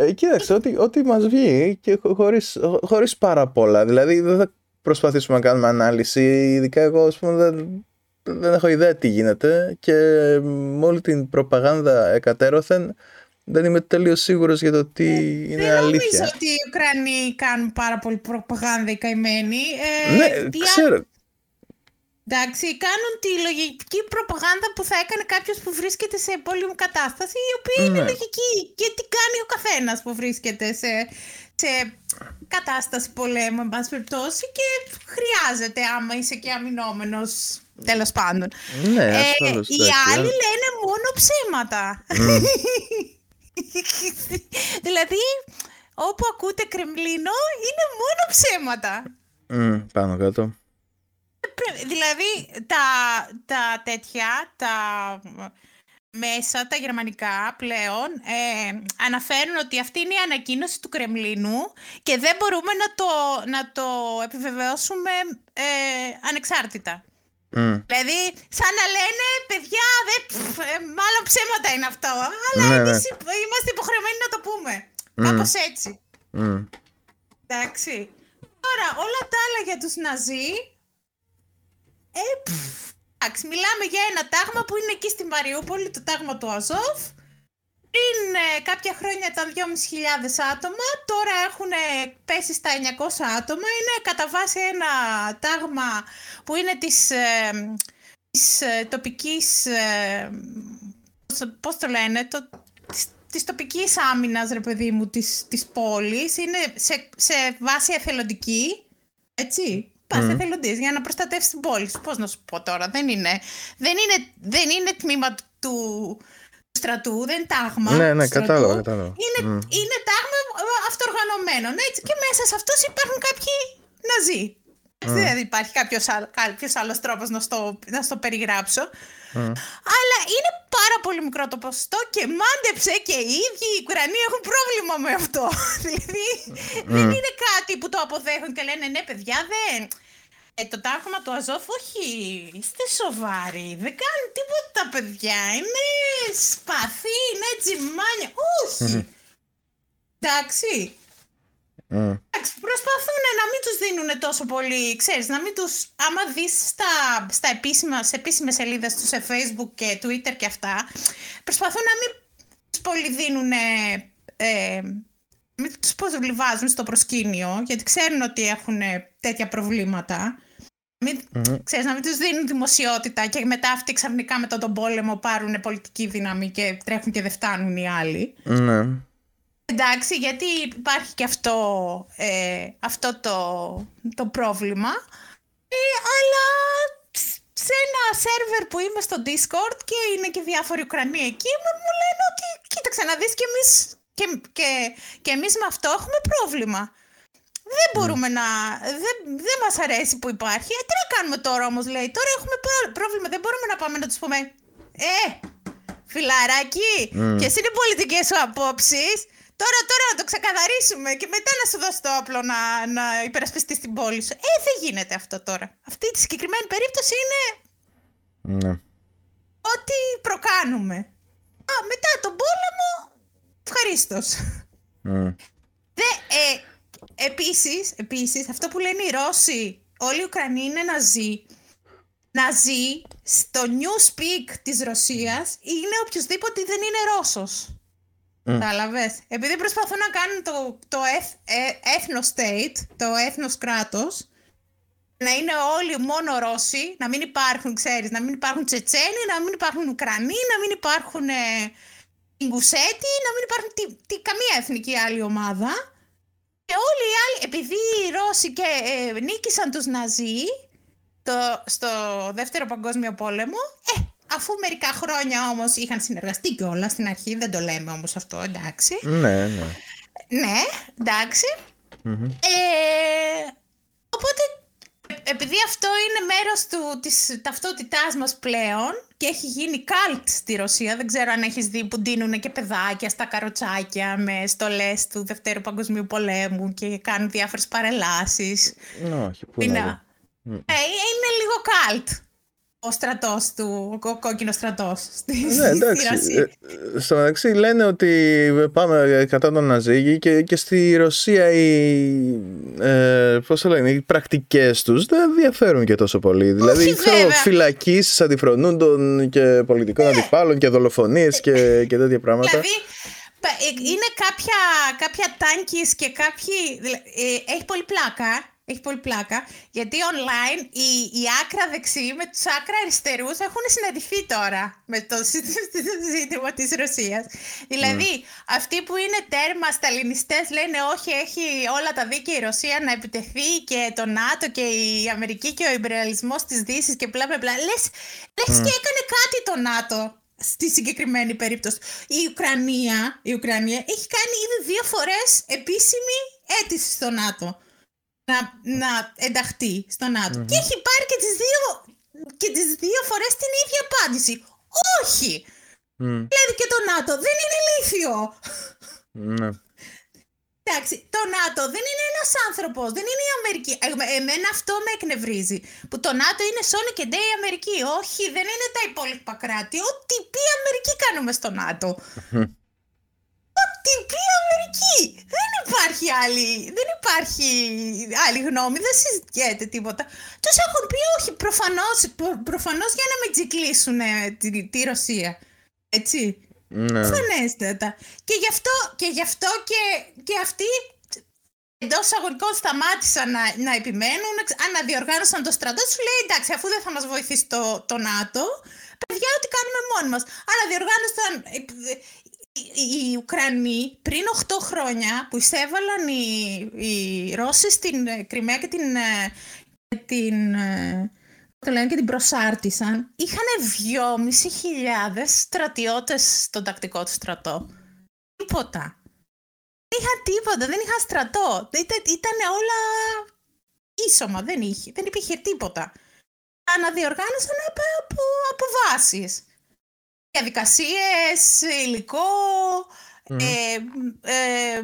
Ε, κοίταξε, ό,τι, ό,τι μας βγει και χωρίς, χωρίς πάρα πολλά. Δηλαδή δεν θα προσπαθήσουμε να κάνουμε ανάλυση. Ειδικά εγώ, ας πούμε, δεν, δεν έχω ιδέα τι γίνεται και με όλη την προπαγάνδα εκατέρωθεν δεν είμαι τελείως σίγουρος για το τι ε, είναι δεν αλήθεια. Δεν νομίζω ότι οι Ουκρανοί κάνουν πάρα πολύ προπαγάνδα οι καημένοι. Ε, ναι, ξέρω. Εντάξει, κάνουν τη λογική προπαγάνδα που θα έκανε κάποιος που βρίσκεται σε πόλεμη κατάσταση, η οποία είναι ναι. λογική. Και τι κάνει ο καθένας που βρίσκεται σε, σε κατάσταση πολέμου, εν πάση περιπτώσει, και χρειάζεται άμα είσαι και αμυνόμενος. Τέλος πάντων. Ναι, ε, οι άλλοι λένε μόνο ψέματα. δηλαδή, όπου ακούτε Κρεμλίνο, είναι μόνο ψέματα. Mm, πάνω κάτω. Δηλαδή, τα, τα τέτοια, τα μέσα, τα γερμανικά πλέον, ε, αναφέρουν ότι αυτή είναι η ανακοίνωση του Κρεμλίνου και δεν μπορούμε να το, να το επιβεβαιώσουμε ε, ανεξάρτητα. Δηλαδή, σαν να λένε, παιδιά, δε, ε, μάλλον ψέματα είναι αυτό, αλλά ναι, εμείς ναι. είμαστε υποχρεωμένοι να το πούμε. Mm. Κάπως έτσι. Εντάξει. Τώρα, όλα τα άλλα για τους Ναζί, ε, εντάξει, μιλάμε για ένα τάγμα που είναι εκεί στη Μαριούπολη, το τάγμα του Αζόφ, πριν ε, κάποια χρόνια ήταν 2.500 άτομα, τώρα έχουν πέσει στα 900 άτομα. Είναι κατά βάση ένα τάγμα που είναι της, ε, της ε, τοπικής, ε, πώς το λένε, το, της, της τοπικής άμυνας, ρε παιδί μου, της, της πόλης. Είναι σε, σε βάση εθελοντική, έτσι. Πας mm. εθελοντής για να προστατεύσεις την πόλη σου. Πώς να σου πω τώρα, δεν είναι, δεν είναι, δεν είναι τμήμα του, στρατού, δεν είναι τάγμα. Ναι, ναι, κατάλαβα, κατάλαβα. Είναι, mm. είναι τάγμα αυτοργανωμένο. Έτσι, και μέσα σε αυτό υπάρχουν κάποιοι ναζί. Mm. Δεν υπάρχει κάποιος, κάποιος άλλος τρόπος να στο, να στο περιγράψω. Mm. Αλλά είναι πάρα πολύ μικρό το ποσοστό και μάντεψε και οι ίδιοι οι Ουκρανοί έχουν πρόβλημα με αυτό. δηλαδή δεν είναι κάτι που το αποδέχουν και λένε ναι παιδιά δεν... Ε, το τάγμα του Αζόφ, όχι, είστε σοβαροί, δεν κάνουν τίποτα παιδιά, είναι σπαθί, είναι τζιμάνια, όχι. Εντάξει. Εντάξει, προσπαθούν να μην τους δίνουν τόσο πολύ, ξέρεις, να μην τους, άμα δεις στα, στα επίσημα, σε επίσημες σελίδες τους σε facebook και twitter και αυτά, προσπαθούν να μην τους πολύ δίνουν, ε, μην τους πώς στο προσκήνιο, γιατί ξέρουν ότι έχουν τέτοια προβλήματα. Μην, mm-hmm. ξέρεις, να μην τους δίνουν δημοσιότητα και μετά αυτοί ξαφνικά μετά τον πόλεμο πάρουν πολιτική δύναμη και τρέχουν και δεν φτάνουν οι άλλοι. Ναι. Εντάξει, γιατί υπάρχει και αυτό, ε, αυτό το, το πρόβλημα. Ε, αλλά σε ένα σερβερ που είμαι στο Discord και είναι και διάφοροι Ουκρανοί εκεί, μου, μου λένε ότι κοίταξε να δεις και εμείς, και, και, και εμείς με αυτό έχουμε πρόβλημα. Δεν μπορούμε να. Δεν, δεν μας αρέσει που υπάρχει. Ε, τι να κάνουμε τώρα όμως, λέει. Τώρα έχουμε πρόβλημα. Δεν μπορούμε να πάμε να τους πούμε. Ε, φιλαράκι, mm. ποιε είναι οι πολιτικές σου απόψεις. Τώρα, τώρα να το ξεκαθαρίσουμε και μετά να σου δώσω το όπλο να, να υπερασπιστείς την πόλη σου. Ε, δεν γίνεται αυτό τώρα. Αυτή τη συγκεκριμένη περίπτωση είναι. Ναι. Ό,τι προκάνουμε. Α, μετά τον πόλεμο, ευχαρίστως. Mm. ε, Επίσης, επίσης, αυτό που λένε οι Ρώσοι, όλοι οι Ουκρανοί είναι ναζί. Ναζί στο newspeak της Ρωσίας είναι οποιοδήποτε δεν είναι Ρώσος. Κατάλαβες; Επειδή προσπαθούν να κάνουν το, το ε, έθνος state, το έθνος κράτος, να είναι όλοι μόνο Ρώσοι, να μην υπάρχουν, ξέρεις, να μην υπάρχουν Τσετσένοι, να μην υπάρχουν Ουκρανοί, να μην υπάρχουν ε, Ιγκουσέτοι, να μην υπάρχουν τι, καμία εθνική άλλη ομάδα. Και όλοι οι άλλοι, επειδή οι Ρώσοι και, ε, νίκησαν τους Ναζί το, στο δεύτερο παγκόσμιο πόλεμο, ε, αφού μερικά χρόνια όμως είχαν συνεργαστεί και όλα στην αρχή, δεν το λέμε όμως αυτό, εντάξει. Ναι, ναι. Ναι, εντάξει. Ε, οπότε επειδή αυτό είναι μέρος του, της ταυτότητάς μας πλέον και έχει γίνει καλτ στη Ρωσία, δεν ξέρω αν έχεις δει που δίνουν και παιδάκια στα καροτσάκια με στολές του Δευτέρου Παγκοσμίου Πολέμου και κάνουν διάφορες παρελάσεις. Ναι, όχι, πού είναι, ε, είναι λίγο καλτ. Ο στρατός του, ο κόκκινος στρατός στη, ναι, εντάξει. Ε, στο μεταξύ λένε ότι πάμε κατά τον Ναζί και, και στη Ρωσία οι, ε, πώς το λένε, οι πρακτικές τους δεν διαφέρουν και τόσο πολύ. δηλαδή ξέρω φυλακίσεις αντιφρονούντων και πολιτικών ναι. αντιπάλων και δολοφονίες και, και τέτοια πράγματα. Δηλαδή είναι κάποια, κάποια τάγκης και κάποιοι... Ε, έχει πολύ πλάκα έχει πολύ πλάκα, γιατί online οι, οι άκρα δεξιοί με τους άκρα αριστερούς έχουν συναντηθεί τώρα με το ζήτημα της Ρωσίας. Δηλαδή, mm. αυτοί που είναι τέρμα σταλινιστές λένε όχι, έχει όλα τα δίκαια η Ρωσία να επιτεθεί και το ΝΑΤΟ και η Αμερική και ο υπεραλισμός της Δύσης και μπλα μπλα μπλα. Λες, λες mm. και έκανε κάτι το ΝΑΤΟ στη συγκεκριμένη περίπτωση. Η Ουκρανία, η Ουκρανία έχει κάνει ήδη δύο φορές επίσημη αίτηση στο ΝΑΤΟ να, να ενταχθεί στο ΝΑΤΟ. Και έχει πάρει και τις δύο, και τις δύο φορές την ίδια απάντηση. Όχι! Mm. Δηλαδή και το ΝΑΤΟ δεν είναι ηλίθιο. Ναι. Εντάξει, το ΝΑΤΟ δεν είναι ένας άνθρωπος, δεν είναι η Αμερική. Ε, εμένα αυτό με εκνευρίζει. Που το ΝΑΤΟ είναι Sony και Day Αμερική. Όχι, δεν είναι τα υπόλοιπα κράτη. Ό,τι πει Αμερική κάνουμε στο ΝΑΤΟ. Ό,τι Αμερική. Δεν υπάρχει άλλη, δεν υπάρχει άλλη γνώμη, δεν συζητιέται τίποτα. Τους έχουν πει όχι, προφανώς, προφανώς για να μην τζικλίσουν τη, τη Ρωσία. Έτσι. Ναι. Φανέστατα. Και γι' αυτό και, γι αυτό και, και αυτοί εντός αγωνικών σταμάτησαν να, να επιμένουν, αναδιοργάνωσαν το στρατό. Σου λέει εντάξει, αφού δεν θα μας βοηθήσει το, το ΝΑΤΟ, παιδιά, ό,τι κάνουμε μόνοι μας. Αναδιοργάνωσαν οι Ουκρανοί πριν 8 χρόνια που εισέβαλαν οι, οι Ρώσοι στην ε, Κρυμαία και την, ε, την, ε, το λένε και την προσάρτησαν, είχαν 2.500 στρατιώτες στον τακτικό του στρατό. Τίποτα. Δεν είχαν τίποτα, δεν είχαν στρατό. Ήταν, ήταν όλα ίσωμα, δεν, είχε, δεν υπήρχε τίποτα. Αναδιοργάνωσαν από, από, από βάσεις διαδικασίες, υλικό, ε, ε,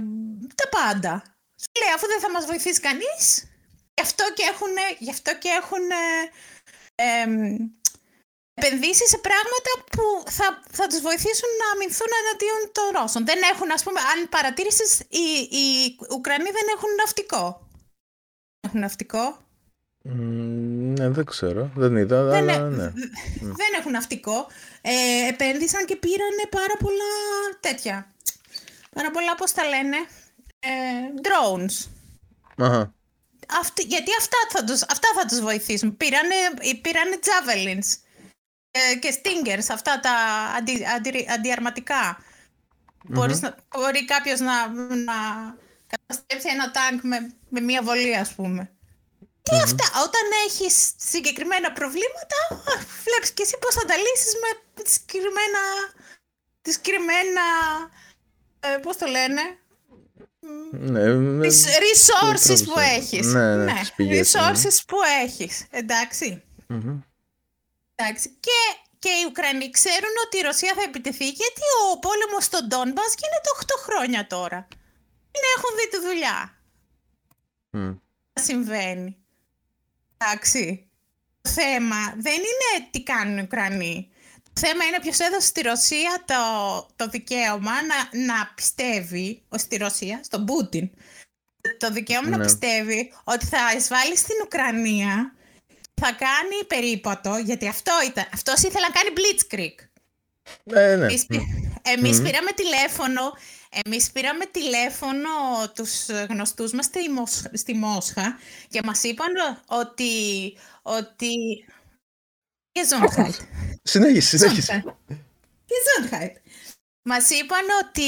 τα πάντα. Σου λέει, αφού δεν θα μας βοηθήσει κανείς, γι' αυτό και έχουν, γι αυτό και έχουν ε, επενδύσεις σε πράγματα που θα, θα τους βοηθήσουν να αμυνθούν εναντίον των Ρώσων. Δεν έχουν, ας πούμε, αν παρατήρησες, οι, οι Ουκρανοί δεν έχουν ναυτικό. Έχουν ναυτικό. Ναι, δεν ξέρω. Δεν είδα, δεν, αλλά ναι. Δεν έχουν ναυτικό. Ε, επένδυσαν και πήραν πάρα πολλά τέτοια. Πάρα πολλά, πώς τα λένε, ε, drones. Αχα. γιατί αυτά θα, τους, αυτά θα τους βοηθήσουν. Πήρανε, πήρανε javelins ε, και stingers, αυτά τα αντι, αντι, αντιαρματικα μπορεί κάποιος να, να καταστρέψει ένα τάγκ με, με μία βολή, ας πούμε. Και αυτά, όταν έχεις συγκεκριμένα προβλήματα, βλέπεις και εσύ πώς θα τα λύσεις με συγκεκριμένα, συγκεκριμένα ε, πώς το λένε, ναι, τις resources που έχεις. Ναι, ναι, ναι resources που έχεις, εντάξει. Εντάξει. Και, και οι Ουκρανοί ξέρουν ότι η Ρωσία θα επιτεθεί γιατί ο πόλεμος στον Ντόνμπας γίνεται 8 χρόνια τώρα. Είναι, έχουν δει τη δουλειά. Mm. συμβαίνει. Εντάξει. Το θέμα δεν είναι τι κάνουν οι Ουκρανοί. Το θέμα είναι ποιος έδωσε στη Ρωσία το, το δικαίωμα να, να πιστεύει, στη Ρωσία, στον Πούτιν, το δικαίωμα να ναι. πιστεύει ότι θα εισβάλλει στην Ουκρανία, θα κάνει περίπατο, γιατί αυτό ήταν, αυτός ήθελε να κάνει blitzkrieg. Ναι, ναι. Εμείς, πήραμε τηλέφωνο εμείς πήραμε τηλέφωνο τους γνωστούς μας στη, στη Μόσχα και μας είπαν ότι... ότι... Gesundheit. Συνέχισε, συνέχισε. Gesundheit. Μας είπαν ότι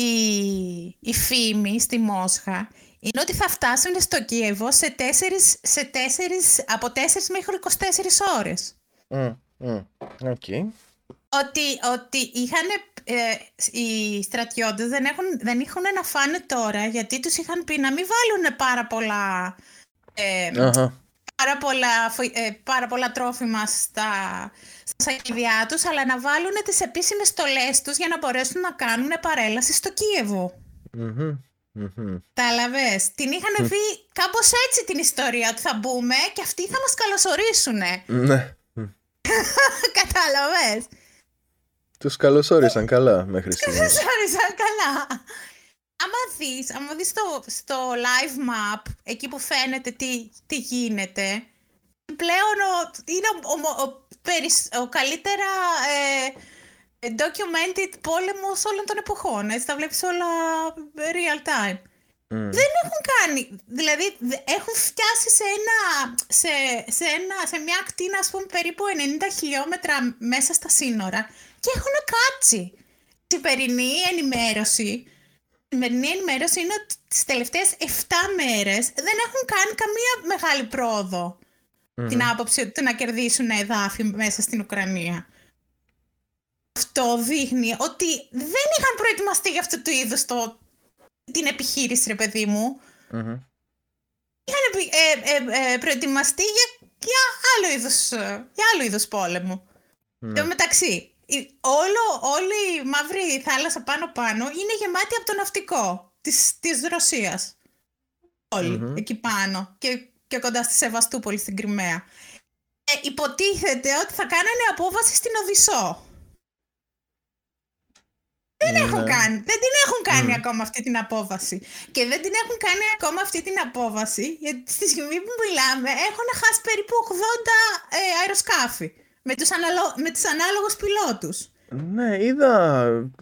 η, η φήμη στη Μόσχα είναι ότι θα φτάσουν στο Κίεβο σε τέσσερις, σε τέσσερις, από 4 μέχρι 24 ώρες. Mm, mm, okay. Ότι, ότι είχαν ε, οι στρατιώτες δεν, έχουν, δεν είχαν να φάνε τώρα γιατί τους είχαν πει να μην βάλουν πάρα πολλά, ε, πάρα πολλά, ε, πάρα πολλά τρόφιμα στα, στα σακιδιά τους αλλά να βάλουν τις επίσημες στολές τους για να μπορέσουν να κάνουν παρέλαση στο Κίεβο. Mm-hmm. Την είχαν πει κάπως έτσι την ιστορία ότι θα μπούμε και αυτοί θα μας καλωσορίσουν. Ναι. Κατάλαβες. Τους καλωσόρισαν καλά μέχρι στιγμή. στιγμής. Καλωσόρισαν καλά. Άμα δεις, άμα δεις στο, στο live map, εκεί που φαίνεται τι, τι γίνεται, πλέον ο, είναι ο, ο, ο, καλύτερα ε, documented πόλεμος όλων των εποχών. Έτσι τα βλέπεις όλα real time. Δεν έχουν κάνει, δηλαδή έχουν φτιάσει σε, ένα, σε, σε, ένα, σε μια ακτίνα ας πούμε περίπου 90 χιλιόμετρα μέσα στα σύνορα και έχουν κάτσει. Η σημερινή ενημέρωση, η σημερινή ενημέρωση είναι ότι τις τελευταίες 7 μέρες δεν έχουν κάνει καμία μεγάλη πρόοδο την άποψη ότι να κερδίσουν εδάφη μέσα στην Ουκρανία. Αυτό δείχνει ότι δεν είχαν προετοιμαστεί για αυτό το είδος το, την επιχείρηση, ρε παιδί μου. Mm-hmm. Είχαν ε, ε, ε, προετοιμαστεί για, για, άλλο είδος, για άλλο είδος πόλεμο. Mm. μεταξύ, όλο, όλη η μαύρη θάλασσα πάνω-πάνω είναι γεμάτη από το ναυτικό της, της Ρωσίας. εκεί πάνω και, και κοντά στη Σεβαστούπολη στην Κρυμαία. Ε, υποτίθεται ότι θα κάνανε απόβαση στην Οδυσσό. Δεν, έχουν ναι. κάνει, δεν την έχουν κάνει ακόμα αυτή την απόβαση. Και δεν την έχουν κάνει ακόμα αυτή την απόβαση, γιατί στη στιγμή που μιλάμε έχουν χάσει περίπου 80 ε, αεροσκάφη με τους, αναλο... με τους ανάλογους πιλότους. Ναι, είδα,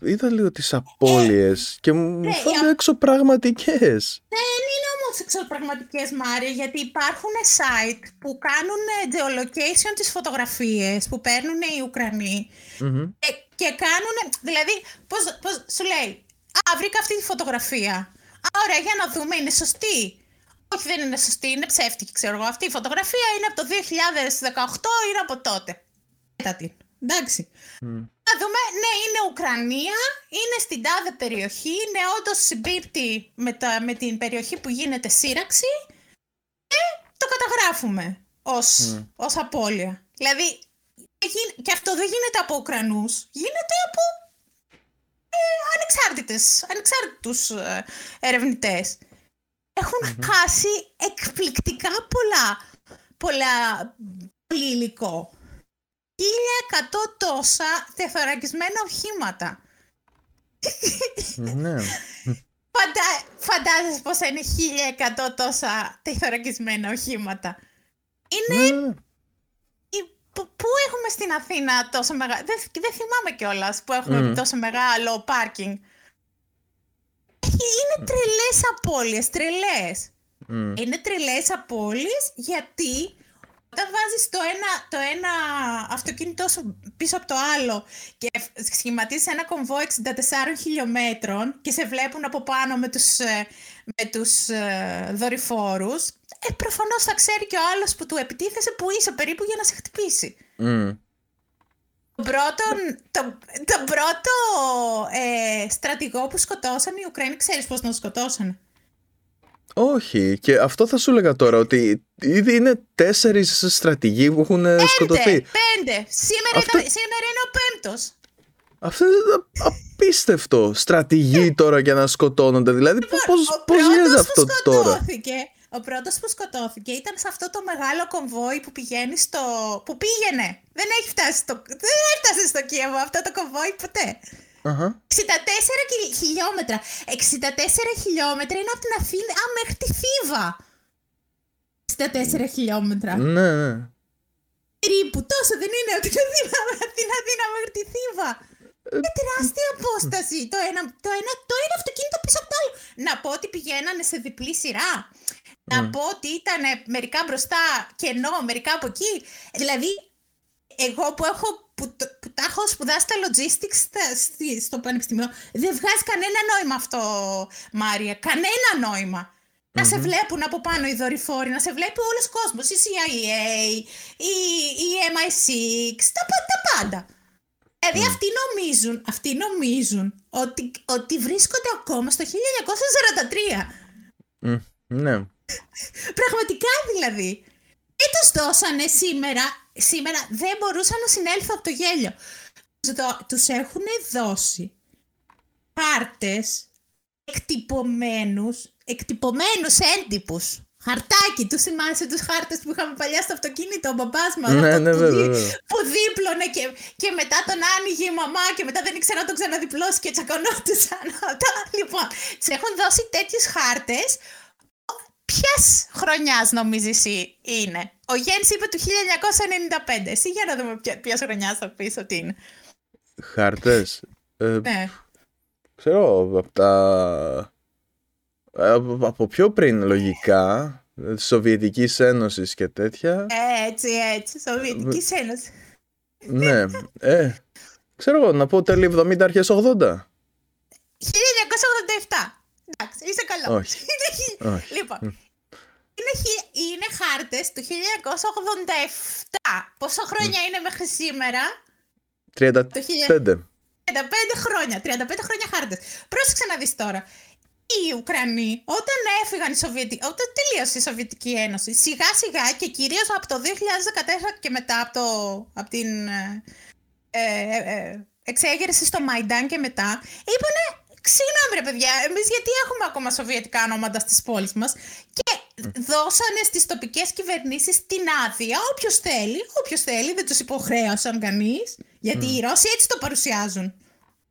είδα λίγο τις απώλειες ε, και μου ναι, φαίνονται εξωπραγματικές. Ναι, είναι όμως εξωπραγματικές Μάρια, γιατί υπάρχουν site που κάνουν geolocation τις φωτογραφίες που παίρνουν οι Ουκρανοί και, και κάνουν, δηλαδή, πώς, πώς σου λέει, α, βρήκα αυτή τη φωτογραφία. Α, ωραία, για να δούμε, είναι σωστή. Όχι, δεν είναι σωστή, είναι ψεύτικη, ξέρω εγώ. Αυτή η φωτογραφία είναι από το 2018, είναι από τότε. Εντάξει. Να δούμε, ναι, είναι Ουκρανία, είναι στην τάδε περιοχή, είναι όντως συμπίπτει με, τα, με την περιοχή που γίνεται σύραξη και το καταγράφουμε ως, mm. ως απώλεια. Δηλαδή, και αυτό δεν γίνεται από Ουκρανούς, γίνεται από ε, ανεξάρτητες, ανεξάρτητους ε, ερευνητές. χάσει εκπληκτικά πολλά, πολλά πολύ υλικό. 1100 τόσα τεθωρακισμένα οχήματα. Ναι. Φαντα... Φαντάζεσαι πως είναι 1100 τόσα τεθωρακισμένα οχήματα. Είναι... Ναι. Πού έχουμε στην Αθήνα τόσο μεγάλο... Δεν, δεν θυμάμαι κιόλας που έχουμε τόσο μεγάλο πάρκινγκ. Είναι τρελές απώλειες, τρελές. Είναι τρελές απώλειες γιατί όταν βάζεις το ένα, το ένα αυτοκίνητο πίσω από το άλλο και σχηματίζεις ένα κομβό 64 χιλιόμετρων και σε βλέπουν από πάνω με τους, ε, με τους ε, δορυφόρους, ε, προφανώς θα ξέρει και ο άλλος που του επιτίθεσε που είσαι περίπου για να σε χτυπήσει. Mm. Το πρώτο, το, το πρώτο ε, στρατηγό που σκοτώσαν οι Ουκρανοί, ξέρεις πώς να σκοτώσαν. Όχι, και αυτό θα σου έλεγα τώρα, ότι ήδη είναι τέσσερις στρατηγοί που έχουν πέντε, σκοτωθεί. Πέντε! Σήμερα, αυτό... σήμερα είναι ο πέμπτος. Αυτό είναι απίστευτο. Στρατηγοί τώρα για να σκοτώνονται. Δηλαδή, λοιπόν, πώ γίνεται αυτό τώρα; Ο πρώτος που σκοτώθηκε ήταν σε αυτό το μεγάλο κομβόι που πηγαίνει στο. που πήγαινε. Δεν έχει φτάσει στο. Δεν έφτασε στο Κίεβο αυτό το κομβόι ποτέ. Uh-huh. 64 χιλιόμετρα. 64 χιλιόμετρα είναι από την Αθήνα α, μέχρι τη Θήβα. 64 χιλιόμετρα. Ναι, ναι. Περίπου τόσο δεν είναι από την Αθήνα, την Αθήνα μέχρι τη Θήβα. Είναι τεράστια απόσταση. Το ένα, το, ένα, το ένα αυτοκίνητο πίσω από το άλλο. Να πω ότι πηγαίνανε σε διπλή σειρά. Να πω ότι ήταν μερικά μπροστά και ενώ μερικά από εκεί. Δηλαδή, εγώ που έχω που, που τα έχω σπουδάσει τα logistics στο πανεπιστήμιο, δεν βγάζει κανένα νόημα αυτό, Μάρια. Κανένα Να σε βλέπουν από πάνω οι δορυφόροι, να σε βλέπει όλος ο κόσμος, η CIA, η, η MI6, τα, τα πάντα. Δηλαδή αυτοί νομίζουν, αυτοί νομίζουν ότι, ότι βρίσκονται ακόμα στο 1943. ναι. Πραγματικά δηλαδή. Τι τους δώσανε σήμερα σήμερα δεν μπορούσα να συνέλθω από το γέλιο. Τους έχουν δώσει χάρτες εκτυπωμένους, εκτυπωμένους έντυπους χαρτάκι. Τους θυμάσαι τους χάρτες που είχαμε παλιά στο αυτοκίνητο, ο μπαμπάς μας. Ναι, ναι, που, βέβαια, δι- βέβαια. που δίπλωνε και, και μετά τον άνοιγε η μαμά και μετά δεν ήξερα να τον ξαναδιπλώσει και τσακωνόντουσαν. Αυτά. λοιπόν, τους έχουν δώσει τέτοιου χάρτες. Ποιας χρονιάς νομίζεις εσύ είναι; Ο Γέννης είπε του 1995. Εσύ για να δούμε ποια χρονιάς θα πεις ότι είναι. Χάρτες. Ε, Ναι. ξέρω, από τα... Από, από πιο πριν λογικά, της Σοβιετικής Ένωσης και τέτοια. Έτσι, έτσι. Σοβιετικής Ένωσης. ναι, ε, ξέρω εγώ, να πω τέλη 70 αρχές 80. 1987. Εντάξει, είσαι καλό. Όχι. Είναι χι- Όχι. Λοιπόν, είναι, χι- είναι χάρτες του 1987. Πόσο χρόνια είναι μέχρι σήμερα; 35. Το 1000 35 χρόνια. 35 χρόνια χάρτες. Πρόσεξε να δεις τώρα. Οι Ουκρανοί, όταν έφυγαν οι Σοβιετικοί, όταν τελείωσε η Σοβιετική Ένωση, σιγά σιγά και κυρίως από το 2014 και μετά από, το, από την ε, ε, ε, εξέγερση στο Μαϊντάν και μετά, είπανε Συγγνώμη ρε παιδιά, εμείς γιατί έχουμε ακόμα σοβιετικά ονόματα στις πόλεις μας; Και δώσανε στις τοπικές κυβερνήσεις την άδεια, όποιος θέλει, όποιος θέλει, δεν τους υποχρέωσαν κανείς, γιατί οι Ρώσοι έτσι το παρουσιάζουν.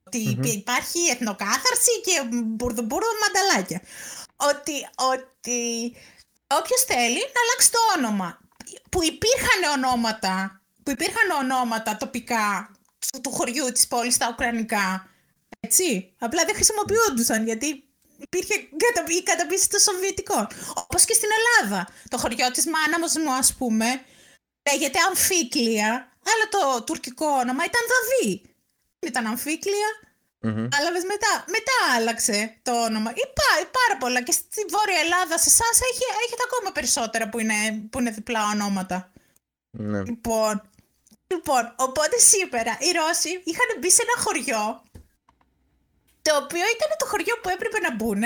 Ότι υπάρχει εθνοκάθαρση και μπουρδουμπούρδο μανταλάκια. Ότι, ότι όποιος θέλει να αλλάξει το όνομα. Που υπήρχαν ονόματα, που υπήρχαν ονόματα τοπικά του, του χωριού της πόλης στα ουκρανικά. Έτσι. Απλά δεν χρησιμοποιούντουσαν γιατί υπήρχε κατα- η καταπίεση των Σοβιετικών. Όπως και στην Ελλάδα. Το χωριό της μάναμος μου, ας πούμε, λέγεται Αμφίκλια, αλλά το τουρκικό όνομα ήταν Δαβί. Δεν ήταν Αμφίκλια. Μμμ. Κατάλαβες μετά. Μετά άλλαξε το όνομα. Υπά, πάρα πολλά. Και στη Βόρεια Ελλάδα, σε εσάς έχει, έχετε ακόμα περισσότερα που είναι, που είναι διπλά ονόματα. Ναι. Λοιπόν, λοιπόν, οπότε σήμερα οι Ρώσοι είχαν μπει σε ένα χωριό το οποίο ήταν το χωριό που έπρεπε να μπουν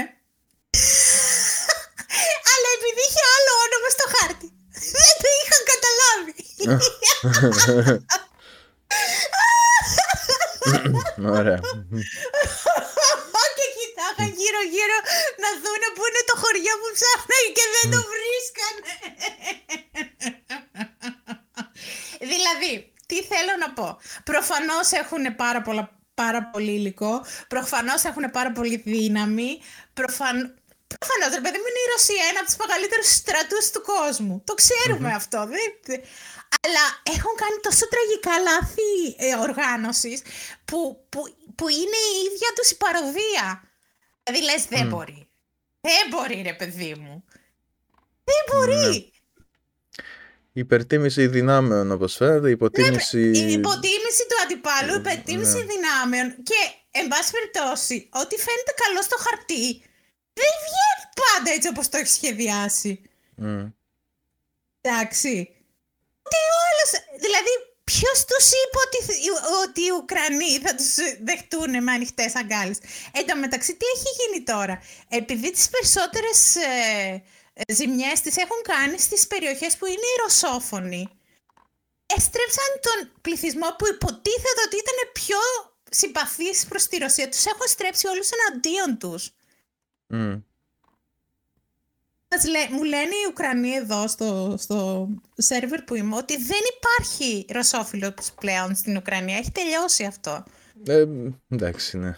αλλά επειδή είχε άλλο όνομα στο χάρτη δεν το είχαν καταλάβει. Ωραία. και κοιτάγαν γύρω γύρω να δούνε που είναι το χωριό που ψάχνανε και δεν το βρίσκανε. δηλαδή, τι θέλω να πω. Προφανώς έχουν πάρα, πολλά, πάρα πολύ υλικό. Προφανώς έχουν πάρα πολύ δύναμη. Προφαν... Προφανώς, ρε παιδί μου, είναι η Ρωσία ένα από τους μεγαλύτερους στρατούς του κόσμου. Το ξέρουμε αυτό. Δεν... Αλλά έχουν κάνει τόσο τραγικά λάθη ε, οργάνωσης που, που, που είναι η ίδια τους η παροδία. Δηλαδή λες δεν μπορεί. Δεν μπορεί ρε παιδί μου. Δεν μπορεί. Υπερτίμηση δυνάμεων, όπως φαίνεται, υποτίμηση... Η υποτίμηση του αντιπάλου, η υπερτίμηση ναι. δυνάμεων και, εν πάση περιπτώσει, ό,τι φαίνεται καλό στο χαρτί, δεν βγαίνει πάντα έτσι όπως το έχει σχεδιάσει. Μμ. Εντάξει. Τι όλος, δηλαδή, ποιος τους είπε ότι, ότι οι Ουκρανοί θα τους δεχτούν με ανοιχτές αγκάλες; Εν τω μεταξύ, τι έχει γίνει τώρα; Επειδή τις περισσότερες ε, ε, ζημιές τις έχουν κάνει στις περιοχές που είναι οι ρωσόφωνοι, έστρεψαν τον πληθυσμό που υποτίθεται ότι ήταν πιο συμπαθείς προς τη Ρωσία. Τους έχουν στρέψει όλους εναντίον τους. Μμ. Μας λέ- μου λένε οι Ουκρανοί εδώ στο, στο σερβερ που είμαι ότι δεν υπάρχει ρωσόφιλος πλέον στην Ουκρανία. Έχει τελειώσει αυτό. Ε, εντάξει, ναι.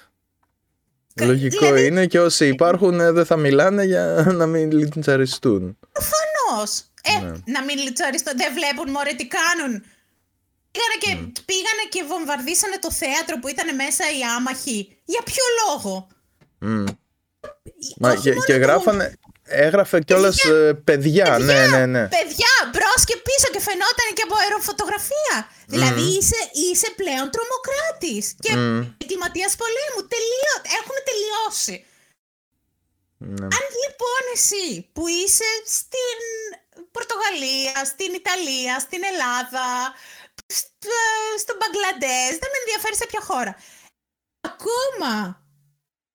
Κα- Λογικό δηλαδή- είναι και όσοι υπάρχουν ε, δεν θα μιλάνε για να μην λιντσαριστούν. Προφανώς. Ε, Ναι. να μην λιτσαριστούν. Δεν βλέπουν μωρέ τι κάνουν. Πήγανε και, πήγανε και βομβαρδίσανε το θέατρο που ήταν μέσα οι άμαχοι. Για ποιο λόγο; Μμ. Μα Όχι και, μόνο και το- γράφανε, έγραφε κιόλας ε, παιδιά, ναι, ναι, ναι. Παιδιά, μπρος και πίσω και φαινόταν και από αεροφωτογραφία. Δηλαδή είσαι, είσαι πλέον τρομοκράτης και Μμ. εγκληματία πολέμου. Τελείω, έχουν τελειώσει. Ναι. Αν λοιπόν εσύ που είσαι στην Πορτογαλία, στην Ιταλία, στην Ελλάδα, στο, στο Μπαγκλαντές, δεν με ενδιαφέρει σε ποια χώρα. Ακόμα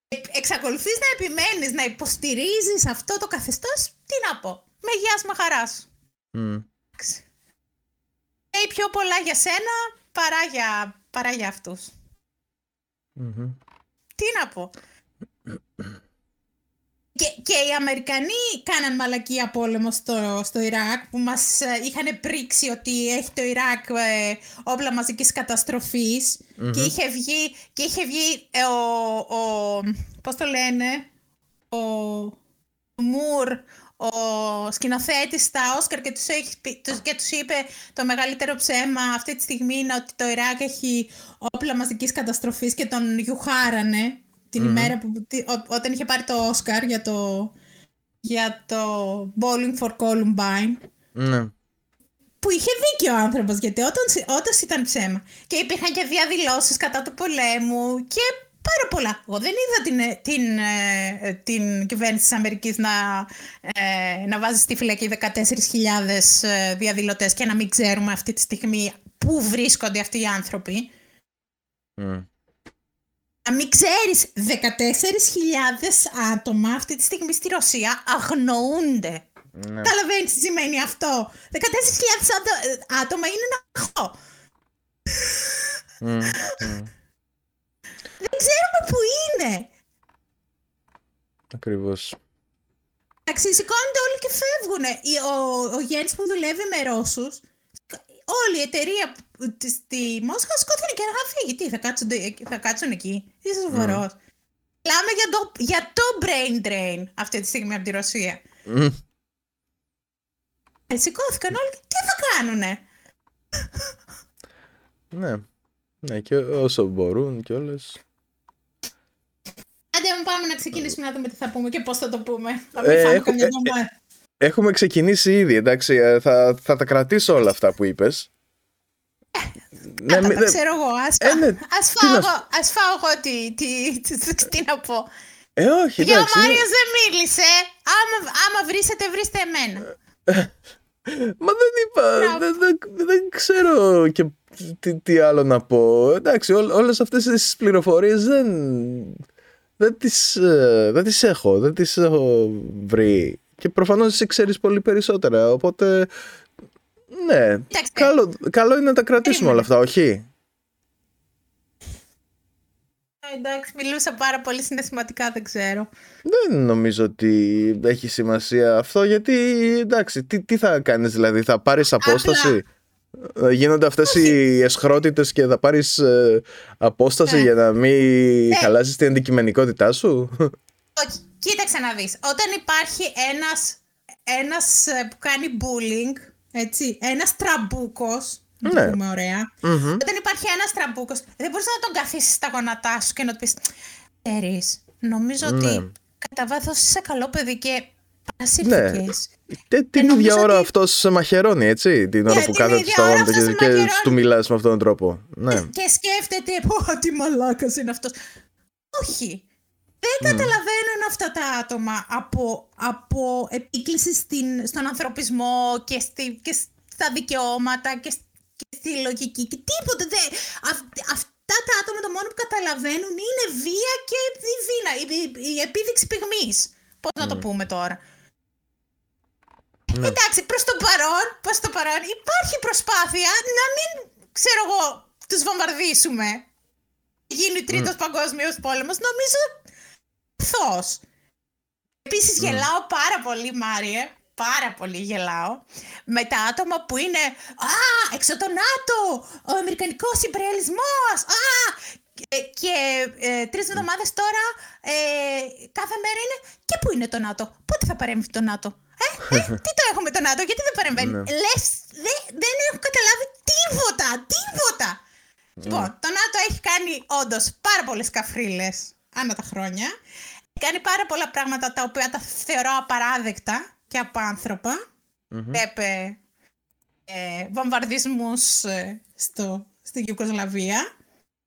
ε- εξακολουθείς να επιμένεις, να υποστηρίζεις αυτό το καθεστώς, τι να πω. Με γεια με χαράς σου. Μμ. Εντάξει. Λέει πιο πολλά για σένα παρά για, παρά για αυτούς. Μμμ. Τι να πω. Και και οι Αμερικανοί κάναν μαλακία πόλεμο στο, στο Ιράκ που μας ε, είχαν πρίξει ότι έχει το Ιράκ ε, όπλα μαζικής και είχε βγει, και είχε βγει ε, ο, ο, πώς το λένε, ο Μουρ, ο σκηνοθέτης στα Όσκαρ και τους, και τους είπε το μεγαλύτερο ψέμα αυτή τη στιγμή είναι ότι το Ιράκ έχει όπλα μαζικής καταστροφής και τον γιουχάρανε την ημέρα που, όταν είχε πάρει το Όσκαρ για το, για το Bowling for Columbine. Ναι. Που είχε δίκιο ο άνθρωπος, γιατί όταν, όταν ήταν ψέμα. Και υπήρχαν και διαδηλώσεις κατά του πολέμου και πάρα πολλά. Εγώ δεν είδα την, την, ε, την κυβέρνηση της Αμερικής να, ε, να βάζει στη φυλακή 14.000 ε, διαδηλωτές και να μην ξέρουμε αυτή τη στιγμή πού βρίσκονται αυτοί οι άνθρωποι. Mm. Να μην ξέρεις, 14.000 άτομα αυτή τη στιγμή στη Ρωσία αγνοούνται. Ναι. Καταλαβαίνεις τι σημαίνει αυτό. 14.000 άτομα είναι ένα αγχώ. Δεν ξέρουμε που είναι. Ακριβώς. Εντάξει, σηκώνονται όλοι και φεύγουν. Ο, ο Γέννης που δουλεύει με Ρώσους, όλη η εταιρεία στη Μόσχα σκόθηκε και να φύγει. Τι, θα κάτσουν, θα κάτσουν εκεί. Είσαι σοβαρός. Mm. Μιλάμε για το, για το brain drain αυτή τη στιγμή από τη Ρωσία. Mm. Ε, σηκώθηκαν όλοι και τι θα κάνουνε; Ναι. Ναι, και όσο μπορούν και όλες. Άντε, πάμε να ξεκινήσουμε να δούμε τι θα πούμε και πώς θα το πούμε. Ε, έχω, ε, έχουμε ξεκινήσει ήδη, εντάξει. Ε, θα, θα τα κρατήσω όλα αυτά που είπες. Ναι, ναι, ξέρω εγώ. Ας, ε, ναι, ας, φάω, εγώ, ας φάω εγώ τι, τι, τι, τι, να πω. Ε, όχι, Για ο Μάριος δεν μίλησε. Άμα, άμα βρίσετε, βρίστε εμένα. Μα δεν είπα, δεν, δεν, δεν, ξέρω και τι, τι άλλο να πω. Εντάξει, ό, όλες αυτές τις πληροφορίες δεν, δεν, τις, ε, δεν τις έχω, δεν τις έχω βρει. Και προφανώς εσύ ξέρεις πολύ περισσότερα, οπότε ναι, καλό, καλό είναι να τα κρατήσουμε όλα αυτά, όχι; Ε, εντάξει, μιλούσα πάρα πολύ συναισθηματικά, δεν ξέρω. Δεν νομίζω ότι έχει σημασία αυτό, γιατί εντάξει, τι, τι θα κάνεις δηλαδή, θα πάρεις απόσταση; Απλά... Ε, γίνονται αυτές οι αισχρότητες και θα πάρεις ε, απόσταση ναι. για να μην ναι. χαλάσεις την αντικειμενικότητά σου; Όχι, κοίταξε να δεις. Όταν υπάρχει ένας, ένας που κάνει bullying, έτσι, ένας τραμπούκος, να ναι. το πούμε ωραία. Mm-hmm. Όταν υπάρχει ένας τραμπούκος, δεν μπορείς να τον καθίσεις στα γόνατά σου και να του πεις «Ε ρε συ, νομίζω ναι. ότι κατά βάθος είσαι καλό παιδί και παρασύρθηκες». Ναι. Την ίδια ώρα ότι... αυτός σε μαχαιρώνει, έτσι. Την ώρα που κάθεται στα γόνατα και, και του μιλάς με αυτόν τον τρόπο. Ναι. Και σκέφτεται, Πω, τι μαλάκας είναι αυτός. Όχι. Δεν καταλαβαίνουν αυτά τα άτομα από, από επίκληση στην, στον ανθρωπισμό και, στη, και στα δικαιώματα και, και στη λογική και τίποτα. Δε, αυτά τα άτομα το μόνο που καταλαβαίνουν είναι βία και η, βίνα, η, η, η επίδειξη πυγμής. Πώς να το πούμε τώρα. Ναι. Εντάξει, προς το παρόν, προς το παρόν υπάρχει προσπάθεια να μην, ξέρω εγώ, τους βομβαρδίσουμε. Γίνει τρίτος mm. παγκόσμιος πόλεμος. Νομίζω Επίση Επίσης ναι. γελάω πάρα πολύ Μάριε, πάρα πολύ γελάω, με τα άτομα που είναι «Α, έξω το ΝΑΤΟ, ο Αμερικανικός υπεραλισμός, α, και ε, τρεις ναι. εβδομάδες τώρα ε, κάθε μέρα είναι και πού είναι το ΝΑΤΟ, πότε θα παρέμβει το ΝΑΤΟ; Ε, ε, τι το έχουμε το ΝΑΤΟ, γιατί δεν παρεμβαίνει; Ναι. Λες, δε, δεν έχω καταλάβει τίποτα, τίποτα. Λοιπόν, το ΝΑΤΟ έχει κάνει όντως πάρα πολλές καφρίλες ανά τα χρόνια κάνει πάρα πολλά πράγματα τα οποία τα θεωρώ απαράδεκτα και απάνθρωπα. Mm-hmm. ε, βομβαρδισμούς ε, στο, στη Ιουκοσλαβία.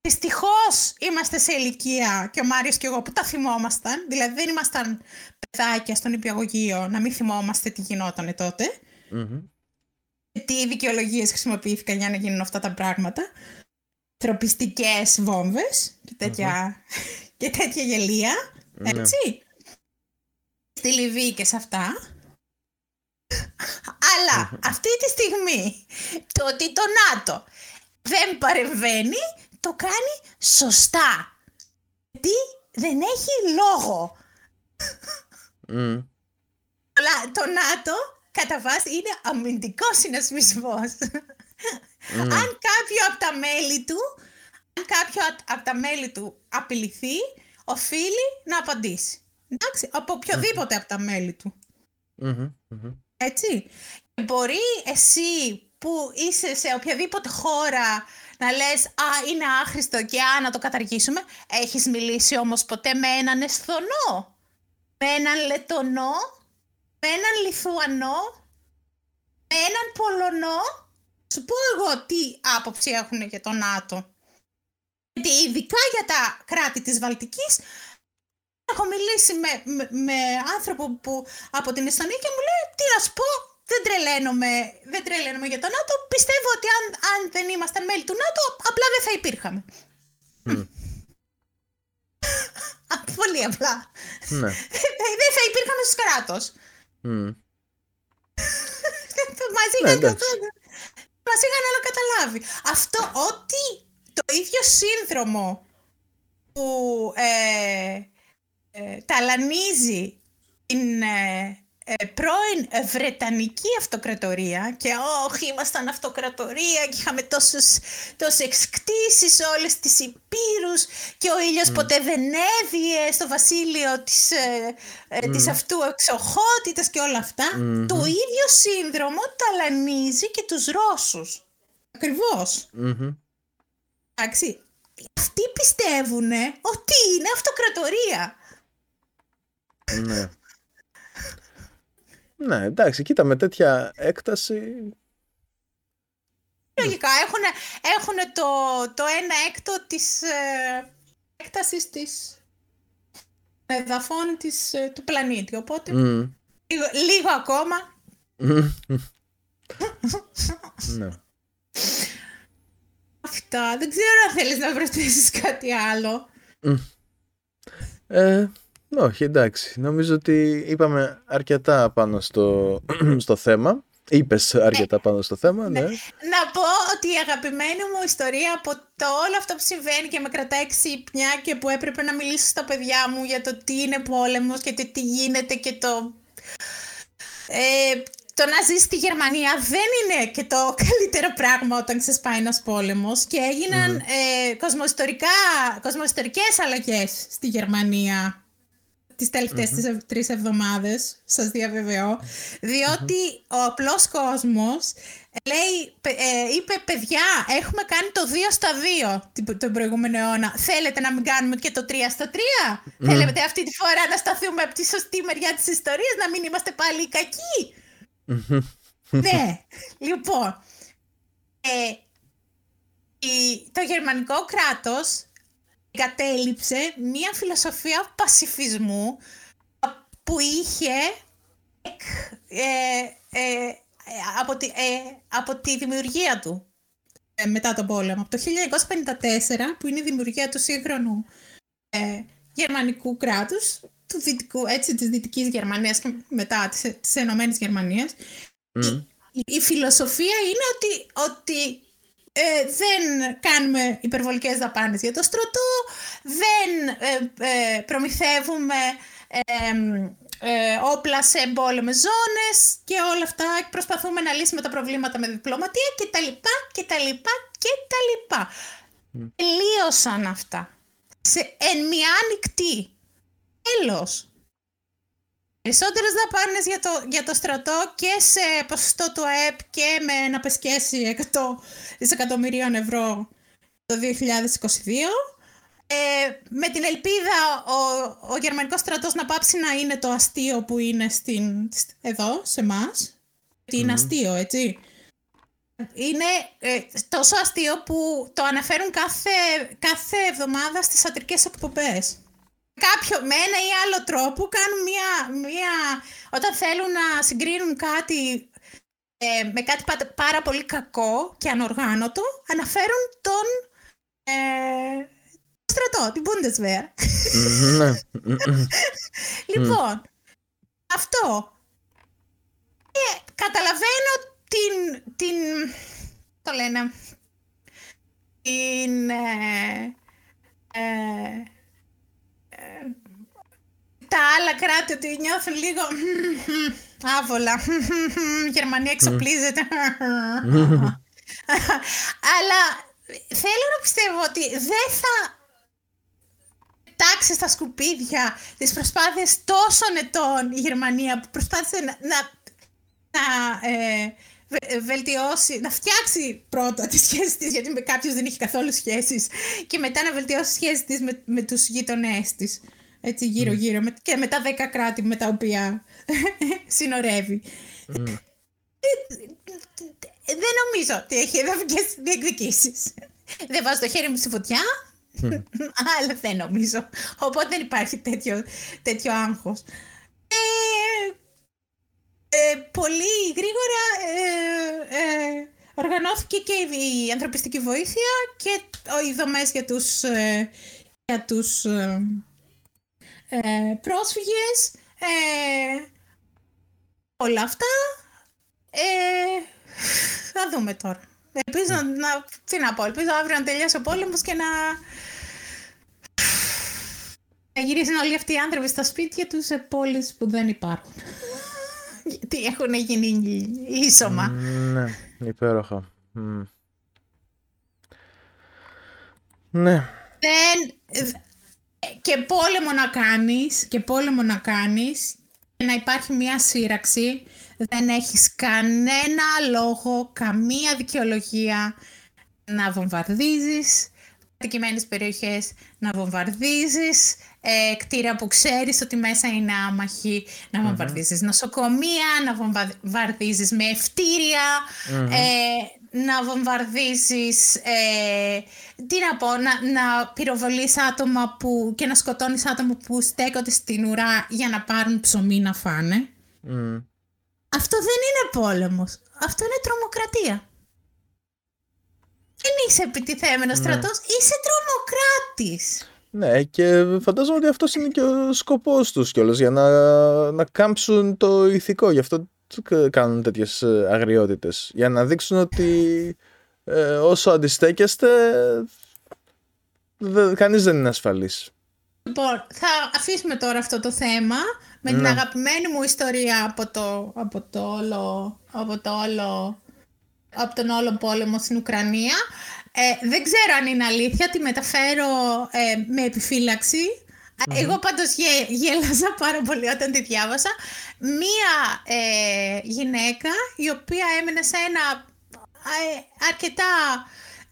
Δυστυχώς είμαστε σε ηλικία και ο Μάριος και εγώ που τα θυμόμασταν. Δηλαδή δεν ήμασταν παιδάκια στον υπηαγωγείο να μην θυμόμαστε τι γινόταν τότε. Mm-hmm. Τι δικαιολογίες χρησιμοποιήθηκαν για να γίνουν αυτά τα πράγματα. Τροπιστικές βόμβες και τέτοια, και τέτοια γελία. Ναι. Έτσι. Στη Λιβύη και σε αυτά. Αλλά αυτή τη στιγμή το ότι το ΝΑΤΟ δεν παρεμβαίνει το κάνει σωστά. Γιατί δεν έχει λόγο. Mm. Το ΝΑΤΟ κατά βάση είναι αμυντικό συνασπισμό. αν κάποιο από τα μέλη του, αν κάποιο από τα μέλη του απειληθεί, οφείλει να απαντήσει. Εντάξει, από οποιοδήποτε από τα μέλη του. Έτσι. Μπορεί εσύ που είσαι σε οποιαδήποτε χώρα να λες «Α, είναι άχρηστο και α, να το καταργήσουμε». Έχεις μιλήσει όμως ποτέ με έναν Εσθονό, με έναν Λετονό, με έναν Λιθουανό, με έναν Πολωνό. Σου πω εγώ τι άποψη έχουν για το ΝΑΤΟ. Γιατί ειδικά για τα κράτη της Βαλτικής έχω μιλήσει με, με, άνθρωπο που, από την Εστονία και μου λέει τι να σου πω, δεν τρελαίνομαι, δεν τρελαίνομαι για το ΝΑΤΟ. Πιστεύω ότι αν, αν δεν ήμασταν μέλη του ΝΑΤΟ, απλά δεν θα υπήρχαμε. Mm. Πολύ απλά. Ναι. δεν θα υπήρχαμε στο κράτος. Mm. Μαζί ναι, Μας είχαν άλλο καταλάβει. Αυτό ότι το ίδιο σύνδρομο που ε, ε, ταλανίζει την ε, ε, πρώην Βρετανική αυτοκρατορία και όχι ήμασταν αυτοκρατορία και είχαμε τόσες, τόσες εξκτήσεις όλες τις υπήρους και ο ήλιος ποτέ δεν έδιε στο βασίλειο της, ε, ε της αυτού εξοχότητας και όλα Το ίδιο σύνδρομο ταλανίζει και τους Ρώσους. Ακριβώς. Εντάξει. Αυτοί πιστεύουν ότι είναι αυτοκρατορία. Ναι. Ναι, εντάξει, κοίτα με τέτοια έκταση. Λογικά έχουν, έχουν το, το ένα έκτο της ε, έκτασης της εδαφών της, ε, του πλανήτη. Οπότε λίγο, λίγο ακόμα. ναι. Αυτά. Δεν ξέρω αν θέλεις να προσθέσεις κάτι άλλο. Ε, όχι, εντάξει. Νομίζω ότι είπαμε αρκετά πάνω στο, στο θέμα. Είπες αρκετά ναι. πάνω στο θέμα, ναι. ναι. Να πω ότι η αγαπημένη μου ιστορία από το όλο αυτό που συμβαίνει και με κρατάει ξύπνια και που έπρεπε να μιλήσω στα παιδιά μου για το τι είναι πόλεμος και το τι γίνεται και το... Ε, το να ζεις στη Γερμανία δεν είναι και το καλύτερο πράγμα όταν ξεσπάει ένας πόλεμος και έγιναν mm. ε, κοσμοϊστορικές αλλαγές στη Γερμανία τις τελευταίες mm-hmm. τρεις εβδομάδες, σας διαβεβαιώ, ο απλός κόσμος λέει, ε, είπε παιδιά έχουμε κάνει το 2 στα 2 τον προηγούμενο αιώνα, θέλετε να μην κάνουμε και το 3 στα 3, θέλετε αυτή τη φορά να σταθούμε από τη σωστή μεριά της ιστορίας, να μην είμαστε πάλι κακοί; Ναι, λοιπόν, ε, το γερμανικό κράτος κατέληψε μία φιλοσοφία πασιφισμού που είχε ε, ε, από, τη, ε, από τη δημιουργία του μετά τον πόλεμο. Από το 1954 που είναι η δημιουργία του σύγχρονου γερμανικού κράτους του δυτικού, έτσι, της Δυτικής Γερμανίας και μετά της, της Ενωμένης Γερμανίας η, η, φιλοσοφία είναι ότι, ότι ε, δεν κάνουμε υπερβολικές δαπάνες για το στρωτό, δεν ε, ε, προμηθεύουμε όπλα σε εμπόλεμες ζώνες και όλα αυτά προσπαθούμε να λύσουμε τα προβλήματα με διπλωματία και τα λοιπά και τα λοιπά και τα λοιπά. Mm. Τελείωσαν αυτά. Σε, εν μια ανοιχτή. Τέλος περισσότερες δαπάνες για το, για το στρατό και σε ποσοστό του ΑΕΠ και με να πεσκέσει 100 δισεκατομμυρίων ευρώ το 2022. Ε, με την ελπίδα ο, ο γερμανικός στρατός να πάψει να είναι το αστείο που είναι στην, εδώ, σε εμά. Mm. Είναι αστείο, έτσι. Είναι ε, τόσο αστείο που το αναφέρουν κάθε, κάθε εβδομάδα στις ατρικές εκπομπές κάποιο, με ένα ή άλλο τρόπο κάνουν μία, μία όταν θέλουν να συγκρίνουν κάτι ε, με κάτι πάρα πολύ κακό και ανοργάνωτο, αναφέρουν τον ε, στρατό, την Bundeswehr. Ναι. λοιπόν, αυτό. Και καταλαβαίνω την, την, το λένε, την, ε, ε τα άλλα κράτη ότι νιώθουν λίγο άβολα. Γερμανία εξοπλίζεται. Αλλά θέλω να πιστεύω ότι δεν θα τάξει στα σκουπίδια τις προσπάθειες τόσων ετών η Γερμανία που προσπάθησε να, να, να ε, βελτιώσει, να φτιάξει πρώτα τις σχέσεις της γιατί με κάποιος δεν έχει καθόλου σχέσεις και μετά να βελτιώσει τις σχέσεις της με, με τους γειτονές της έτσι γύρω γύρω και με τα δέκα κράτη με τα οποία συνορεύει. Δεν νομίζω ότι έχει εδαφικές διεκδικήσεις. Δεν βάζω το χέρι μου στη φωτιά, αλλά δεν νομίζω. Οπότε δεν υπάρχει τέτοιο, τέτοιο άγχος. Ε, ε, πολύ γρήγορα ε, ε, οργανώθηκε και η ανθρωπιστική βοήθεια και οι δομές για τους, ε, για τους πρόσφυγες. όλα αυτά. θα δούμε τώρα. Ελπίζω να, τι να πω, ελπίζω αύριο να τελειώσει ο πόλεμος και να, να γυρίσουν όλοι αυτοί οι άνθρωποι στα σπίτια τους σε πόλεις που δεν υπάρχουν. Γιατί έχουν γίνει ίσωμα. Ναι, υπέροχα. Ναι. Δεν... Και πόλεμο να κάνεις, και πόλεμο να κάνεις, και να υπάρχει μια σύραξη, δεν έχεις κανένα λόγο, καμία δικαιολογία να βομβαρδίζεις κατοικημένες περιοχές, να βομβαρδίζεις ε, κτίρια που ξέρεις ότι μέσα είναι άμαχοι, να mm βομβαρδίζεις νοσοκομεία, να βομβαρδίζεις με ευτηρια ε, να βομβαρδίζεις, ε, τι να πω, να, να πυροβολείς άτομα που, και να σκοτώνεις άτομα που στέκονται στην ουρά για να πάρουν ψωμί να φάνε. Αυτό δεν είναι πόλεμος. Αυτό είναι τρομοκρατία. Δεν είσαι επιτιθέμενος ναι. στρατός, είσαι τρομοκράτης. Ναι, και φαντάζομαι ότι αυτός είναι και ο σκοπός τους κιόλας, για να, να κάμψουν το ηθικό. Γι' αυτό κάνουν τέτοιες ε, αγριότητες. Για να δείξουν ότι ε, όσο αντιστέκεστε, δε, κανείς δεν είναι ασφαλής. Λοιπόν, θα αφήσουμε τώρα αυτό το θέμα με την ναι. αγαπημένη μου ιστορία από το, από το όλο, από το όλο, από τον όλο πόλεμο στην Ουκρανία. Ε, δεν ξέρω αν είναι αλήθεια, τη μεταφέρω ε, με επιφυλαξη Εγώ πάντως γέ, γέλασα πάρα πολύ όταν τη διάβασα. Μία ε, γυναίκα η οποία έμενε σε ένα ε, αρκετά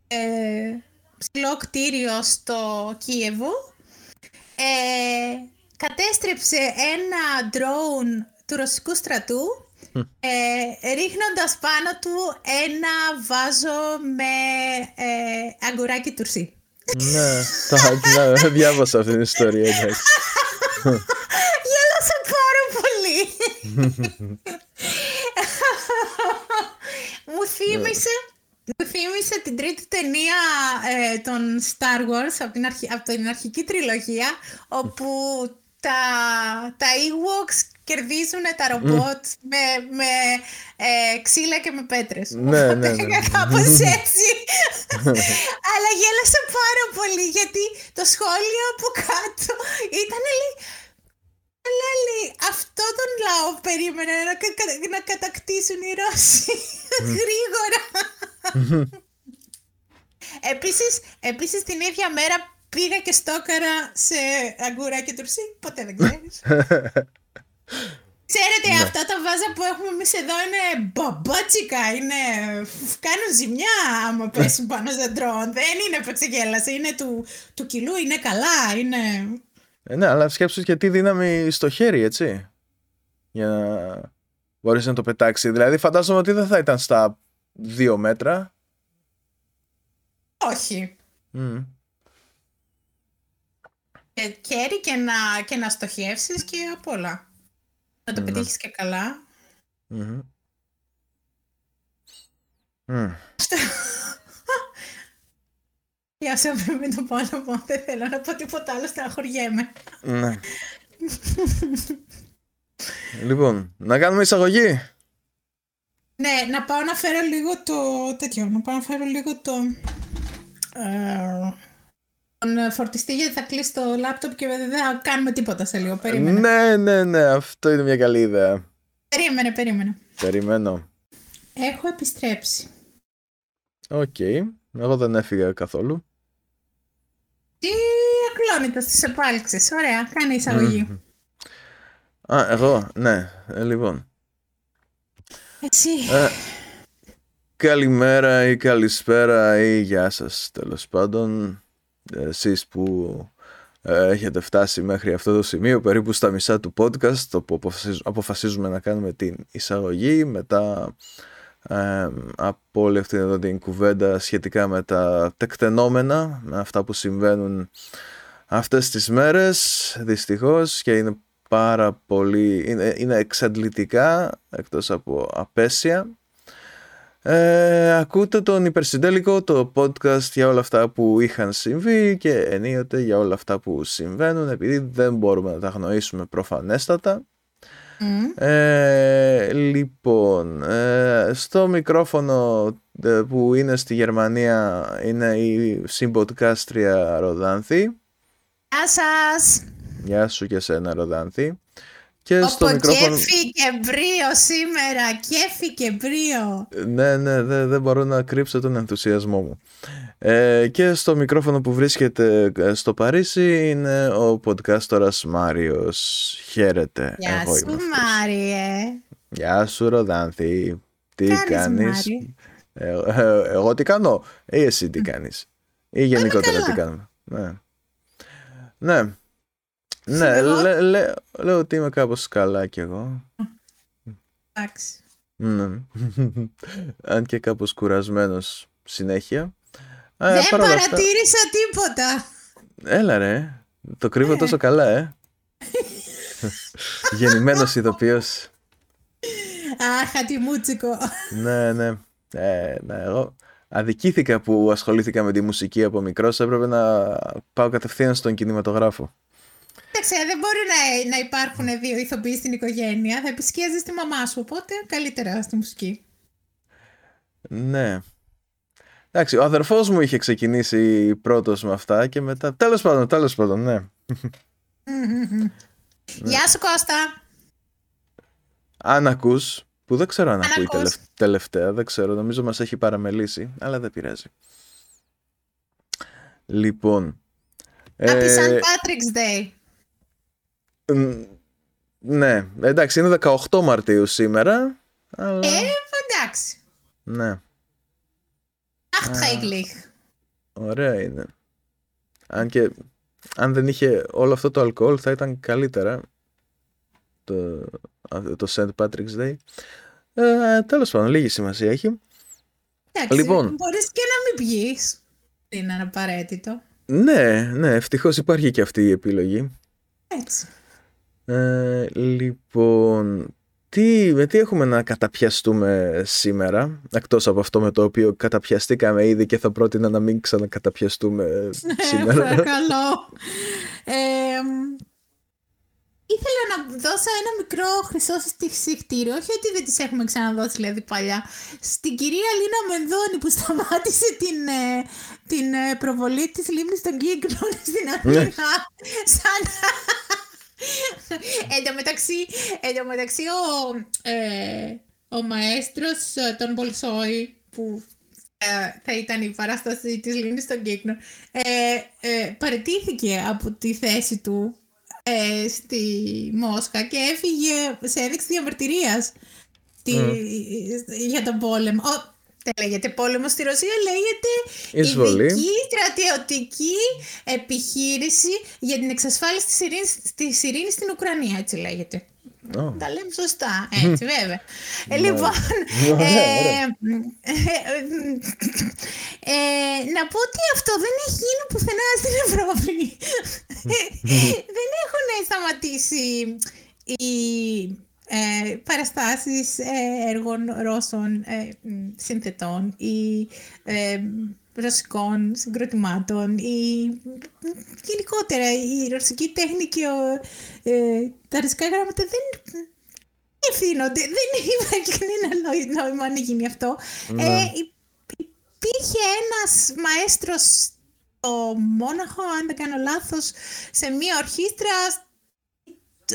ε, ψηλό κτίριο στο Κίεβο. κατέστρεψε ένα drone του ρωσικού στρατού ε, ρίχνοντας πάνω του ένα βάζο με ε, αγκουράκι τουρσί. Ναι, τα, διάβασα αυτή την ιστορία, εντάξει. Γέλασα πάρα πολύ. Μου θύμισε μου θύμισε την τρίτη ταινία ε, των Star Wars από την, αρχι... από την αρχική τριλογία όπου τα, τα Ewoks κερδίζουν τα ρομπότ με, με ε, ξύλα και με πέτρες. Ναι, ναι, ναι. Κάπως έτσι. Αλλά γέλασα πάρα πολύ γιατί το σχόλιο από κάτω ήταν λέει... Λέει, αυτό τον λαό περίμενα να, να κατακτήσουν οι Ρώσοι γρήγορα. επίσης, επίσης την ίδια μέρα πήγα και στόκαρα σε αγκουρά και τουρσί. Ποτέ δεν ξέρεις. Ξέρετε, ναι. αυτά τα βάζα που έχουμε εμείς εδώ είναι μπαμπάτσικα, είναι... κάνουν ζημιά άμα πέσουν πάνω σε ντρόν. Δεν είναι πετσεγέλαση, είναι του, του κιλού, είναι καλά, είναι... Ε, ναι, αλλά σκέψου και τι δύναμη στο χέρι, έτσι, για να μπορείς να το πετάξει. Δηλαδή φαντάζομαι ότι δεν θα ήταν στα δύο μέτρα. Όχι. Mm. Και κέρι και να, και να στοχεύσεις και απ' όλα. Να το ναι. πετύχεις και καλά. Mm-hmm. Mm. Γεια σου, με το πόλεμο. Δεν θέλω να πω τίποτα άλλο, στεναχωριέμαι. Ναι. λοιπόν, να κάνουμε εισαγωγή. Ναι, να πάω να φέρω λίγο το τέτοιο, να πάω να φέρω λίγο το... Ε, τον φορτιστή γιατί θα κλείσει το λάπτοπ και δεν θα κάνουμε τίποτα σε λίγο. Περίμενε. Ναι, ναι, ναι, αυτό είναι μια καλή ιδέα. Περίμενε, περίμενε. Περιμένω. Έχω επιστρέψει. Οκ. Εγώ δεν έφυγα καθόλου. Τι ακλόνητος στις επάλξεις. Ωραία, κάνει εισαγωγή. Α, εγώ, ναι. Ε, λοιπόν. Εσύ. Ε, καλημέρα ή καλησπέρα ή γεια σας τέλος πάντων. Εσείς που ε, έχετε φτάσει μέχρι αυτό το σημείο περίπου στα μισά του podcast όπου αποφασίζουμε να κάνουμε την εισαγωγή μετά από όλη αυτή εδώ την κουβέντα σχετικά με τα τεκτενόμενα με αυτά που συμβαίνουν αυτές τις μέρες δυστυχώς και είναι πάρα πολύ είναι, είναι εξαντλητικά εκτός από απέσια ε, ακούτε τον υπερσυντέλικο, το podcast για όλα αυτά που είχαν συμβεί και ενίοτε για όλα αυτά που συμβαίνουν επειδή δεν μπορούμε να τα γνωρίσουμε προφανέστατα. Ε, λοιπόν, ε, στο μικρόφωνο ε, που είναι στη Γερμανία είναι η συμποτκάστρια Ροδάνθη. Γεια σας! Γεια σου και σένα Ροδάνθη. Και στο μικρόφωνο... Κέφι και μπρίο σήμερα, κέφι και μπρίο. Ναι, ναι, δεν, δεν μπορώ να κρύψω τον ενθουσιασμό μου. Ε, και στο μικρόφωνο που βρίσκεται ε, στο Παρίσι είναι ο podcastορας Μάριος. Χαίρετε. Γεια Εγώ σου Μάριε. Γεια σου Ροδάνθη. Τι κάνεις; Ε, ε, εγώ τι κάνω; Ή εσύ τι κάνεις; Ή γενικότερα τι κάνουμε; Ναι. Ναι. Ναι, λέ, λέ, λέω ότι είμαι κάπως καλά κι εγώ. Εντάξει. Ναι. Αν και κάπως κουρασμένος συνέχεια. Δεν παρατήρησα τίποτα. Έλα ρε. Το κρύβω τόσο καλά, ε. Γεννημένος ηθοποιός. Αχ, ατιμούτσικο. ναι, ναι. Ε, ναι, εγώ αδικήθηκα που ασχολήθηκα με τη μουσική από μικρός. Έπρεπε να πάω κατευθείαν στον κινηματογράφο. Εντάξει, δεν μπορεί να, να υπάρχουν δύο ηθοποιοί στην οικογένεια. Θα επισκιάζεις τη μαμά σου, οπότε καλύτερα στη μουσική. Ναι. Εντάξει, ο αδερφός μου είχε ξεκινήσει πρώτος με αυτά και μετά... Τέλος πάντων, τέλος πάντων, ναι. ναι. Γεια σου Κώστα. Αν ακούς, που δεν ξέρω αν, ακούει τελευταία, δεν ξέρω, νομίζω μας έχει παραμελήσει, αλλά δεν πειράζει. Λοιπόν... Happy ε... St. Patrick's Day. Ναι, εντάξει, είναι 18 Μαρτίου σήμερα. Αλλά... Ε, εντάξει. Ναι. Αχ, Ωραία είναι. Αν και αν δεν είχε όλο αυτό το αλκοόλ θα ήταν καλύτερα το, το St. Patrick's Day. Ε, τέλος πάντων, λίγη σημασία έχει. Εντάξει, λοιπόν, μπορείς και να μην πιείς. Δεν είναι απαραίτητο. Ναι, ναι, ευτυχώς υπάρχει και αυτή η επιλογή. Έτσι. Ε, λοιπόν, τι, με τι έχουμε να καταπιαστούμε σήμερα, εκτός από αυτό με το οποίο καταπιαστήκαμε ήδη και θα πρότεινα να μην ξανακαταπιαστούμε ναι, σήμερα. Παρακαλώ. Ε, ήθελα να δώσω ένα μικρό χρυσό συχτήριο, όχι ότι δεν τις έχουμε ξαναδώσει δηλαδή παλιά, στην κυρία Λίνα Μενδώνη που σταμάτησε την, ε, την ε, προβολή της λίμνης των Κύκλων στην ναι. Αθήνα. σαν εν τω μεταξύ, εν μεταξύ ο, ε, ο μαέστρος ε, των Μπολσόη που ε, θα ήταν η παράσταση της Λίνης των Κύκνων ε, ε, παρετήθηκε από τη θέση του ε, στη Μόσχα και έφυγε σε έδειξη διαμαρτυρίας για τον πόλεμο. Δεν λέγεται πόλεμο στη Ρωσία, λέγεται Εισβολή. ειδική στρατιωτική επιχείρηση για την εξασφάλιση της ειρήνης, της ειρήνης στην Ουκρανία, έτσι λέγεται. Oh. Τα λέμε σωστά, έτσι βέβαια. ε, λοιπόν, ε, ε, να πω ότι αυτό δεν έχει γίνει πουθενά στην Ευρώπη. δεν έχουν σταματήσει οι ε, παραστάσεις ε, έργων Ρώσων ε, συνθετών ή ε, ρωσικών συγκροτημάτων ή γενικότερα η ρωσική τέχνη και ο, ε, τα ρωσικά γράμματα δεν ευθύνονται, δεν υπάρχει κανένα νόημα να γίνει αυτό. Ναι. Ε, υπήρχε ένας μαέστρος το Μόναχο, αν δεν κάνω λάθος, σε μία ορχήστρα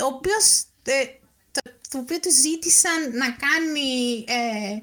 ο οποίος, ε, το, το οποίο τους ζήτησαν να κάνει ε,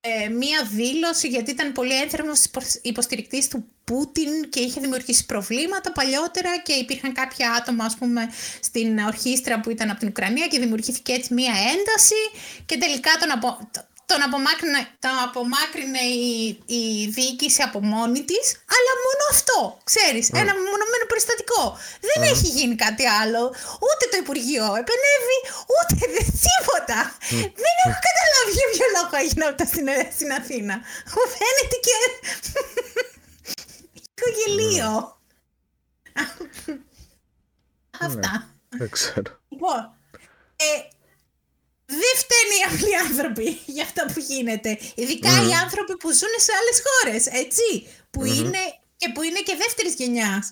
ε, μία δήλωση γιατί ήταν πολύ ένθερμος υποστηρικτής του Πούτιν και είχε δημιουργήσει προβλήματα παλιότερα και υπήρχαν κάποια άτομα ας πούμε στην ορχήστρα που ήταν από την Ουκρανία και δημιουργήθηκε έτσι μία ένταση και τελικά τον, απο τον απομάκρυνε, τον απομάκρυνε η, η διοίκηση από μόνη της, αλλά μόνο αυτό, ξέρεις, mm. ένα μονομένο περιστατικό. Δεν mm. έχει γίνει κάτι άλλο. Ούτε το Υπουργείο επενεύει, ούτε τίποτα. Mm. Δεν έχω καταλάβει για ποιο λόγο έγινε αυτό στην, στην Αθήνα. Μου φαίνεται και... το γελίο. Αυτά. Δεν ξέρω. Λοιπόν, ε, δεν φταίνουν οι απλοί άνθρωποι για αυτό που γίνεται. Ειδικά οι άνθρωποι που ζουν σε άλλες χώρες, έτσι. Που είναι και που είναι και δεύτερης γενιάς.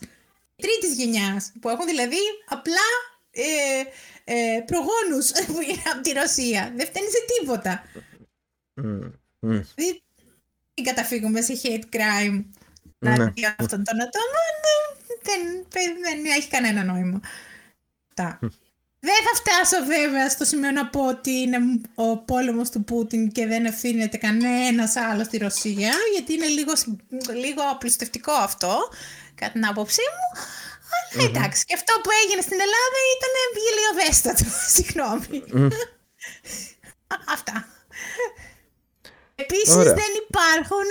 Τρίτης γενιάς. Που έχουν δηλαδή απλά ε, ε, προγόνους που είναι από τη Ρωσία. Δεν φταίνει σε τίποτα. Δεν καταφύγουμε σε hate crime mm. αυτών των ατόμων. Δεν, δεν, δεν έχει κανένα νόημα. Τα. Δεν θα φτάσω βέβαια στο σημείο να πω ότι είναι ο πόλεμος του Πούτιν και δεν ευθύνεται κανένας άλλος στη Ρωσία, γιατί είναι λίγο, λίγο απλουστευτικό αυτό, κατά την άποψή μου. Αλλά εντάξει, και αυτό που έγινε στην Ελλάδα ήταν γελιοδέστατο, συγγνώμη. Αυτά. Επίσης δεν υπάρχουν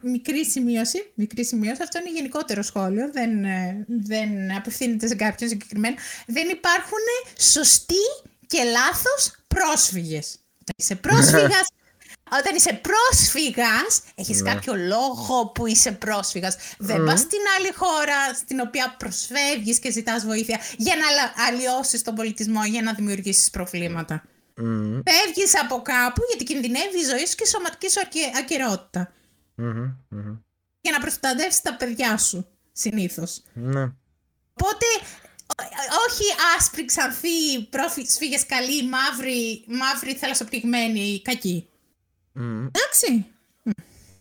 μικρή σημείωση, μικρή σημείωση, αυτό είναι γενικότερο σχόλιο, δεν, ε, δεν απευθύνεται σε κάποιον συγκεκριμένο. Δεν υπάρχουν σωστοί και λάθος πρόσφυγες. Όταν είσαι πρόσφυγας, όταν είσαι πρόσφυγας, έχεις κάποιο λόγο που είσαι πρόσφυγας. Δεν πας στην άλλη χώρα στην οποία προσφεύγεις και ζητάς βοήθεια για να αλλοιώσεις τον πολιτισμό, για να δημιουργήσεις προβλήματα. Mm. Φεύγεις από κάπου γιατί κινδυνεύει η ζωή σου και η σωματική σου ακυρότητα για να προστατεύσει τα παιδιά σου συνήθως. Ναι. Οπότε, όχι άσπροι, ξανθοί, πρόσφυγε καλοί, μαύροι, μαύροι θαλασσοπτυγμένοι, κακοί. Εντάξει.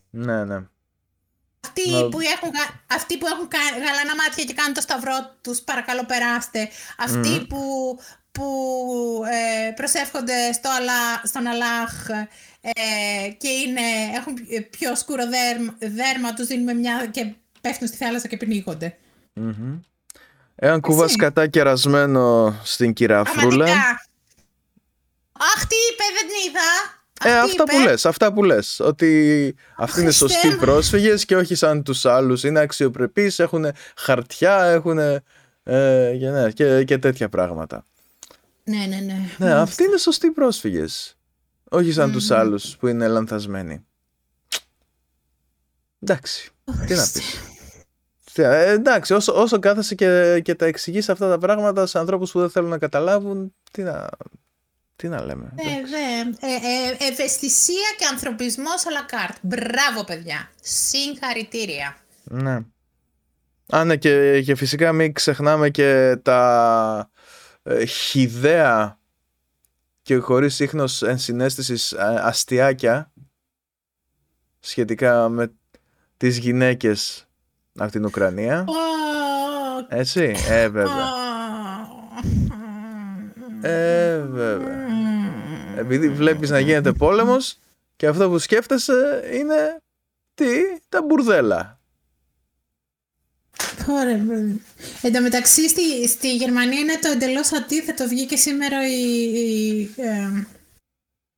Ναι, ναι. Αυτοί, που έχουν, αυτοί που έχουν γαλανά μάτια και κάνουν το σταυρό τους, παρακαλώ περάστε. Αυτοί που, που ε, προσεύχονται στο αλά, στον Αλάχ ε, και είναι, έχουν πιο σκούρο δέρμα, δέρμα τους δίνουμε μια και πέφτουν στη θάλασσα και πνίγονται. Mm-hmm. Έναν κουβά κατά κερασμένο στην κυραφρούλα. Αχ, τι είπε, δεν την είδα. Ε, αυτά που λες, αυτά που λες. Ότι αυτοί είναι σωστοί πρόσφυγες και όχι σαν τους άλλους. Είναι αξιοπρεπείς, έχουν χαρτιά, έχουν ε, ναι, και, και τέτοια πράγματα. Ναι, ναι, ναι. Ναι, αυτοί είναι σωστοί πρόσφυγες. Όχι σαν mm. τους άλλους που είναι λανθασμένοι. Εντάξει, τι να πεις. Ε, εντάξει, όσο, όσο κάθεσαι και, και τα εξηγείς αυτά τα πράγματα σε ανθρώπους που δεν θέλουν να καταλάβουν, τι να, τι να λέμε. Ε, ε, ε, ευαισθησία και ανθρωπισμός à la carte. Μπράβο παιδιά. Συγχαρητήρια. Ναι. Α, ναι, και, και φυσικά μην ξεχνάμε και τα ε, χιδέα και χωρίς ίχνος ενσυναίσθησης αστιάκια σχετικά με τις γυναίκες από την Ουκρανία. Έτσι, ε βέβαια. Ε βέβαια. Επειδή βλέπεις να γίνεται πόλεμος και αυτό που σκέφτεσαι είναι τι, τα μπουρδέλα. Ωραία. Εν τω μεταξύ στη, στη Γερμανία είναι το εντελώς αντίθετο. Βγήκε σήμερα η, η, ε,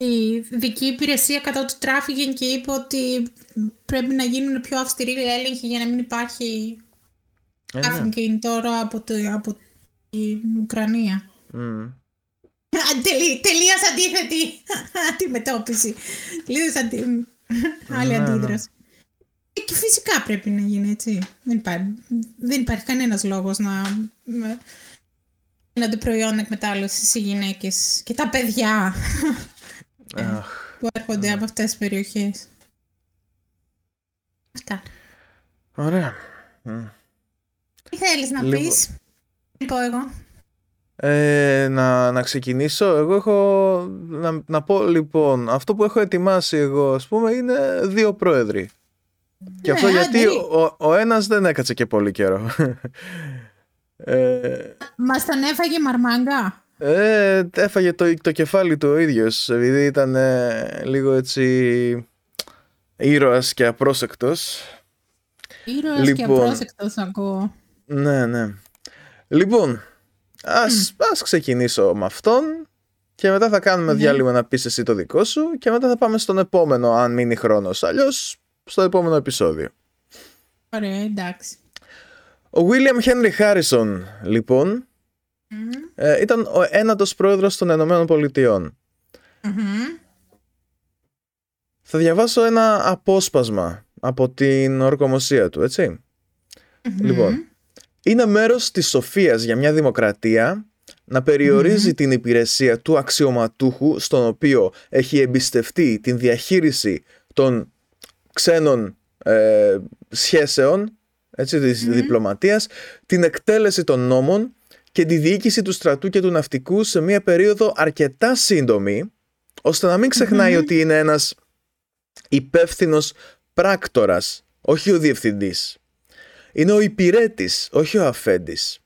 η ειδική υπηρεσία κατά του τράφικινγκ και είπε ότι πρέπει να γίνουν πιο αυστηροί έλεγχοι για να μην υπάρχει ε, τράφικινγκ τώρα από, το, από την Ουκρανία. Mm. Τελείως αντίθετη αντιμετώπιση. Τελείως αντι... άλλη ναι, ναι. αντίδραση. Και φυσικά πρέπει να γίνει έτσι. Δεν υπάρχει, δεν υπάρχει κανένας λόγος να γίνονται προϊόν εκμετάλλευσης οι γυναίκες και τα παιδιά που έρχονται από αυτές τις περιοχές. Αυτά. Ωραία. Τι θέλεις να λοιπόν... πεις, τι πω εγώ. Ε, να, να ξεκινήσω. Εγώ έχω να, να πω λοιπόν, αυτό που έχω ετοιμάσει εγώ ας πούμε είναι δύο πρόεδροι Και αυτό Ναι, γιατί άντε. ο, ο ένας δεν έκατσε και πολύ καιρό. ε, Μας τον έφαγε η μαρμάγκα; ε, έφαγε το, το κεφάλι του ο ίδιος επειδή ήταν ε, λίγο έτσι ήρωας και απρόσεκτος. Ήρωας και Λοιπόν. απρόσεκτος ακούω. Ναι, ναι. Λοιπόν, ας, ας ξεκινήσω με αυτόν και μετά θα κάνουμε Ναι. διάλειμμα να πεις εσύ το δικό σου και μετά θα πάμε στον επόμενο αν μείνει χρόνος. Αλλιώς στο επόμενο επεισόδιο. Ωραία, εντάξει. Ο William Henry Harrison, λοιπόν, Μμμ, ε, ήταν ο ένατος πρόεδρος των Ηνωμένων Πολιτειών. μμμ. Θα διαβάσω ένα απόσπασμα από την ορκομοσία του, έτσι. Μμμ. Λοιπόν, είναι μέρος της σοφίας για μια δημοκρατία να περιοριζει την υπηρεσία του αξιωματούχου στον οποίο έχει εμπιστευτεί την διαχείριση των ξένων ε, σχέσεων, έτσι, της διπλωματίας, την εκτέλεση των νόμων και τη διοίκηση του στρατού και του ναυτικού σε μια περίοδο αρκετά σύντομη, ώστε να μην ξεχνάει Μμμ. ότι είναι ένας υπεύθυνος πράκτορας, όχι ο διευθυντής. Είναι ο υπηρέτης, όχι ο αφέντης.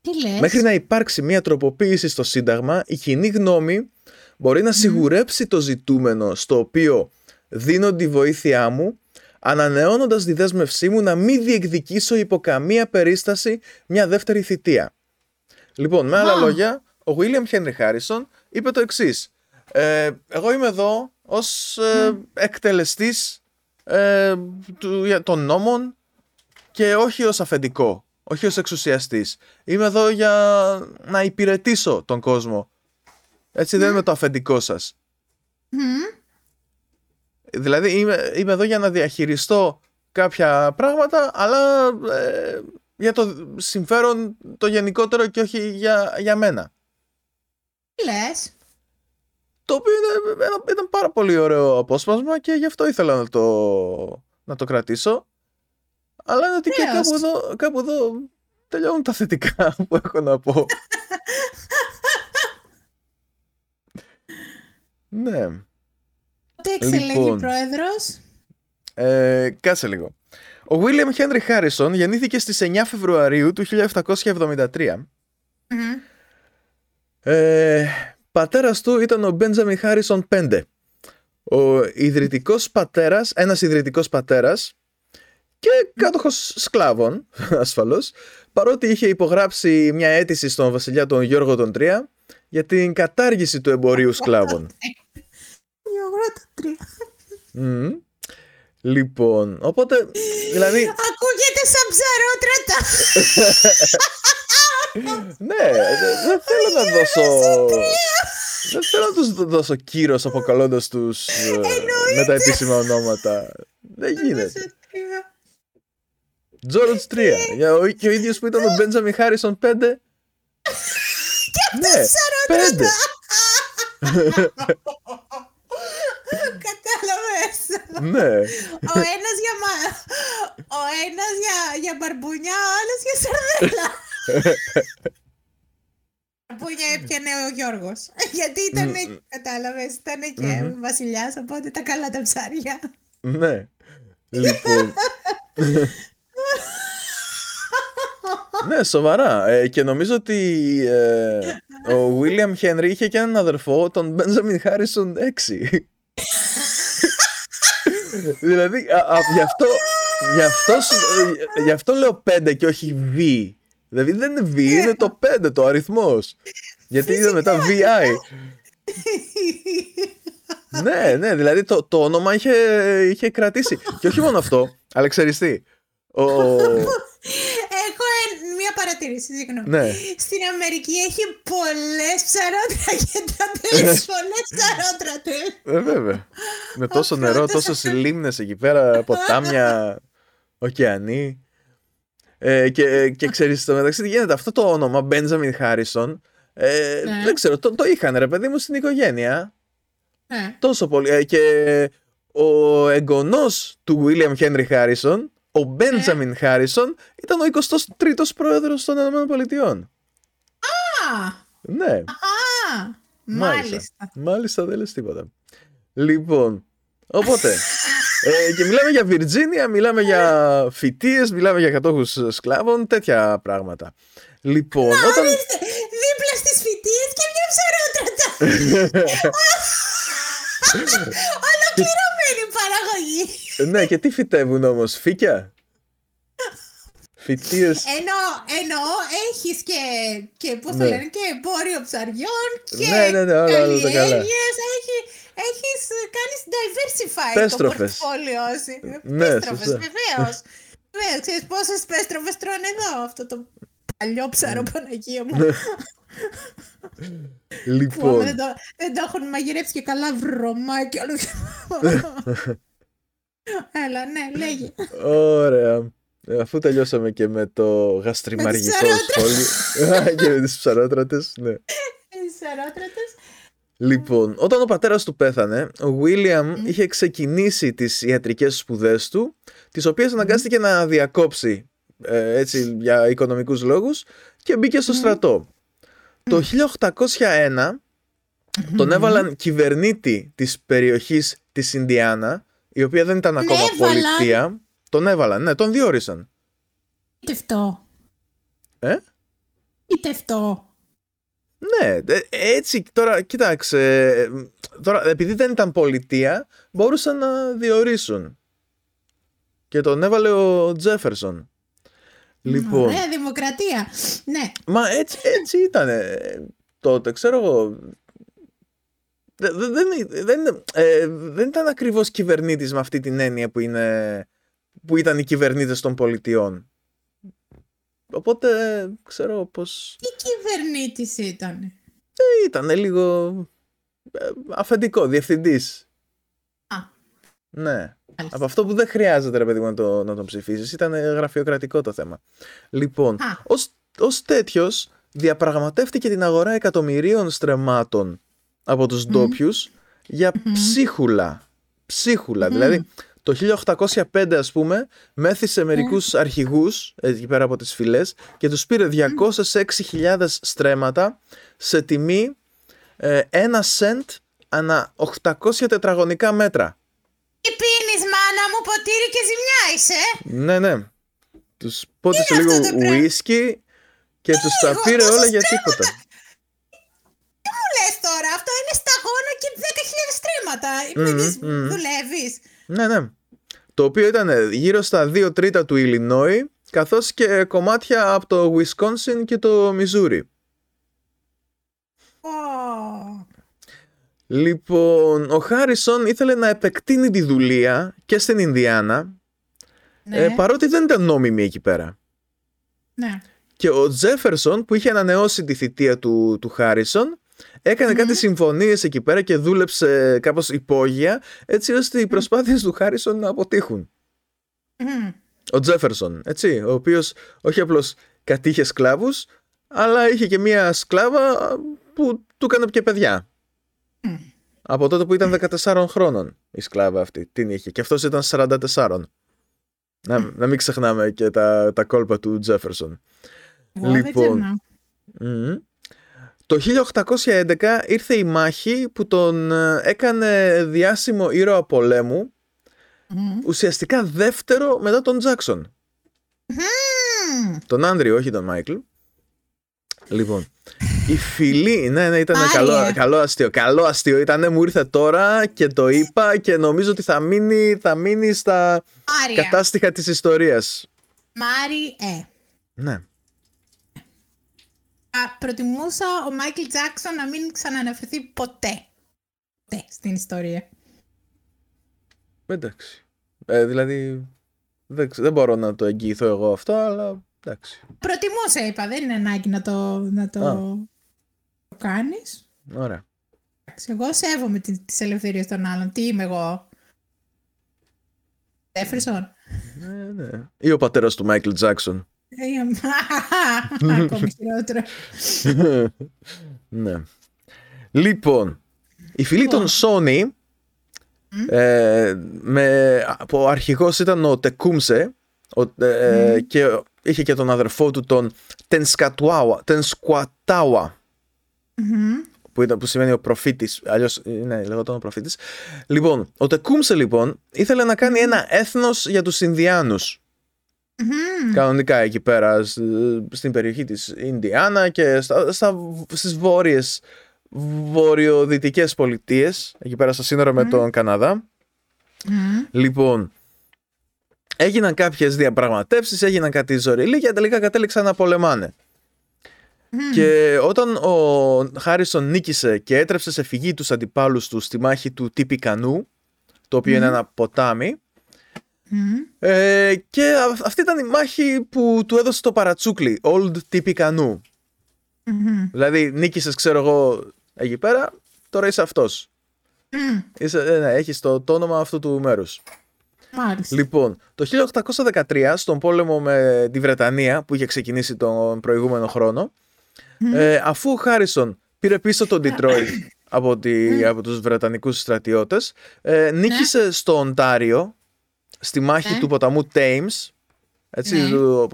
Τι λες; Μέχρι να υπάρξει μια τροποποίηση στο Σύνταγμα, η κοινή γνώμη μπορεί να σιγουρέψει το ζητούμενο στο οποίο δίνω τη βοήθειά μου, ανανεώνοντας τη δέσμευσή μου να μην διεκδικήσω υπό καμία περίσταση μια δεύτερη θητεία. Λοιπόν, με άλλα Α. λόγια, ο William Henry Harrison είπε το εξής. Ε, εγώ είμαι εδώ ως ε, εκτελεστής ε, του, για- των νόμων και όχι ως αφεντικό, όχι ως εξουσιαστής. Είμαι εδώ για να υπηρετήσω τον κόσμο. Έτσι δεν είμαι το αφεντικό σας. Μμμ. Δηλαδή είμαι, είμαι εδώ για να διαχειριστώ κάποια πράγματα, αλλά ε, για το συμφέρον το γενικότερο και όχι για, για μένα. Τι λες; Το οποίο είναι, ένα- ήταν πάρα πολύ ωραίο απόσπασμα και γι' αυτό ήθελα να το, να το κρατήσω. Αλλά είναι ότι και Ωραίος. κάπου εδώ, κάπου εδώ τελειώνουν τα θετικά που έχω να πω. ναι. Πότε εξελέγει Λοιπόν. πρόεδρος. Ε, κάτσε λίγο. Ο William Henry Harrison γεννήθηκε στις 9 Φεβρουαρίου του 1773. Μμμ. Ε, πατέρας του ήταν ο Benjamin Harrison V. Ο ιδρυτικός πατέρας, ένας ιδρυτικός πατέρας και κάτοχος σκλάβων, ασφαλώς, παρότι είχε υπογράψει μια αίτηση στον βασιλιά τον Γιώργο τον Τρία για την κατάργηση του εμπορίου σκλάβων. Γιώργο το τρία. Μμμ. Λοιπόν, οπότε, δηλαδή, Ακούγεται σαν ψαρότρατα. ναι, δε- δεν θέλω να δώσω... Δεν θέλω να τους δώσω κύρος αποκαλώντας τους ε, με τα επίσημα ονόματα. Δεν γίνεται. George 3. Για ο, και ο ίδιος που ήταν ο Benjamin Harrison 5. ναι, 5. Κατάλαβες. ναι. Ο ένας για, μα... ο ένας για, για μπαρμπούνια, ο άλλος για σαρδέλα. Μπαρμπούνια έπιανε ο Γιώργος. Γιατί ήταν, κατάλαβες, ήταν και βασιλιάς, οπότε τα καλά τα ψάρια. ναι. Λοιπόν. ναι, σοβαρά. Ε, και νομίζω ότι ε, ο William Henry είχε και έναν αδερφό, τον Benjamin Harrison 6. Δηλαδή, α, α, γι, αυτό, γι, αυτό, σου- ε, γι' αυτό λέω 5 και όχι V. Δηλαδή δεν είναι V, είναι το 5, το αριθμός. Γιατί είναι μετά VI. ναι, ναι, δηλαδή το, το όνομα είχε, είχε κρατήσει. και όχι μόνο αυτό, αλλά ξέρεις τι. Ο... Έχω ε- μία παρατήρηση, συγγνώμη. ναι, Στην Αμερική έχει πολλές ψαρότρα και τραπέζι, πολλές ψαρότρατες. ε, βέβαια. Με τόσο Αυτό νερό, το τόσες λίμνες εκεί πέρα, ποτάμια, ωκεανοί. Ε, και, και ξέρεις, στο μεταξύ τι γίνεται, αυτό το όνομα, Benjamin Harrison, ε, Ναι. δεν ξέρω, το, το είχαν ρε παιδί μου στην οικογένεια. Ναι. Τόσο πολύ. Ε, και ο εγγονός του William Henry Harrison, ο Benjamin Harrison, ήταν ο 23ος πρόεδρος των ΗΠΑ. Α, Ναι, α, μάλιστα. Μάλιστα δεν λες τίποτα. Λοιπόν, οπότε, Ε, και μιλάμε για Βιρτζίνια, μιλάμε για φοιτίες, μιλάμε για κατόχους σκλάβων, τέτοια πράγματα. Λοιπόν, Να, όταν. ορίστε, δίπλα στις φοιτίες και μια ψαρότρατα. Ολοκληρωμένη παραγωγή. Ναι, και τι φυτεύουν όμως, φύκια; Φοιτίε. Ενώ, ενώ έχεις και, και πώς το Ναι. λένε, και εμπόριο ψαριών και Ναι, ναι, ναι, όλα, όλα τα καλά. καλλιέργειες. Έχει, έχεις κάνεις diversify Πέστροφες. το πορτφόλιό σου. Ναι, Πέστροφες, σωστά. βεβαίως. Βεβαίως, ξέρεις πόσες πέστροφες τρώνε εδώ αυτό το παλιό ψαρό Ναι. Παναγία μου. Που άμα Λοιπόν. δεν, το, δεν το έχουν μαγειρέψει και καλά βρωμάκι. όλο. Έλα, ναι, λέγε. Ωραία. Ε, Αφού τελειώσαμε και με το γαστριμαργικό ψαρότρατες. σχόλιο και με τις ψαρότρατες, ναι. Οι σαρότρατες. Λοιπόν, όταν ο πατέρας του πέθανε, ο Βίλιαμ είχε ξεκινήσει τις ιατρικές σπουδές του, τις οποίες αναγκάστηκε να διακόψει ε, έτσι για οικονομικούς λόγους και μπήκε στο στρατό. Το 1801 τον έβαλαν κυβερνήτη της περιοχής της Ινδιάνα, η οποία δεν ήταν ακόμα έβαλαν; πολιτεία. Τον έβαλαν, ναι, τον διόρισαν. Είτε αυτό. Ε; Είτε αυτό. Ναι, ε, έτσι τώρα, κοίταξε, ε, τώρα επειδή δεν ήταν πολιτεία, μπορούσαν να διορίσουν. Και τον έβαλε ο Τζέφερσον. Λοιπόν, Ωραία δημοκρατία. Ναι. μα έτσι, έτσι ήταν τότε, ξέρω εγώ. Δε- δε- Δεν, δεν, ε, δεν ήταν ακριβώς κυβερνήτης με αυτή την έννοια που, είναι, που ήταν οι κυβερνήτες των πολιτιών. Οπότε ξέρω εγώ πως Τι κυβερνήτης ήταν; ήταν λίγο ε, αφεντικό, διευθυντής. Α, Ναι. μάλιστα. Από αυτό που δεν χρειάζεται ρε παιδί μου να, το, να τον ψηφίσεις. Ήταν γραφειοκρατικό το θέμα. Λοιπόν, Α. ως, ως τέτοιος διαπραγματεύτηκε την αγορά εκατομμυρίων στρεμμάτων από τους ντόπιους για ψίχουλα. Ψίχουλα. Δηλαδή, το 1805 ας πούμε μέθησε μερικούς αρχηγούς εκεί πέρα από τις φυλές και τους πήρε 206.000 στρέμματα σε τιμή ε, ένα σεντ ανά 800 τετραγωνικά μέτρα. Τι πίνεις μάνα μου ποτήρι και ζημιά είσαι. Ναι, ναι. Τους πότισε είναι λίγο αυτό το πράγμα; ουίσκι και τους τα λίγο, πήρε τόσα όλα για στρέμματα. τίποτα. Τι μου λες τώρα, αυτό είναι σταγόνα και 10.000 στρέμματα. Μμμ, Mm, μμμ. Δουλεύεις. Ναι, ναι. Το οποίο ήταν γύρω στα 2 τρίτα του Ιλινόη, καθώς και κομμάτια από το Wisconsin και το Μιζούρι. Ω, Λοιπόν, ο Χάρισον ήθελε να επεκτείνει τη δουλεία και στην Ινδιάνα, ναι, ε, παρότι δεν ήταν νόμιμη εκεί πέρα. ναι. Και ο Τζέφερσον που είχε ανανεώσει τη θητεία του, του Χάρισον έκανε κάτι συμφωνίες εκεί πέρα και δούλεψε κάπως υπόγεια έτσι ώστε οι προσπάθειες του Χάρισον να αποτύχουν. Μμμ. Ο Τζέφερσον, έτσι, ο οποίος όχι απλώς κατήχε σκλάβους αλλά είχε και μία σκλάβα που του έκανε και παιδιά. Μμ. Από τότε που ήταν 14 χρόνων η σκλάβα αυτή την είχε και αυτός ήταν 44. Να, να μην ξεχνάμε και τα, τα κόλπα του Τζέφερσον. Εγώ δεν Λοιπόν. ξεχνάω. Μμμ. Το 1811 ήρθε η μάχη που τον ε, έκανε διάσημο ήρωα πολέμου, Μμμ. ουσιαστικά δεύτερο μετά τον Τζάκσον. Μμμ. Τον Άντριο, όχι τον Μάικλ. Λοιπόν, η φιλή, ναι, ναι, ήταν Άρια. καλό, καλό αστείο. Καλό αστείο ήταν, μου ήρθε τώρα και το είπα και νομίζω ότι θα μείνει, θα μείνει στα Άρια. κατάστοιχα της ιστορίας. Μάρι, ε. Ναι. Α, προτιμούσα ο Μάικλ Τζάκσον να μην ξαναναφερθεί ποτέ. Ποτέ στην ιστορία. Εντάξει. Ε, δηλαδή, δεν, ξε- δεν μπορώ να το εγγυηθώ εγώ αυτό, αλλά εντάξει. Προτιμούσα, είπα. Δεν είναι ανάγκη να το, να το, Α. το κάνεις. Ωραία. Εντάξει, Εγώ σέβομαι τι- τις ελευθερίες των άλλων. Τι είμαι εγώ. Τζέφερσον. Ναι, ναι. Ή ο πατέρας του Μάικλ Τζάκσον. Ε, Ακόμη χειρότερο. ναι. Λοιπόν, η φίλη των Λοιπόν. Sony ε, με, που ο αρχηγός ήταν ο Τεκούμσε ο, ε, και είχε και τον αδερφό του τον Τενσκατουάουα, Τενσκουατάουα Μμμ. που, ήταν, που σημαίνει ο προφήτης, αλλιώς ναι, λεγόταν ο προφήτης. Λοιπόν, ο Τεκούμσε λοιπόν ήθελε να κάνει ένα έθνος για τους Ινδιάνους. Κανονικά εκεί πέρα στην περιοχή της Ινδιάνα και στα, στα, στις βόρειες βορειοδυτικές πολιτείες, εκεί πέρα στα σύνορα με τον Καναδά. Λοιπόν, έγιναν κάποιες διαπραγματεύσεις, έγιναν κάτι ζωριλοί και τελικά κατέληξαν να πολεμάνε. Και όταν ο Χάρισον νίκησε και έτρεψε σε φυγή τους αντιπάλους του στη μάχη του Τίπικανού, το οποίο είναι ένα ποτάμι, ε, και αυτή ήταν η μάχη που του έδωσε το παρατσούκλι, Old Τίπικανού. Δηλαδή νίκησες ξέρω εγώ εκεί πέρα, τώρα είσαι αυτός. Είσαι, ε, ναι, έχεις το, το όνομα αυτού του μέρους. Μάλιστα. Λοιπόν, το 1813 στον πόλεμο με τη Βρετανία που είχε ξεκινήσει τον προηγούμενο χρόνο ε, αφού ο Χάρισον πήρε πίσω τον Detroit από, τη, από τους Βρετανικούς στρατιώτες ε, νίκησε στο Οντάριο στη μάχη Ναι. του ποταμού Thames έτσι, Ναι. του,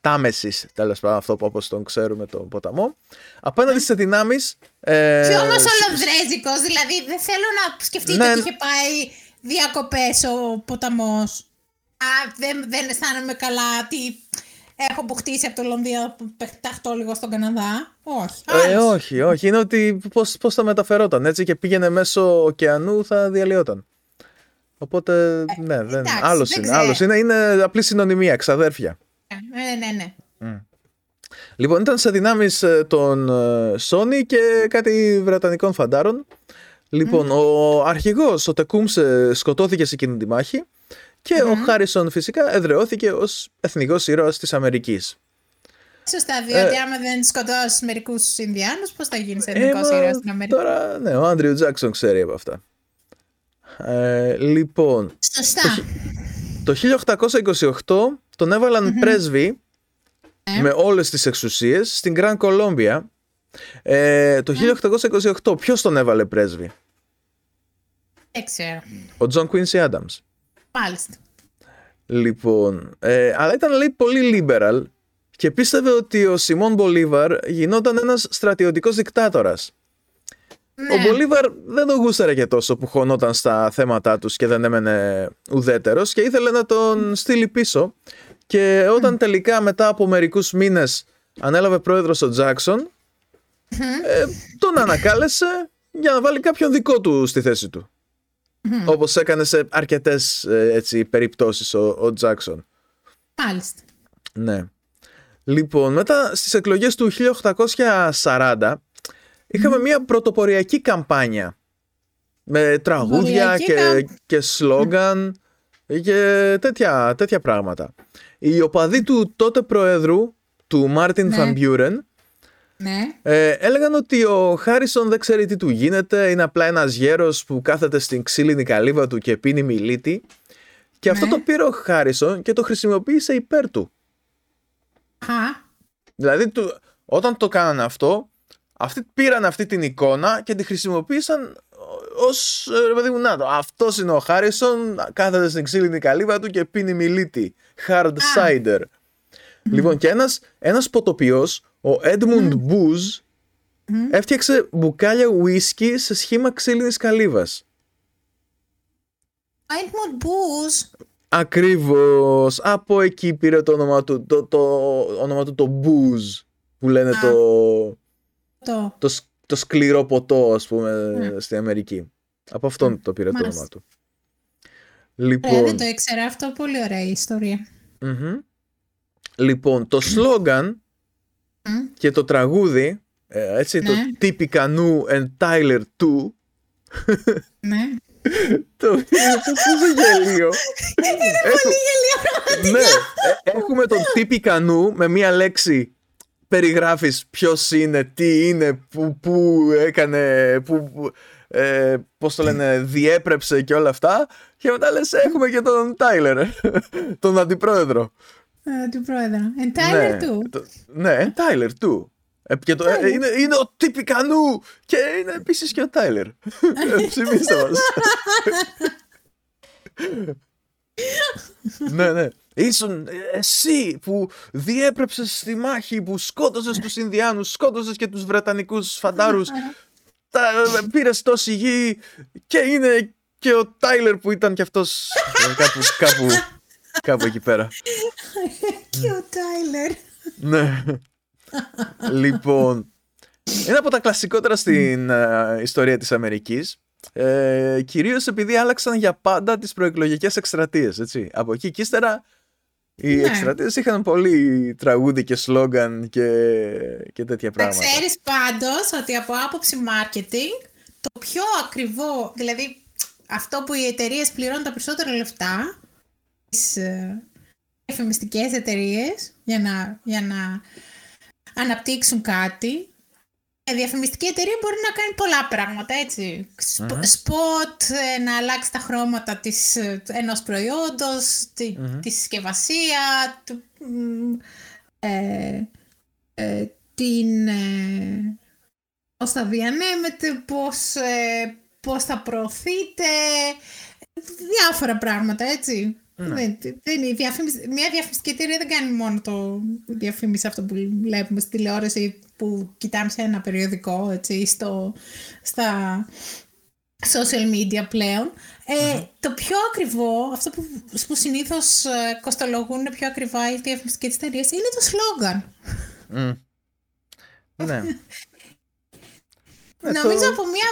Τάμεσης τέλος πάντων αυτό που όπως τον ξέρουμε τον ποταμό απέναντι σε δυνάμεις ε, Και όμως ο Λονδρέζικος, δηλαδή δεν θέλω να σκεφτείτε Ναι. ότι είχε πάει διακοπές ο ποταμός. Α, δεν, δεν αισθάνομαι καλά, τι έχω αποκτήσει από το Λονδίνο που πεταχτώ λίγο στον Καναδά. Όχι. Ε, Άλλος. όχι, όχι. Είναι ότι πώς, πώς θα μεταφερόταν έτσι και πήγαινε μέσω ωκεανού θα διαλυόταν. Οπότε, ναι, δεν, Ε, εντάξει, άλλος δεν είναι. ξέρω. Άλλος είναι, είναι απλή συνωνυμία, ξαδέρφια. Ναι, ναι, ναι. Λοιπόν, ήταν σε δυνάμεις ε, των ε, Sony και κάτι βρετανικών φαντάρων. Λοιπόν, ο αρχηγός, ο Τεκούμσε, σκοτώθηκε σε εκείνη τη μάχη και ο Χάρισον φυσικά εδρεώθηκε ως εθνικός ήρωας της Αμερικής. Σωστά, διότι Ε, άμα δεν σκοτώσεις μερικούς Ινδιάνους, πώς θα γίνεις Ε, εθνικός μα, ήρωας στην Αμερική; Τώρα, ναι, ο Άντριου Τζάκσον ξέρει από αυτά. Ε, λοιπόν, Σωστά. το 1828 τον εβαλαν πρέσβη Ε. με όλες τις εξουσίες στην Γκραν Κολόμπια. Ε, το 1828 ποιος τον έβαλε πρέσβη; Δεν ξέρω. Ο Τζον Quincy Adams. Μάλιστα. Λοιπόν, ε, αλλά ήταν λέει πολύ liberal και πίστευε ότι ο Σιμών Μπολίβαρ γινόταν ένας στρατιωτικός δικτάτορας. Ναι. Ο Μπολίβαρ δεν τον γούσταρε και τόσο που χωνόταν στα θέματα τους και δεν έμενε ουδέτερος και ήθελε να τον στείλει πίσω και όταν τελικά μετά από μερικούς μήνες ανέλαβε πρόεδρος ο Τζάκσον ε, τον ανακάλεσε για να βάλει κάποιον δικό του στη θέση του. Όπως έκανε σε αρκετές ε, έτσι, περιπτώσεις ο, ο Τζάκσον. Μάλιστα. Ναι. Λοιπόν, μετά στις εκλογές του 1840 είχαμε μια πρωτοποριακή καμπάνια με τραγούδια Πρωτοποριακή και, καμ- και σλόγκαν και τέτοια, τέτοια πράγματα. Οι οπαδοί του τότε προέδρου, του Μάρτιν Ναι. Βαν Μπιούρεν, Ναι. ε, έλεγαν ότι ο Χάρισον δεν ξέρει τι του γίνεται, είναι απλά ένας γέρος που κάθεται στην ξύλινη καλύβα του και πίνει μηλίτη. Και αυτό Ναι. το πήρε ο Χάρισον και το χρησιμοποίησε υπέρ του. Α, Δηλαδή, του, όταν το κάνανε αυτό, αυτοί πήραν αυτή την εικόνα και τη χρησιμοποίησαν ως, ε, ρε παιδί μου, να το, αυτός είναι ο Χάρισον, κάθεται στην ξύλινη καλύβα του και πίνει μιλίτη, hard cider. Λοιπόν, και ένας, ένας ποτοποιός, ο Edmund Booz, έφτιαξε μπουκάλια whisky σε σχήμα ξύλινης καλύβας. Edmund Booz. Ακριβώς. Από εκεί πήρε το όνομα του, το, το όνομα του το Booze, που λένε Α. το, Το. το, σ- το σκληρό ποτό, ας πούμε, στην Αμερική. Από αυτόν το πήρε το Μάλιστα. όνομα του. Ωραία, Λοιπόν, δεν το ήξερα αυτό. Πολύ ωραία η ιστορία. μμμ. λοιπόν, το σλόγκαν Μμ. και το τραγούδι, ε, έτσι, το Ναι. Tippecanoe and Tyler Too, Ναι. το είναι τόσο γελίο. Είναι Έχω- πολύ γελίο. ναι, ε, έχουμε τον Typica New με μία λέξη περιγράφεις ποιος είναι, τι είναι, που, που έκανε, που, που, ε, πώς το λένε, διέπρεψε και όλα αυτά και μετά λες έχουμε και τον Τάιλερ, τον αντιπρόεδρο. Ε, Του πρόεδρο. And Tyler ναι, του. το- ναι, Τάιλερ του. Ε, και το, ε, είναι, είναι ο Typica New και είναι επίσης και ο Τάιλερ. Ε, Ψημίστε μας. ναι, ναι. Ήσουν ε, εσύ που διέπρεψες στη μάχη, που σκότωσες τους Ινδιάνους, σκότωσες και τους Βρετανικούς φαντάρους τα, πήρες τόση γη και είναι και ο Τάιλερ που ήταν κι αυτός κάπου, κάπου, κάπου εκεί πέρα. και ο Τάιλερ. ναι. λοιπόν, ένα από τα κλασικότερα στην ε, ιστορία της Αμερικής ε, κυρίως επειδή άλλαξαν για πάντα τις προεκλογικές εκστρατείες, έτσι. Από εκεί και ύστερα οι ναι. εκστρατείες είχαν πολύ τραγούδι και σλόγκαν και, και τέτοια πράγματα. Θα ξέρεις πάντως ότι από άποψη marketing το πιο ακριβό, δηλαδή αυτό που οι εταιρείες πληρώνουν τα περισσότερα λεφτά, τις ε, εφημιστικές εταιρείες για να, για να αναπτύξουν κάτι, η διαφημιστική εταιρεία μπορεί να κάνει πολλά πράγματα, έτσι. Σποτ, ε, να αλλάξει τα χρώματα της, ε, ενός προϊόντος, τη, της συσκευασία, ε, ε, την... Ε, πώς θα διανέμετε, πώς, ε, πώς θα προωθείτε, διάφορα πράγματα, έτσι. Ναι. Δεν, δεν είναι διαφήμιση, μια διαφημιστική εταιρεία δεν κάνει μόνο το διαφήμιση αυτό που βλέπουμε στη τηλεόραση που κοιτάμε σε ένα περιοδικό έτσι, στο, στα social media πλέον. Ε, Το πιο ακριβό, αυτό που, που συνήθως ε, κοστολογούν πιο ακριβά οι διαφημιστικές εταιρείες είναι το σλόγκαν. Mm. ναι. Νομίζω από μία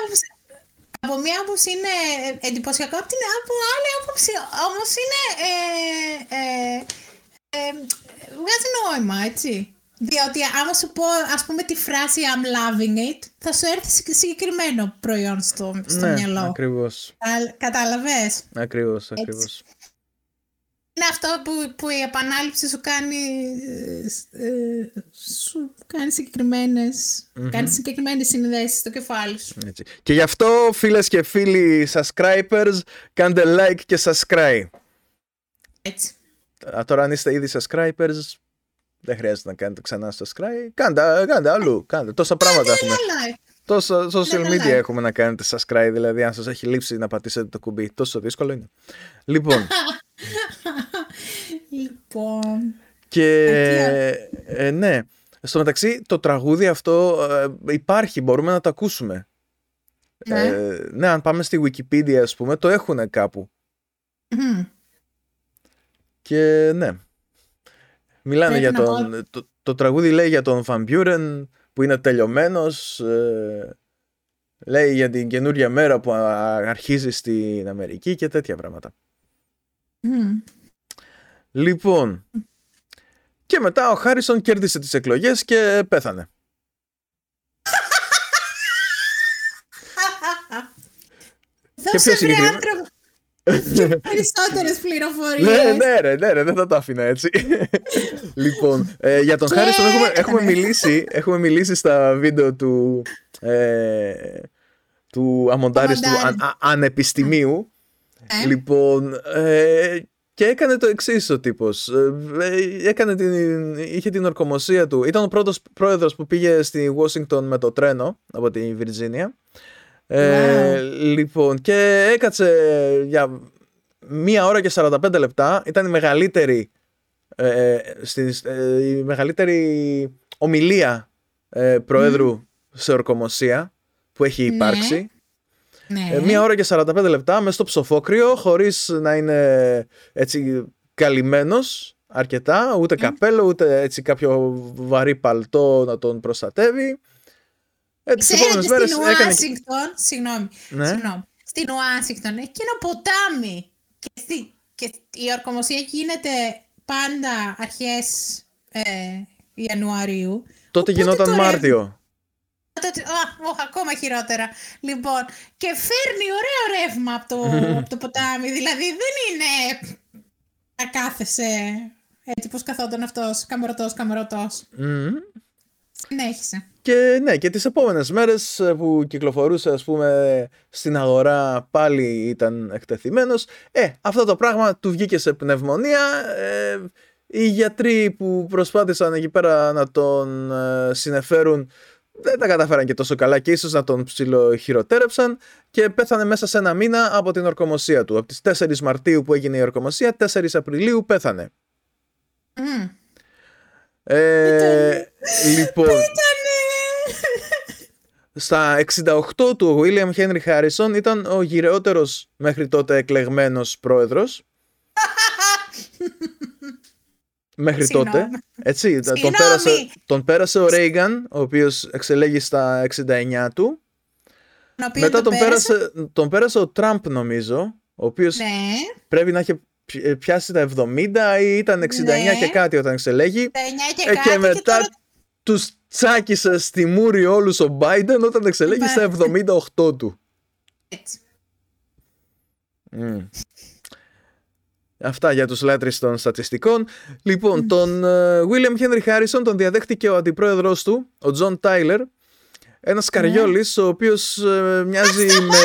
από μία άποψη είναι εντυπωσιακό, από την από άλλη άποψη όμως είναι. Ε, ε, ε, βγάζει νόημα, έτσι. Διότι άμα σου πω, ας πούμε, τη φράση I'm loving it, θα σου έρθει συγκεκριμένο προϊόν στο, στο ναι, μυαλό. Ακριβώς. Κατάλαβες; Ακριβώς, ακριβώς είναι αυτό που, που η επανάληψη σου κάνει, ε, ε σου κάνει συγκεκριμένες, mm-hmm. κάνει συγκεκριμένες συνδέσεις στο κεφάλι σου. Έτσι. Και γι' αυτό φίλες και φίλοι subscribers κάντε like και subscribe. Έτσι. Α, τώρα αν είστε ήδη subscribers δεν χρειάζεται να κάνετε ξανά subscribe. Κάντε, κάντε αλλού. Κάντε. Τόσα πράγματα έχουμε. Τόσα social media έχουμε να κάνετε subscribe. Δηλαδή, αν σας έχει λείψει να πατήσετε το κουμπί, τόσο δύσκολο είναι. Λοιπόν. λοιπόν. Και ε, ναι, στο μεταξύ το τραγούδι αυτό ε, υπάρχει, μπορούμε να το ακούσουμε. Ναι. Ε, ναι, αν πάμε στη Wikipedia ας πούμε, το έχουν κάπου. Και ναι. Μιλάνε για τον... Το, το, τραγούδι λέει για τον Van που είναι τελειωμένος. Ε, λέει για την καινούρια μέρα που αρχίζει στην Αμερική και τέτοια πράγματα. Λοιπόν, και μετά ο Χάρισον κέρδισε τις εκλογές και πέθανε. και πιο συγκεκριμένα... Περισσότερες πληροφορίες. Ναι, ναι, ρε, ναι, ρε, δεν θα το άφηνα έτσι. λοιπόν, ε, για τον Χάριστον έχουμε, έχουμε, μιλήσει, έχουμε μιλήσει στα βίντεο του, ε, του αμοντάριστου αν, ανεπιστημίου. Ε. Λοιπόν, ε, και έκανε το εξής ο τύπος. Ε, έκανε την, είχε την ορκομοσία του. Ήταν ο πρώτος πρόεδρος που πήγε στη Washington με το τρένο από τη Βιρτζίνια. Ε, λοιπόν, και έκατσε για μία ώρα και 45 λεπτά. Ήταν η μεγαλύτερη, ε, η μεγαλύτερη ομιλία προέδρου σε ορκομοσία που έχει ναι. υπάρξει. Ναι. μία ώρα και 45 λεπτά μέσα στο ψοφόκριο χωρίς να είναι έτσι καλυμμένος αρκετά, ούτε καπέλο, ούτε έτσι κάποιο βαρύ παλτό να τον προστατεύει. Ε, τις Ξέρετε, μέρες στην Ουάσιγκτον, συγγνώμη, ναι. συγγνώμη, στην Ουάσιγκτον έχει και ένα ποτάμι και, στη, και η ορκομοσία γίνεται πάντα αρχές ε, Ιανουαρίου. Τότε γινόταν Μάρτιο. Τότε, α, ακόμα χειρότερα. Λοιπόν, και φέρνει ωραίο ρεύμα από το, από το ποτάμι. Δηλαδή δεν είναι να κάθεσαι έτσι πως καθόταν αυτός, καμερωτός, καμερωτός. Mm. Συνέχισε. Και ναι, και τις επόμενες μέρες ε, που κυκλοφορούσε ας πούμε στην αγορά πάλι ήταν εκτεθειμένος. Ε, αυτό το πράγμα του βγήκε σε πνευμονία. Ε, οι γιατροί που προσπάθησαν εκεί πέρα να τον ε, συνεφέρουν δεν τα καταφέραν και τόσο καλά και ίσως να τον ψιλοχειροτέρεψαν και πέθανε μέσα σε ένα μήνα από την ορκομοσία του. Από τις 4 Μαρτίου που έγινε η ορκομοσία, 4 Απριλίου πέθανε. Mm. Ε, λοιπόν, Στα 68 του ο William Henry Harrison ήταν ο γυρεότερος μέχρι τότε εκλεγμένος πρόεδρος. μέχρι Συγγνώμη. τότε. Έτσι, τον Συγγνώμη. πέρασε, τον πέρασε ο Reagan, ο οποίος εξελέγει στα 69 του. τον οποίο Μετά το τον πέρασε. πέρασε, τον πέρασε ο Τραμπ νομίζω, ο οποίος Ναι, πρέπει να είχε πι- πιάσει τα 70 ή ήταν 69 Ναι. και κάτι όταν εξελέγει. τα 9 και Ε, κάτι και μετά τώρα τους τσάκισε στη μούρη όλους ο Biden όταν εξελέγει στα 78 του. έτσι. Μμ. Αυτά για τους λάτρεις των στατιστικών. Λοιπόν, τον ε, William Henry Harrison τον διαδέχτηκε ο αντιπρόεδρος του, ο John Tyler, ένας καριόλης ο οποίος ε, μοιάζει με...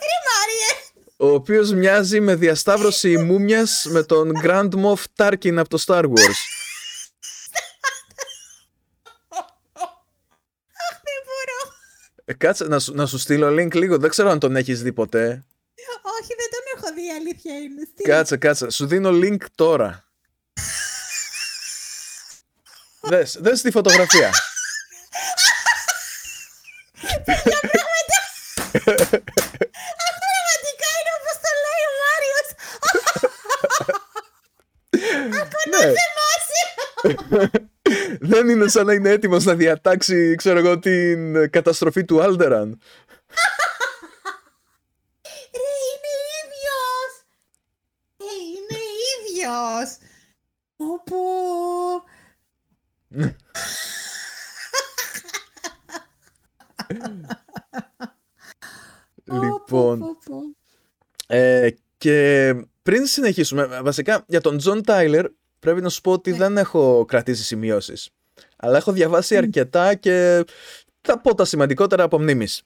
Ρε Μάριε, ο οποίος μοιάζει με διασταύρωση μούμιας με τον Grand Moff Tarkin από το Star Wars. δεν μπορώ. Ε, κάτσε να σου, να σου στείλω link λίγο, δεν ξέρω αν τον έχεις δει ποτέ. Όχι, δεν τον έχω δει, η αλήθεια είναι. Τι- Κάτσε, κάτσε. Σου δίνω link τώρα. δες, δες τη φωτογραφία. Πραγματικά είναι όπως το λέει ο Μάριος. ναι. Δεν είναι σαν να είναι έτοιμος να διατάξει, ξέρω εγώ, την καταστροφή του Άλτεραν. Ρε, είναι ίδιος. Ε, είναι ίδιος. Όπου... λοιπόν, ε, και πριν συνεχίσουμε, βασικά για τον Τζον Τάιλερ πρέπει να σου πω ότι δεν έχω κρατήσει σημειώσεις. Αλλά έχω διαβάσει αρκετά και θα πω τα σημαντικότερα από μνήμης.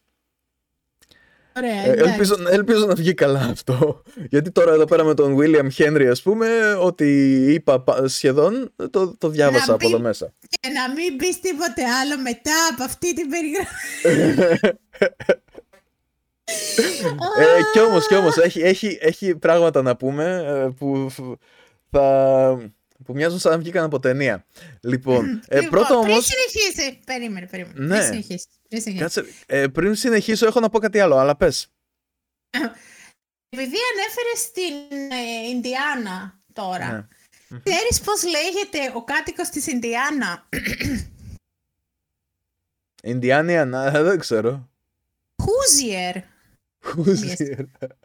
Ωραία, Ε, εντάξει. ελπίζω, ελπίζω να βγει καλά αυτό. Γιατί τώρα εδώ πέρα με τον William Henry, ας πούμε, ότι είπα πα- σχεδόν, το, το διάβασα Να από εδώ πει- μέσα. Και να μην πεις τίποτε άλλο μετά από αυτή την περιγραφή. Ε, κι όμως, κι όμως, έχει, έχει, έχει πράγματα να πούμε ε, που θα... που μοιάζουν σαν να βγήκαν από ταινία. Λοιπόν, ε, Λοιπόν, πρώτα Πριν όμως, συνεχίσει. Περίμενε, περίμενε. Ναι. Πριν συνεχίσει. Πριν συνεχίσει. κάτσε, ε, πριν συνεχίσω έχω να πω κάτι άλλο, αλλά πες. Επειδή ανέφερες στην ε, Ινδιάνα τώρα, Ναι. ξέρεις πώς λέγεται ο κάτοικος της Ινδιάνα; Ινδιάνια, να, δεν ξέρω. Χούζιερ. Hoosier.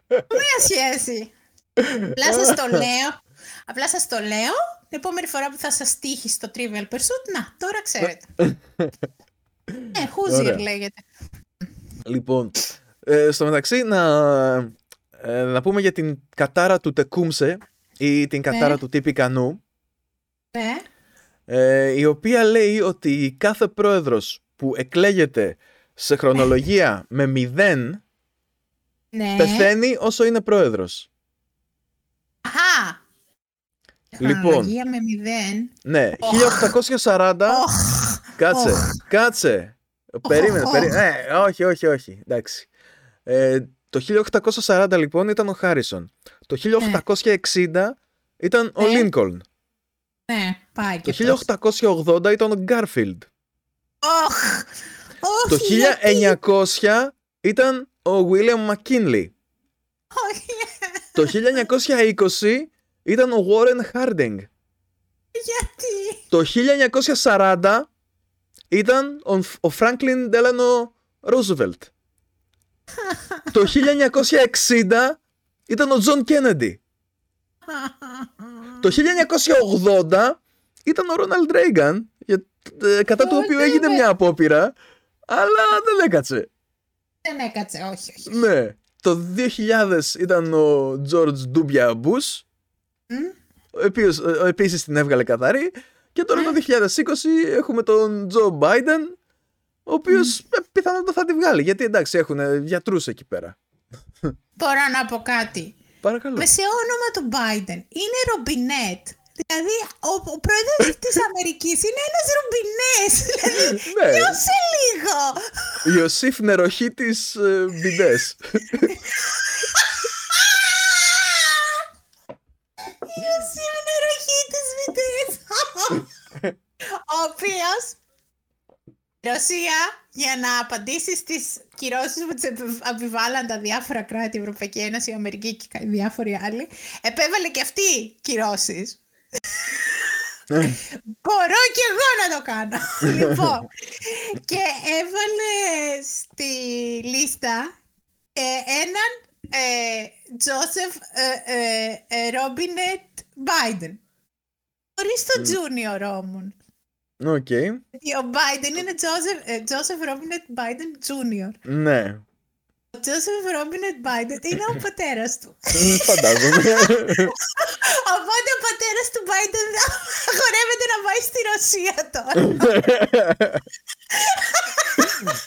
Μία σχέση. Απλά σας το λέω. Απλά σας το λέω. Την επόμενη φορά που θα σας τύχει στο Trivial Pursuit, να, τώρα ξέρετε. Ε, Χούζιερ Ωραία. λέγεται. Λοιπόν, ε, στο μεταξύ να, ε, να πούμε για την κατάρα του Τεκούμσε ή την κατάρα Ναι. του Τύπη Κανού, Ναι. ε, η οποία λέει ότι κάθε πρόεδρος που εκλέγεται σε χρονολογία με μηδέν Ναι. πεθαίνει όσο είναι πρόεδρος. Αχα. Λοιπόν. Χρονολογία με μηδέν. Ναι, Οχ. 1840, Οχ. κάτσε, Οχ. κάτσε, περίμενε, Οχ. περίμενε, ε, όχι, όχι, όχι, εντάξει. Ε, το 1840 λοιπόν ήταν ο Χάρισον. Το 1860 ήταν ο Ναι. Λίνκολν. Ναι, πάει και Το 1880 ήταν ο Γκάρφιλντ. Οχ. Το Όχι, γιατί, 1900 ήταν ο Βίλιαμ Μακκίνλι. όχι, Το 1920 ήταν ο Βόρεν Χάρντινγκ. γιατί; Το 1940 ήταν ο, ο Φράγκλιν Ντέλανο Ρούσβελτ. Το 1960 ήταν ο Τζον Κέννεντι. Το 1980 ήταν ο Ρόναλντ Ρέιγκαν, για- ε, κατά του Όχι, οποίου έγινε ναι. μια απόπειρα, αλλά δεν έκατσε. Δεν έκατσε, όχι, όχι. Ναι. Το 2000 ήταν ο Τζόρτζ Dubya Μπους, Μμ. Ο οποίος ε, επίσης την έβγαλε καθαρή. Και τώρα το 2020 έχουμε τον Τζο Μπάιντεν, ο οποίος ε, πιθανότατα θα τη βγάλει. Γιατί εντάξει έχουν γιατρούς εκεί πέρα. Μπορώ να πω κάτι. Παρακαλώ. Μεσαίο όνομα του Biden είναι Ρομπινέτ. Δηλαδή, ο, ο πρόεδρος της Αμερικής είναι ένας ρομπινές. Δηλαδή, Ναι. νιώσε λίγο. Ιωσήφ Νεροχίτης ε, ροχή της βιτές. Ο οποίος, Ρωσία για να απαντήσεις στις κυρώσεις που τις επιβάλλαν τα διάφορα κράτη, η Ευρωπαϊκή Ένωση, η Αμερική και διάφοροι άλλοι, επέβαλε και αυτή κυρώσεις. Μπορώ και εγώ να το κάνω. λοιπόν, και έβαλε στη λίστα ε, έναν Τζόσεφ Ρόμπινετ Μπάιντεν. Χωρίς το Junior όμως. Οκ. Ο Biden είναι Joseph Robinette Biden Jr. Ναι. Ο Joseph Robinette Biden είναι ο πατέρας του. Φαντάζομαι. Οπότε ο πατέρας του Biden απαγορεύεται να πάει στη Ρωσία τώρα.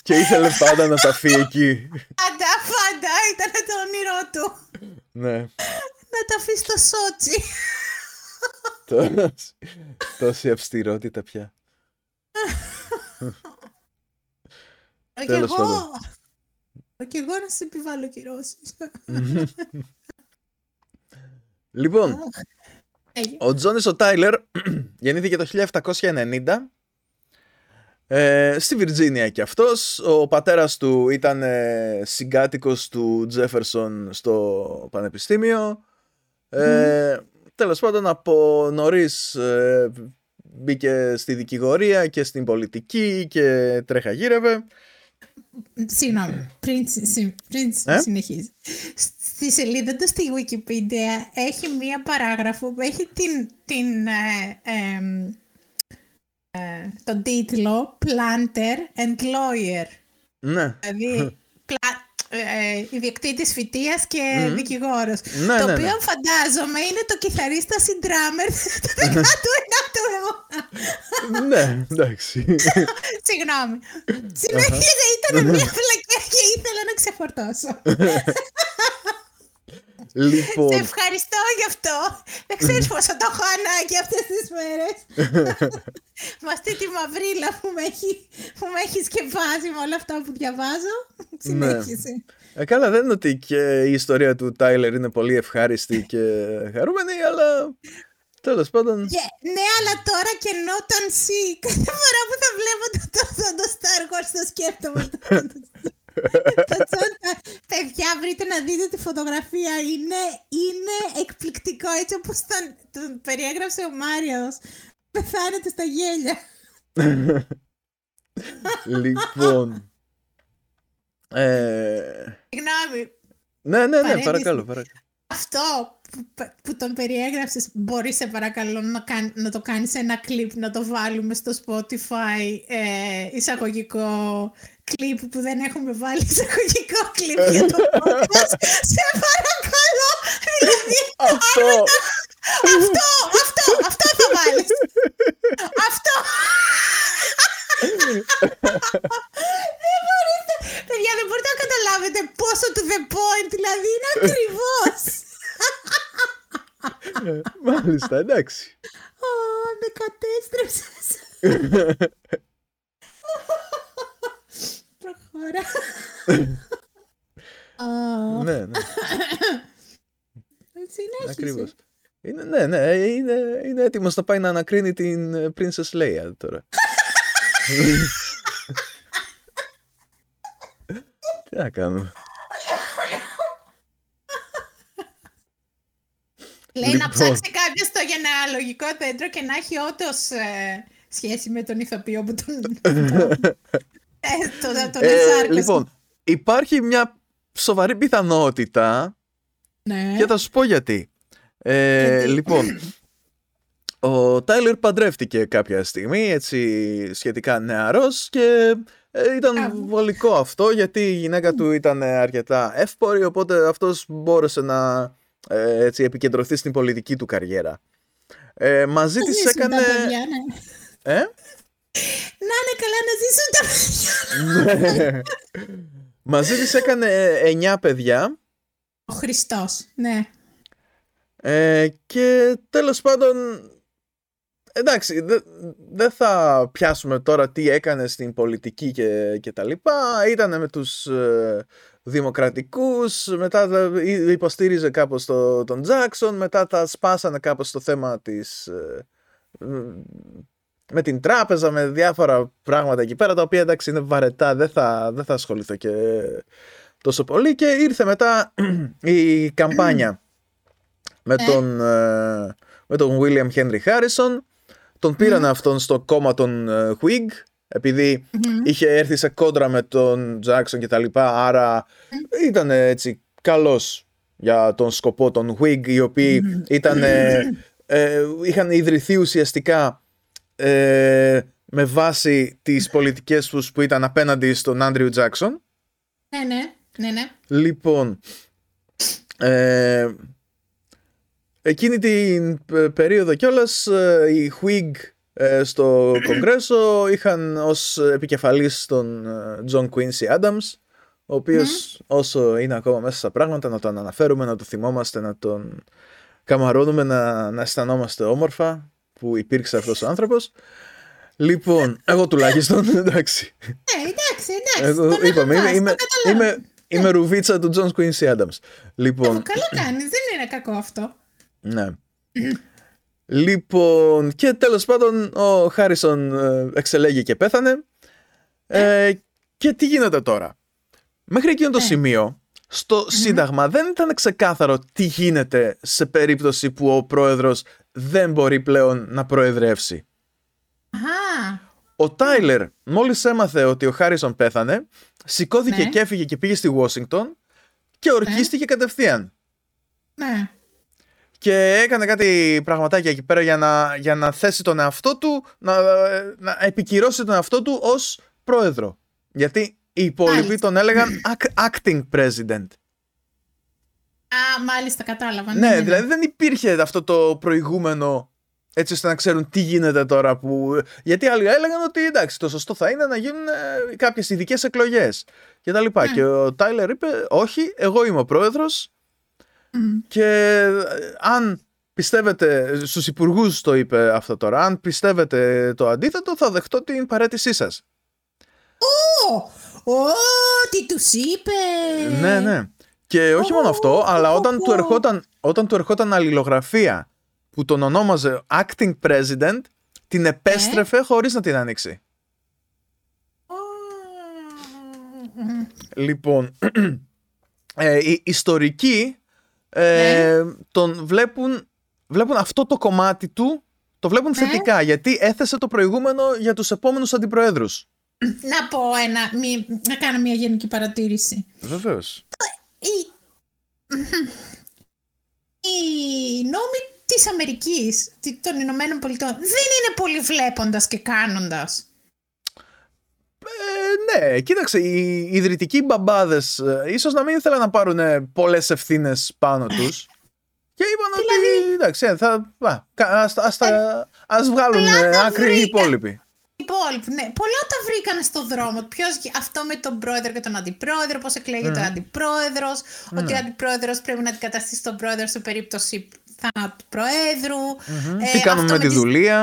Και ήθελε πάντα να ταφεί εκεί. Πάντα, πάντα ήταν το όνειρό του. Ναι. Να τα αφήσει στο Σότσι. Τόση αυστηρότητα πια. Και εγώ. Και εγώ να σε επιβάλλω κυρώσεις. Λοιπόν, ο Τζόνις ο Τάιλερ γεννήθηκε το 1790 ε, στη Βιρτζίνια και αυτός. Ο πατέρας του ήταν ε, συγκάτοικος του Τζέφερσον στο πανεπιστήμιο. Ε, τέλος πάντων από νωρίς ε, μπήκε στη δικηγορία και στην πολιτική και τρέχα γύρευε. Συγγνώμη, πριν, πριν ε; συνεχίζει. Στη σελίδα του στη Wikipedia έχει μία παράγραφο που έχει την, την, ε, ε, τον τίτλο Planter and Lawyer. Ναι. Δηλαδή, ε, ιδιοκτήτης φοιτεία και mm. δικηγόρος. Ναι, το ναι, οποίο ναι. φαντάζομαι είναι το κιθαρίστα συντράμερ του 19ου αιώνα. ναι, εντάξει. Συγγνώμη. Συνέχιζε, ήταν μια φλακιά και ήθελα να ξεφορτώσω. Λοιπόν. Σε ευχαριστώ γι' αυτό. Δεν ξέρεις πόσο το έχω ανάγκη αυτές τις μέρες. με αυτή τη μαυρίλα που με έχει, που με έχει σκεφάσει με όλα αυτά που διαβάζω. Συνέχισε. Ναι. Ε, καλά, δεν είναι ότι και η ιστορία του Τάιλερ είναι πολύ ευχάριστη και χαρούμενη, αλλά τέλος πάντων. Yeah, ναι, αλλά τώρα και Νόταν Σι. Κάθε φορά που θα βλέπω το, το, το, το Star Wars το σκέφτομαι. Παιδιά, βρείτε να δείτε τη φωτογραφία. Είναι, είναι εκπληκτικό έτσι όπως τον, τον περιέγραψε ο Μάριος. Πεθάνετε στα γέλια. λοιπόν. Ε... Συγγνώμη. Ναι, ναι, ναι, παρακαλώ, παρακαλώ. Αυτό που, τον περιέγραψες, μπορείς σε παρακαλώ να, να το κάνεις ένα κλιπ, να το βάλουμε στο Spotify ε, εισαγωγικό κλιπ που δεν έχουμε βάλει εισαγωγικό κλιπ για το podcast. σε παρακαλώ, δηλαδή, αυτό. αυτό, αυτό, αυτό θα βάλεις. αυτό. δεν μπορείτε, παιδιά, δεν μπορείτε να καταλάβετε πόσο to the point, δηλαδή είναι ακριβώς. Μάλιστα, εντάξει. Ω, με κατέστρεψες. Προχώρα. ναι, ναι. Ακριβώς. Είναι, ναι, ναι, είναι, είναι έτοιμος να πάει να ανακρίνει την Princess Leia τώρα. Τι να κάνουμε. Λέει να λοιπόν. ψάξει κάποιος το γενεαλογικό δέντρο και να έχει όντως ε, σχέση με τον ηθοποιό που τον. ε, τον, τον ε, λοιπόν, υπάρχει μια σοβαρή πιθανότητα. Ναι. Και θα σου πω γιατί. Ε, λοιπόν, ο Τάιλερ παντρεύτηκε κάποια στιγμή, έτσι σχετικά νεαρός και ε, ήταν βολικό αυτό γιατί η γυναίκα του ήταν αρκετά εύπορη οπότε αυτός μπόρεσε να ε, έτσι, επικεντρωθεί στην πολιτική του καριέρα. Ε, μαζί της έκανε... Παιδιά, ναι. Ε; Να είναι καλά να ζήσουν τα παιδιά. Ναι. μαζί της έκανε εννιά παιδιά. Ο Χριστός, ναι. Ε, και τέλος πάντων εντάξει δεν θα πιάσουμε τώρα τι έκανε στην πολιτική και, και τα λοιπά ήταν με τους ε, δημοκρατικούς, μετά υποστήριζε κάπως το, τον Τζάκσον, μετά τα σπάσανε κάπως το θέμα της, ε, με την τράπεζα, με διάφορα πράγματα εκεί πέρα, τα οποία εντάξει είναι βαρετά, δεν θα, δεν θα ασχοληθώ και τόσο πολύ. Και ήρθε μετά η καμπάνια με Ε. τον, ε, με τον William Henry Harrison. Τον πήραν αυτόν στο κόμμα των ε, Whig, επειδή είχε έρθει σε κόντρα με τον Jackson και τα λοιπά, άρα ήταν έτσι καλός για τον σκοπό των Whig, οι οποίοι ήταν, ε, ε, είχαν ιδρυθεί ουσιαστικά ε, με βάση τις πολιτικές τους που ήταν απέναντι στον Άντριου Τζάκσον. Ναι, ναι, ναι, ναι. Λοιπόν, ε, εκείνη την ε, περίοδο κιόλας ε, οι Whig ε, στο Κογκρέσο είχαν ως επικεφαλής τον ε, John Quincy Adams ο οποίος όσο είναι ακόμα μέσα στα πράγματα να τον αναφέρουμε, να το θυμόμαστε, να τον καμαρώνουμε, να, να αισθανόμαστε όμορφα που υπήρξε αυτός ο άνθρωπος. Λοιπόν, εγώ τουλάχιστον, εντάξει. Ε, εντάξει, εντάξει. Εγώ τον είπαμε, είμαι, αγαπάς, είμαι, το καταλαβαίνω. είμαι, είμαι ρουβίτσα του John Quincy Adams. Λοιπόν, Καλά κάνεις, δεν είναι κακό αυτό. ναι. Λοιπόν, και τέλος πάντων ο Χάρισον ε, εξελέγει και πέθανε. Ε, και τι γίνεται τώρα; Μέχρι εκείνο το Ναι. σημείο, στο Σύνταγμα δεν ήταν ξεκάθαρο τι γίνεται σε περίπτωση που ο πρόεδρος δεν μπορεί πλέον να προεδρεύσει. Αχα. Ο Τάιλερ, μόλις έμαθε ότι ο Χάρισον πέθανε, σηκώθηκε Ναι. και έφυγε και πήγε στη Ουάσιγκτον και ορκίστηκε κατευθείαν. Ναι. Και έκανε κάτι πραγματάκια εκεί πέρα για να, για να θέσει τον εαυτό του, να, να επικυρώσει τον εαυτό του ως πρόεδρο. Γιατί οι υπόλοιποι Μάλιστα. τον έλεγαν ac- acting president. Α, μάλιστα, κατάλαβα. Ναι, δηλαδή δεν υπήρχε αυτό το προηγούμενο έτσι ώστε να ξέρουν τι γίνεται τώρα που... Γιατί άλλοι έλεγαν ότι εντάξει το σωστό θα είναι να γίνουν ε, κάποιες ειδικές εκλογές και τα λοιπά. Ναι. Και ο Τάιλερ είπε όχι, εγώ είμαι ο πρόεδρος Μμ. και ε, αν πιστεύετε, στους υπουργούς το είπε αυτό τώρα, αν πιστεύετε το αντίθετο θα δεχτώ την παρέτησή σας. Ω, ω, τι τους είπε. Ναι, ναι. Και όχι μόνο αυτό, αλλά όταν του ερχόταν, όταν του ερχόταν αλληλογραφία που τον ονόμαζε acting president, την επέστρεφε χωρίς να την ανοίξει. Ω, μ, Λοιπόν, ε, οι ιστορικοί ε, τον βλέπουν, βλέπουν αυτό το κομμάτι του, το βλέπουν Ναι. θετικά, γιατί έθεσε το προηγούμενο για τους επόμενους αντιπροέδρους. Να πω ένα, μη- να κάνω μια γενική παρατήρηση. Βεβαίως. Οι, οι νόμοι της Αμερικής, τι- των Ηνωμένων Πολιτών, δεν είναι πολύ βλέποντας και κάνοντας. Ε, ναι, κοίταξε, οι ιδρυτικοί μπαμπάδες ε, ίσως να μην ήθελαν να πάρουν ε, πολλές ευθύνες πάνω τους και είπαν ότι εντάξει, ε, θα, α, κα- ας, ας, τα- ας βγάλουν αλλά ε, τα άκρη οι βρήκα. υπόλοιποι. Υπόλοιποι, ναι. Πολλά τα βρήκαν στο δρόμο. Ποιος, αυτό με τον πρόεδρο και τον αντιπρόεδρο, πώς εκλέγεται ο αντιπρόεδρος, ότι ο αντιπρόεδρος πρέπει να αντικαταστήσει τον πρόεδρο σε περίπτωση θανάτου του προέδρου. Ε, Τι κάνουμε αυτό με τη τις- δουλεία;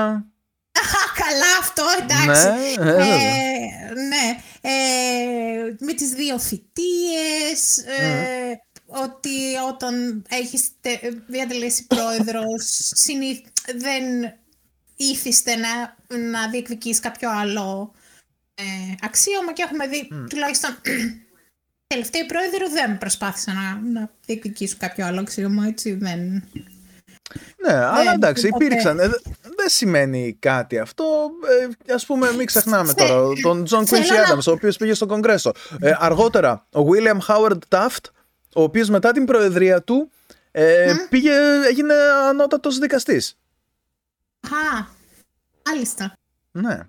Α, καλά αυτό, εντάξει. Ναι, ε, βέβαια. Ε, ναι. Ε, με τις δύο θητείες, ε, ότι όταν έχεις τε- διατελέσει πρόεδρος, συνήθ, δεν ήθιστε να, να διεκδικείς κάποιο άλλο ε, αξίωμα και έχουμε δει τουλάχιστον τελευταίοι πρόεδροι δεν προσπάθησαν να, να διεκδικήσουν κάποιο άλλο αξίωμα, έτσι δεν... Ναι, αλλά εντάξει, οπότε- υπήρξαν. Ε, δε- δεν σημαίνει κάτι αυτό. Ε, ας πούμε, μην ξεχνάμε Θε- τώρα τον Τζον θέλω Quincy να- Adams, ο οποίος πήγε στο Κογκρέσο. Ε, αργότερα, ο William Howard Taft, ο οποίος μετά την προεδρία του ε, πήγε, έγινε ανώτατος δικαστής. Α, μάλιστα, Ναι.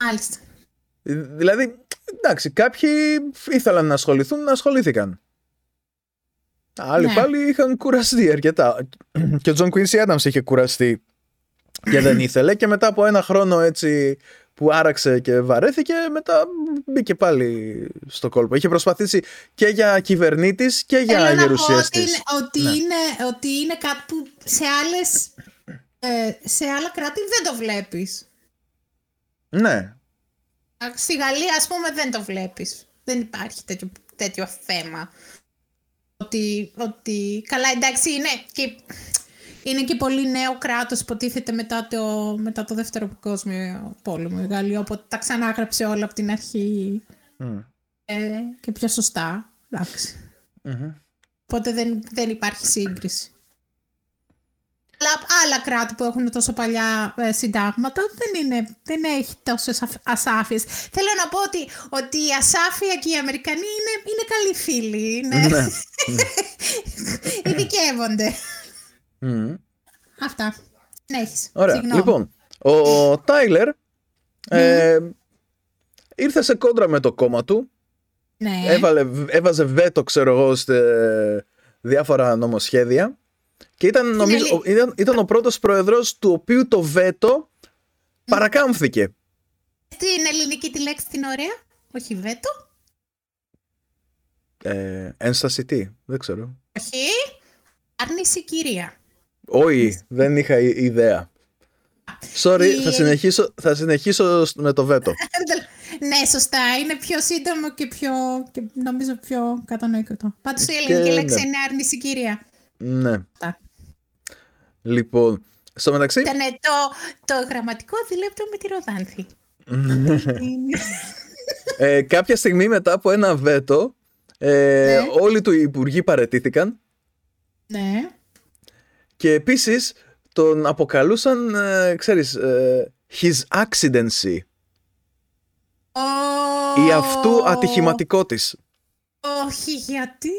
μάλιστα. Ε, Δηλαδή, εντάξει, κάποιοι ήθελαν να ασχοληθούν, να ασχολήθηκαν. Άλλοι Ναι. πάλι είχαν κουραστεί αρκετά. Και ο Τζον Quincy Adams είχε κουραστεί και δεν ήθελε και μετά από ένα χρόνο έτσι που άραξε και βαρέθηκε μετά μπήκε πάλι στο κόλπο. Είχε προσπαθήσει και για κυβερνήτης και για Θέλω να πω ότι, γερουσιαστής. είναι, ότι, Ναι. είναι, ότι είναι κάτι που σε, άλλες, ε, σε άλλα κράτη δεν το βλέπεις. Ναι. Στη Γαλλία, ας πούμε, δεν το βλέπεις. Δεν υπάρχει τέτοιο, τέτοιο θέμα. Ότι, ότι καλά, εντάξει, είναι και, είναι και πολύ νέο κράτος υποτίθεται μετά το, μετά το δεύτερο παγκόσμιο πόλεμο η Γαλλία, οπότε τα ξανάγραψε όλα από την αρχή ε, και πιο σωστά. Οπότε δεν, δεν υπάρχει σύγκριση. Αλλά άλλα κράτη που έχουν τόσο παλιά ε, συντάγματα δεν, είναι, δεν έχει τόσες ασάφειες. Θέλω να πω ότι, ότι η ασάφεια και οι Αμερικανοί είναι, είναι καλοί φίλοι. Είναι... Ναι. Ειδικεύονται. Αυτά. Ναι, έχεις. Ωραία. Λοιπόν, ο Τάιλερ ε, ήρθε σε κόντρα με το κόμμα του. Ναι. Έβαλε, έβαζε βέτο, ξέρω εγώ, σε διάφορα νομοσχέδια. Και ήταν, νομίζω, ήταν, ήταν ο πρώτος πρόεδρος του οποίου το βέτο παρακάμφθηκε. Στην ελληνική τη λέξη την ωραία, όχι βέτο; Ε, ένσταση τι, δεν ξέρω. Όχι, άρνηση κυρία. Όχι, δεν είχα ιδέα. Sorry, θα, συνεχίσω, θα συνεχίσω με το βέτο. ναι, σωστά. Είναι πιο σύντομο και πιο, και νομίζω πιο κατανοητό. Πάντως η ελληνική λέξη ναι. είναι άρνηση κυρία. Ναι. Λοιπόν, στο μεταξύ... Ήταν το, το γραμματικό διλέπτο με τη Ροδάνθη. ε, κάποια στιγμή μετά από ένα βέτο, ε, ναι. όλοι του υπουργοί παρετήθηκαν. Ναι. Και επίσης τον αποκαλούσαν, ε, ξέρεις, ε, his accidency. Oh. Η αυτού ατυχηματικό της. Όχι, γιατί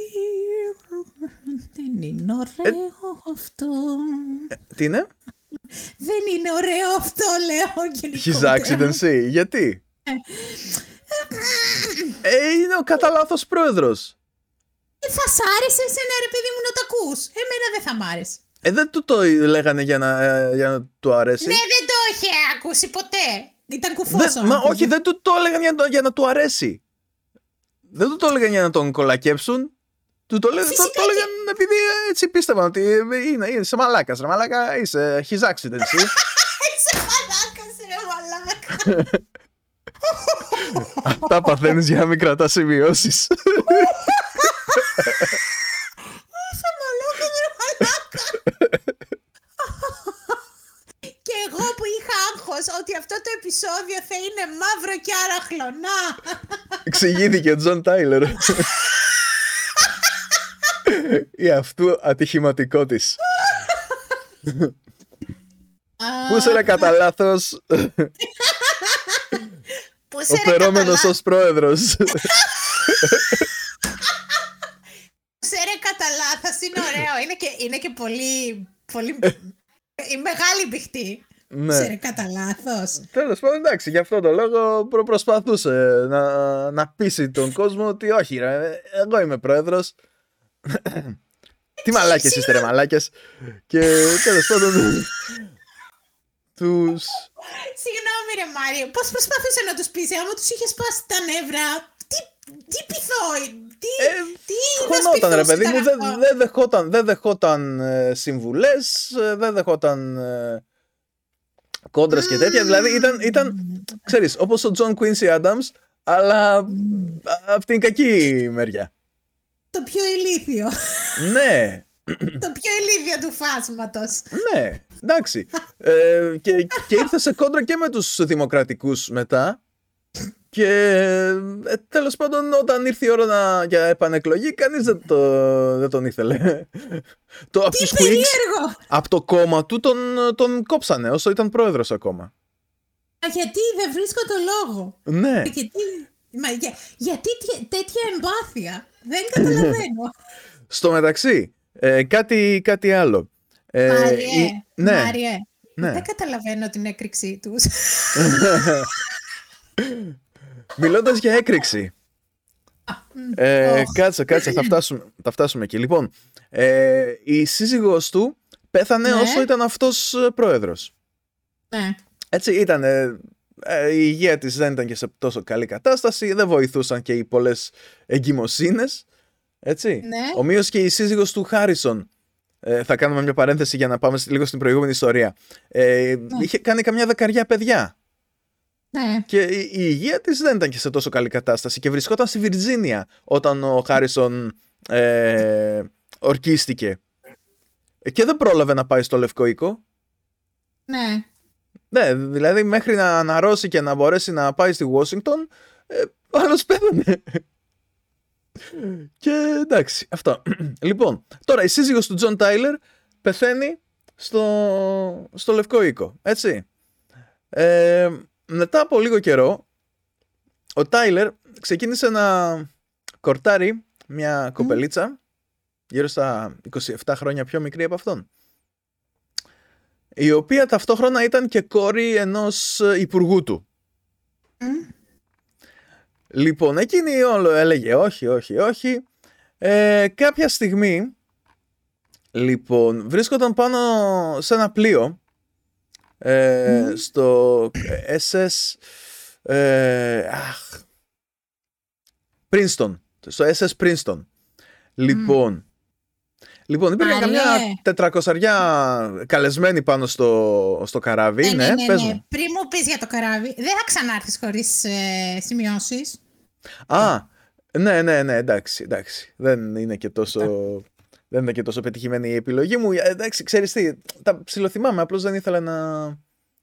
δεν είναι ωραίο αυτό. Ε, τι είναι; Δεν είναι ωραίο αυτό, λέω γενικότερα. His accidency. Γιατί; ε, είναι ο κατά λάθος πρόεδρος. Ε, θα σ' άρεσε εσένα ρε παιδί μου να το ακούς. Εμένα δεν θα μ' άρεσε. Ε, δεν του το λέγανε για να, ε, για να του αρέσει. Ναι, δεν το είχε ακούσει ποτέ. Ήταν κουφός Μα όχι, δεν του το έλεγαν για, για να του αρέσει. Δεν του το έλεγαν για να τον κολακέψουν. Του το, λέγανε, το, το έλεγαν επειδή έτσι πίστευαν ότι είναι, είναι σε μαλάκας. Ρε μαλάκα είσαι his accident. Είσαι μαλάκας, ρε μαλάκα. Αυτά παθαίνεις για να μην κρατάς σημειώσεις. Είσαι μαλάκα, ρε μαλάκα. Και εγώ που είχα άγχος ότι αυτό το επεισόδιο θα είναι μαύρο και αραχλωνά. Εξηγήθηκε ο Τζον Τάιλερ η αυτού ατυχηματικό της. Πού σε κατά λάθος; Ο φερόμενος ως πρόεδρος. Ξέρε κατά λάθος, είναι ωραίο. Είναι και, είναι και πολύ, πολύ... Η μεγάλη μπηχτή. Ναι. Ξέρε κατά λάθος; Τέλος πάντων, εντάξει, γι' αυτό το λόγο προσπαθούσε να, να πείσει τον κόσμο ότι όχι, ρε, εγώ είμαι πρόεδρος. Τι μαλάκες είστε, ρε μαλάκες. Και τέλος πάντων. Του. Συγγνώμη, ρε Μάριο, πώς προσπαθούσε να τους πείσει, άμα τους είχες σπάσει τα νεύρα. Τι, τι πειθόη, τι. Ε, τι χωνόταν, ρε παιδί μου, δεν δε δεχόταν, δεν δεχόταν ε, συμβουλές, ε, δεν δεχόταν. Ε, κόντρες και τέτοια. Δηλαδή ήταν, ήταν ξέρεις, όπως ο Τζον Quincy Adams, αλλά από την κακή μεριά το πιο ηλίθιο. Ναι. το πιο ηλίθιο του φάσματος. Ναι, εντάξει. ε, και, και ήρθε σε κόντρα και με τους δημοκρατικούς μετά. Και ε, τέλος πάντων, όταν ήρθε η ώρα να, για επανεκλογή, κανείς δεν, το, δεν τον ήθελε. το, από τους από το κόμμα του τον, τον κόψανε όσο ήταν πρόεδρος ακόμα. Α, γιατί δεν βρίσκω το λόγο; Ναι. Γιατί, μα, για, γιατί τέτοια εμπάθεια; Δεν καταλαβαίνω. Στο μεταξύ, ε, κάτι, κάτι άλλο. Ε, Μάριε, ναι, Μάριε, ναι. δεν καταλαβαίνω την έκρηξή τους. Μιλώντας για έκρηξη. Ε, Κάτσε, κάτσε, θα φτάσουμε, θα φτάσουμε εκεί. Λοιπόν, ε, η σύζυγός του πέθανε ναι. όσο ήταν αυτός ε, πρόεδρος. Ναι. Έτσι ήταν, ε, η υγεία της δεν ήταν και σε τόσο καλή κατάσταση, δεν βοηθούσαν και οι πολλές εγκυμοσύνες. Έτσι. Ναι. Ομοίως και η σύζυγος του Χάρισον ε, θα κάνουμε μια παρένθεση για να πάμε λίγο στην προηγούμενη ιστορία. Ε, ναι. Είχε κάνει καμιά δεκαριά παιδιά. Ναι. Και η, υγεία της δεν ήταν και σε τόσο καλή κατάσταση και βρισκόταν στη Βιρτζίνια όταν ο Χάρισον ε, ορκίστηκε. και δεν πρόλαβε να πάει στο Λευκό Οίκο. Ναι. Ναι, δηλαδή μέχρι να αναρρώσει και να μπορέσει να πάει στη Washington, ε, ο άλλος πέθανε. και εντάξει, αυτό. λοιπόν, τώρα η σύζυγος του Τζον Τάιλερ πεθαίνει στο, στο Λευκό Οίκο, έτσι. Ε, μετά από λίγο καιρό, ο Τάιλερ ξεκίνησε να κορτάρει μια κοπελίτσα, γύρω στα 27 χρόνια πιο μικρή από αυτόν η οποία ταυτόχρονα ήταν και κόρη ενός υπουργού του. Λοιπόν, εκείνη όλο έλεγε όχι, όχι, όχι. Ε, κάποια στιγμή, λοιπόν, βρίσκονταν πάνω σε ένα πλοίο ε, στο SS ε, αχ, Princeton, στο SS Princeton. Λοιπόν, Λοιπόν, υπήρχαν καμιά τετρακοσαριά καλεσμένοι πάνω στο, στο καράβι. Ναι, ναι, ναι, ναι, ναι. Πριν μου πεις για το καράβι, δεν θα ξανάρθεις χωρίς ε, σημειώσεις; Α, ναι, ναι, ναι, εντάξει, εντάξει. Δεν είναι και τόσο. Δεν είναι και τόσο πετυχημένη η επιλογή μου. Ε, εντάξει, ξέρεις τι, τα ψιλοθυμάμαι. Απλώς δεν ήθελα να.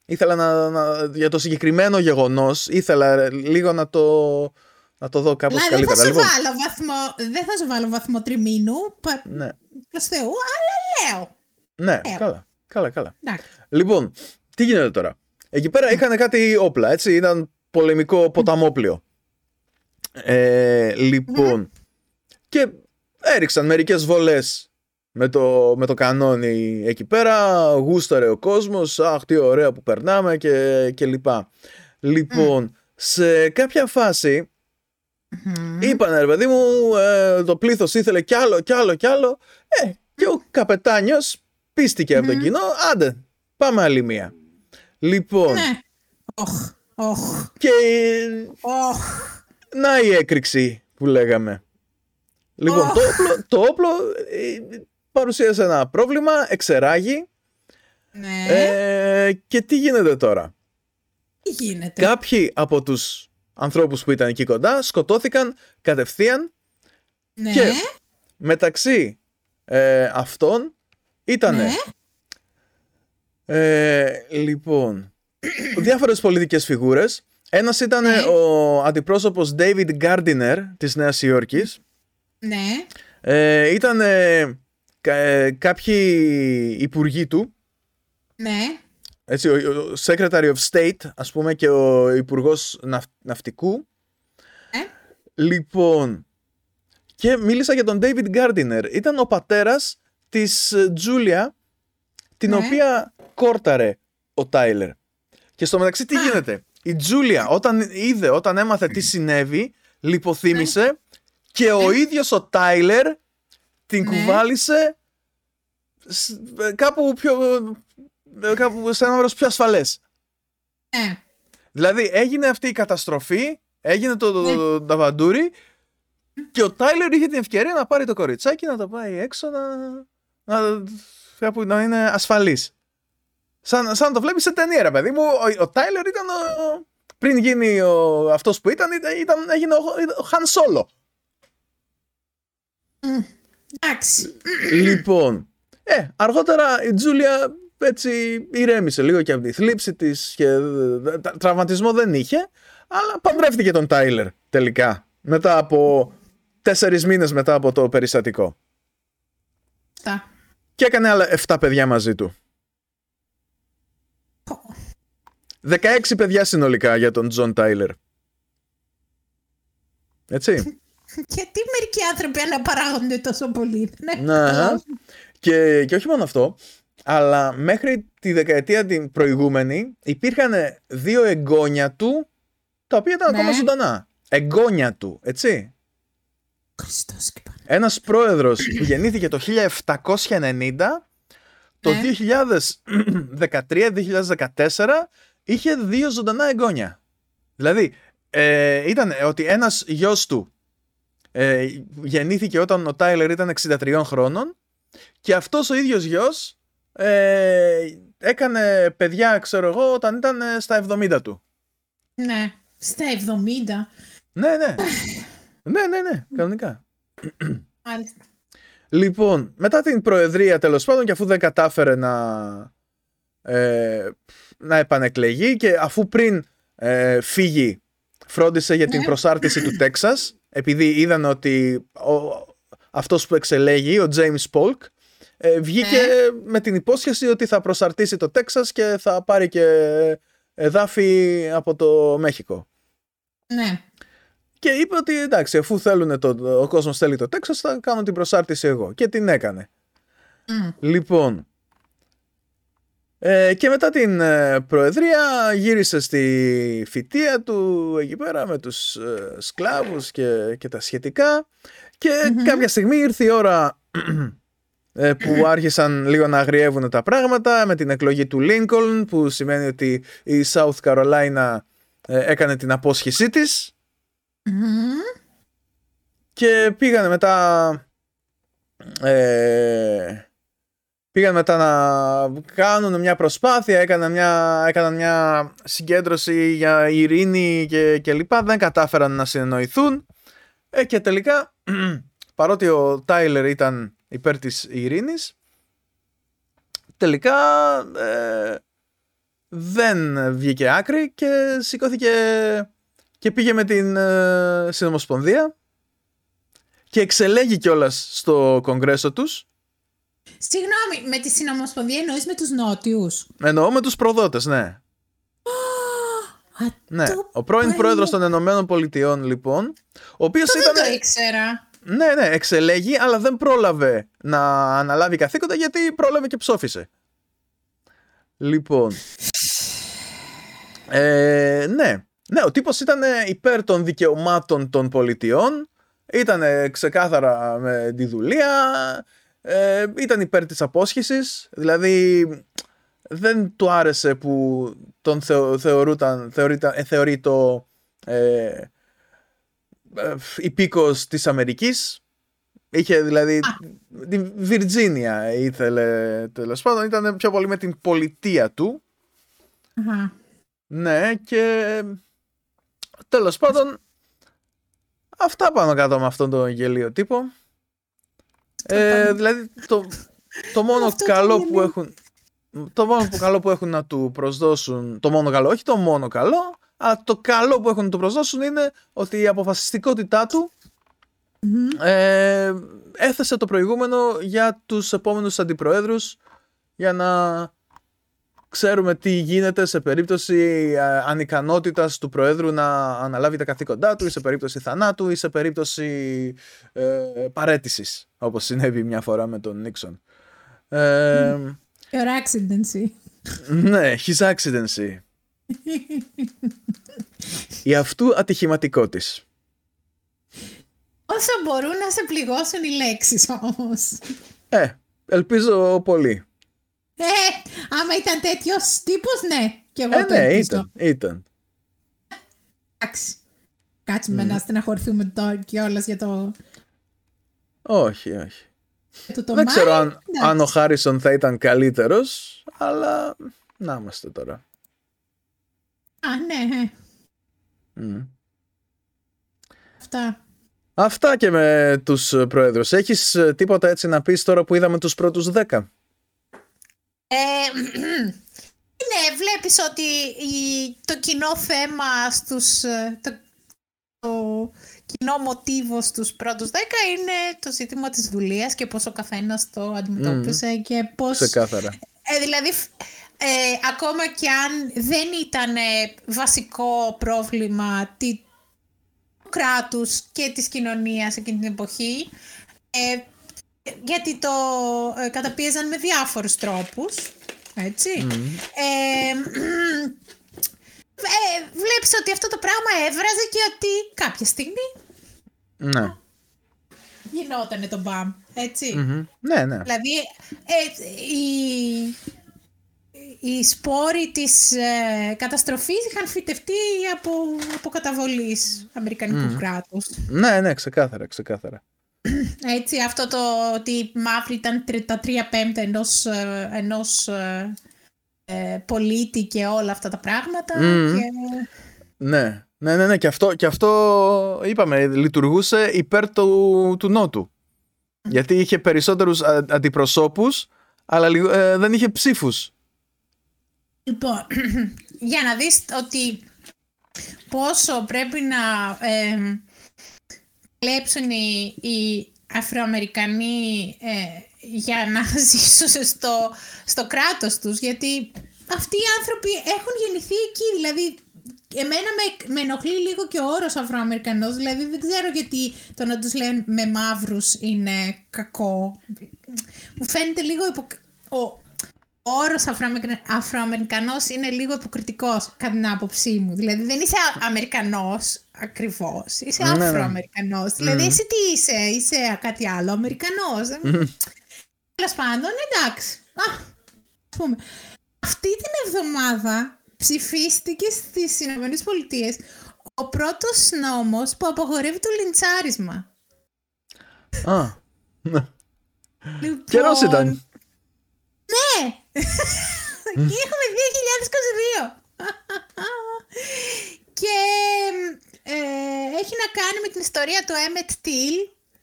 Ήθελα να, να, για το συγκεκριμένο γεγονός, ήθελα λίγο να το, να το δω κάπως δηλαδή, καλύτερα. Δεν θα, λοιπόν. βάλω βαθμό, δεν θα σου βάλω βαθμό τριμήνου. Ναι. Προς Θεού, αλλά λέω. Ναι, καλά. Καλά, καλά. Λοιπόν, τι γίνεται τώρα; Εκεί πέρα είχαν κάτι όπλα, έτσι. Ήταν πολεμικό ποταμόπλιο. Ε, λοιπόν, και έριξαν μερικές βολές με το, με το κανόνι εκεί πέρα. Γούσταρε ο κόσμος. Αχ, τι ωραία που περνάμε και, και λοιπά. Λοιπόν, σε κάποια φάση Mm-hmm. Είπανε ρε παιδί μου, ε, το πλήθος ήθελε κι άλλο, κι άλλο, κι άλλο. Ε, και ο καπετάνιος πίστηκε από τον κοινό. Άντε, πάμε άλλη μία. Λοιπόν. Ναι. Οχ, οχ. Και. Οχ. Να η έκρηξη που λέγαμε. Λοιπόν, το όπλο, το όπλο ε, παρουσίασε ένα πρόβλημα, εξεράγει. Ναι. Ε, και τι γίνεται τώρα; Τι γίνεται; Κάποιοι από τους ανθρώπους που ήταν εκεί κοντά σκοτώθηκαν κατευθείαν ναι. και μεταξύ ε, αυτών ήταν ναι. ε, λοιπόν διάφορες πολιτικές φιγούρες ένας ήταν ναι. ο αντιπρόσωπος David Gardiner της Νέας Υόρκης ναι. ε, ήταν ε, κάποιοι υπουργοί του ναι έτσι, ο Secretary of State, ας πούμε, και ο υπουργός Ναυτικού. Ε; Λοιπόν, και μίλησα για τον David Gardiner. Ήταν ο πατέρας της Τζούλια, την ναι. οποία κόρταρε ο Τάιλερ. Και στο μεταξύ τι γίνεται; Η Τζούλια όταν είδε, όταν έμαθε τι συνέβη, λιποθύμησε ναι. και ο ναι. ίδιος ο Τάιλερ την κουβάλισε κάπου πιο ε, κάπου σε ένα μέρος πιο ασφαλές. Ναι. Δηλαδή έγινε αυτή η καταστροφή, έγινε το, το, το, και ο Τάιλερ είχε την ευκαιρία να πάρει το κοριτσάκι να το πάει έξω να, να, κάπου, να είναι ασφαλής. Σαν, σαν να το βλέπεις σε ταινία, ρε παιδί μου. Ο, ο Τάιλερ ήταν. Ο, πριν γίνει ο, αυτός που ήταν, ήταν έγινε ο, ο Χαν Σόλο. Εντάξει. Λοιπόν, ε, αργότερα η Τζούλια έτσι ηρέμησε λίγο και από τη θλίψη της και τραυματισμό δεν είχε αλλά παντρεύτηκε τον Τάιλερ τελικά μετά από τέσσερις μήνες μετά από το περιστατικό. Τα. και έκανε άλλα 7 παιδιά μαζί του. 16 παιδιά συνολικά για τον Τζον Τάιλερ. Έτσι. Γιατί μερικοί άνθρωποι αναπαράγονται τόσο πολύ ναι, και, και όχι μόνο αυτό αλλά μέχρι τη δεκαετία την προηγούμενη υπήρχαν δύο εγγόνια του τα οποία ήταν ακόμα ναι. ζωντανά. Εγγόνια του, έτσι. Χριστός και Ένας πρόεδρος που γεννήθηκε το 1790, το 2013-2014 είχε δύο ζωντανά εγγόνια. Δηλαδή, ε, ήταν ότι ένας γιος του ε, γεννήθηκε όταν ο Τάιλερ ήταν 63 χρόνων και αυτός ο ίδιος γιος ε, έκανε παιδιά, ξέρω εγώ, όταν ήταν ε, στα 70 του. Ναι, στα 70. Ναι, ναι. ναι, ναι, ναι, κανονικά. Μάλιστα. Λοιπόν, μετά την προεδρία τέλος πάντων και αφού δεν κατάφερε να, ε, να επανεκλεγεί και αφού πριν ε, φύγει φρόντισε για την Ναι. προσάρτηση του Τέξας επειδή είδαν ότι ο, αυτός που εξελέγει, ο James Polk ε, βγήκε Ναι. με την υπόσχεση ότι θα προσαρτήσει το Τέξας και θα πάρει και εδάφη από το Μέχικο. Ναι. Και είπε ότι εντάξει, αφού θέλουν το, ο κόσμος θέλει το Τέξας, θα κάνω την προσάρτηση εγώ. Και την έκανε. Μμ. Λοιπόν, ε, και μετά την ε, προεδρία γύρισε στη φυτεία του εκεί πέρα με τους ε, σκλάβους και, και τα σχετικά και Μμμ. κάποια στιγμή ήρθε η ώρα ε, που άρχισαν λίγο να αγριεύουν τα πράγματα με την εκλογή του Lincoln που σημαίνει ότι η South Carolina ε, έκανε την απόσχησή της. Μμμ. και πήγανε μετά ε, πήγαν μετά να κάνουν μια προσπάθεια έκαναν μια, έκαναν μια συγκέντρωση για ειρήνη και, και λοιπά. Δεν κατάφεραν να συνεννοηθούν. Ε, και τελικά παρότι ο Τάιλερ ήταν υπέρ της ειρήνης τελικά ε, δεν βγήκε άκρη και σηκώθηκε και πήγε με την ε, συνομοσπονδία και εξελέγει κιόλας στο κογκρέσο τους Συγγνώμη, με τη συνομοσπονδία εννοείς με τους νότιους; εννοώ με τους προδότες ναι Α, Ναι, το ο πρώην παλιό. πρόεδρος των Ενωμένων Πολιτειών λοιπόν, ο οποίος Δεν ήταν, το ήξερα. Ναι, ναι, εξελέγει, αλλά δεν πρόλαβε να αναλάβει καθήκοντα γιατί πρόλαβε και ψόφισε. Λοιπόν, ε, ναι, ναι, ο τύπος ήταν υπέρ των δικαιωμάτων των πολιτιών, ήταν ξεκάθαρα με τη δουλεία, ε, ήταν υπέρ της απόσχησης, δηλαδή δεν του άρεσε που τον θεω, θεωρούταν, θεωρείται, ε, θεωρεί το ε, ε, υπήκος της Αμερικής. Είχε δηλαδή τη Βιρτζίνια ήθελε τέλος πάντων, ήταν πιο πολύ με την πολιτεία του. Αχα. Ναι και τέλος πάντων αυτά πάνω κάτω με αυτόν τον γελίο τύπο. Ε, πάνω. δηλαδή το, το μόνο Αυτό το καλό που γελίο. έχουν το μόνο που καλό που έχουν να του προσδώσουν το μόνο καλό, όχι το μόνο καλό αλλά το καλό που έχουν να του προσδώσουν είναι ότι η αποφασιστικότητά του Μμμ. ε, έθεσε το προηγούμενο για τους επόμενους αντιπροέδρους για να ξέρουμε τι γίνεται σε περίπτωση ε, ανικανότητας του Προέδρου να αναλάβει τα καθήκοντά του ή σε περίπτωση θανάτου ή σε περίπτωση ε, παρέτησης όπως συνέβη μια φορά με τον Νίξον. Ε, Your accidency. ναι, his accidency. Η αυτού ατυχηματικότης. Όσο μπορούν να σε πληγώσουν οι λέξεις όμως. Ε, ελπίζω πολύ. Ε, άμα ήταν τέτοιος τύπος, ναι. Και εγώ Ε, το ναι, ελπίζω. ήταν, ήταν. Εντάξει. Κάτσουμε να στεναχωρηθούμε τώρα κιόλας για το, Όχι, όχι. για το, το Δεν ξέρω αν, εντάξει. αν ο Χάρισον θα ήταν καλύτερος, αλλά να είμαστε τώρα. Α, ναι, ε, Μμ. αυτά. Αυτά και με τους ε, πρόεδρους. Έχεις ε, τίποτα έτσι να πεις τώρα που είδαμε τους πρώτους δέκα; Ε, ναι, βλέπεις ότι η, το κοινό θέμα στους... ε, Το, το κοινό μοτίβο στους πρώτους δέκα είναι το ζήτημα της δουλείας και πώς ο καθένας το αντιμετώπισε και πώς... Ξεκάθαρα. Ε, δηλαδή, φ- ε, ακόμα και αν δεν ήταν ε, βασικό πρόβλημα τη, του κράτους και της κοινωνίας εκείνη την εποχή, ε, γιατί το ε, καταπίεζαν με διάφορους τρόπους, έτσι. Ε, ε, βλέπεις ότι αυτό το πράγμα έβραζε και ότι κάποια στιγμή Ναι. γινότανε το μπαμ, έτσι. Μμμ. Ναι, ναι. Δηλαδή, ε, οι, οι σπόροι της ε, καταστροφής είχαν φυτευτεί από, από καταβολής Αμερικανικού κράτους. Ναι, ναι, ξεκάθαρα, ξεκάθαρα. Έτσι, αυτό το ότι οι μαύροι ήταν τρι- τα τρία πέμπτα ενός, ε, ενός ε, ε, πολίτη και όλα αυτά τα πράγματα. Μμμ. Και, Ναι, ναι, ναι, ναι. Και αυτό, και αυτό είπαμε, λειτουργούσε υπέρ του, του Νότου. Γιατί είχε περισσότερους αντιπροσώπους, αλλά ε, δεν είχε ψήφους. Λοιπόν, για να δεις ότι πόσο πρέπει να ε, κλέψουν οι, οι Αφροαμερικανοί ε, για να ζήσουν στο, στο κράτος τους, γιατί αυτοί οι άνθρωποι έχουν γεννηθεί εκεί, δηλαδή εμένα με, με ενοχλεί λίγο και ο όρος Αφροαμερικανός, δηλαδή δεν ξέρω γιατί το να τους λένε με μαύρους είναι κακό. Μου φαίνεται λίγο υπο... ο, ο όρος Αφροαμερικανός είναι λίγο υποκριτικός κατά την άποψή μου. Δηλαδή δεν είσαι Αμερικανός ακριβώς, είσαι ναι, ναι. Αφροαμερικανός. Δηλαδή εσύ τι είσαι, είσαι κάτι άλλο, Αμερικανός. Τέλος πάντων, εντάξει. Α, πούμε. Αυτή την εβδομάδα ψηφίστηκε στις Ηνωμένες Πολιτείες ο πρώτος νόμος που απογορεύει το λιντσάρισμα. Α, ναι. Λοιπόν, Καιρός ήταν. Ναι! Και έχουμε 2022. και ε, έχει να κάνει με την ιστορία του Emmett Till,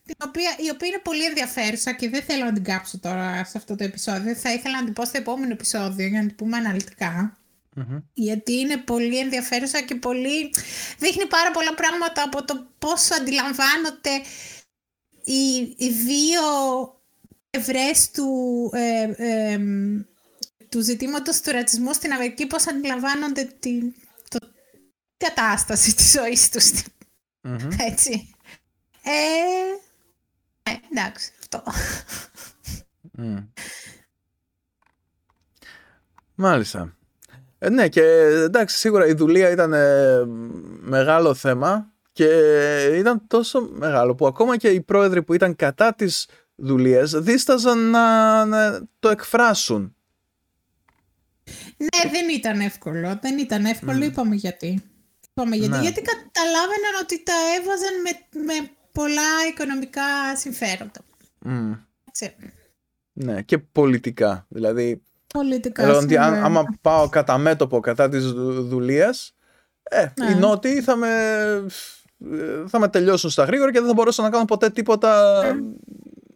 την οποία, η οποία είναι πολύ ενδιαφέρουσα και δεν θέλω να την κάψω τώρα σε αυτό το επεισόδιο. Θα ήθελα να την πω στο επόμενο επεισόδιο για να την πούμε Γιατί είναι πολύ ενδιαφέρουσα και πολύ... δείχνει πάρα πολλά πράγματα από το πώς αντιλαμβάνονται οι, οι δύο ευρές του, ε, ε, του ζητήματος του ρατσισμού στην Αμερική, πώς αντιλαμβάνονται την το, κατάσταση της ζωής τους. Έτσι. Ε, ε, εντάξει, αυτό. Μάλιστα. Ε, ναι, και εντάξει, σίγουρα η δουλεία ήταν ε, μεγάλο θέμα και ήταν τόσο μεγάλο που ακόμα και οι πρόεδροι που ήταν κατά τις δουλειές δίσταζαν να, να το εκφράσουν. Ναι, δεν ήταν εύκολο. Δεν ήταν εύκολο, είπαμε γιατί. Είπαμε γιατί, ναι. γιατί καταλάβαιναν ότι τα έβαζαν με, με πολλά οικονομικά συμφέροντα. Mm. Ναι, και πολιτικά. Δηλαδή, πολιτικά δηλαδή, αν, άμα πάω κατά μέτωπο κατά της δουλείας, ε, ναι. οι νότιοι θα με, θα με τελειώσουν στα γρήγορα και δεν θα μπορέσω να κάνω ποτέ τίποτα ναι.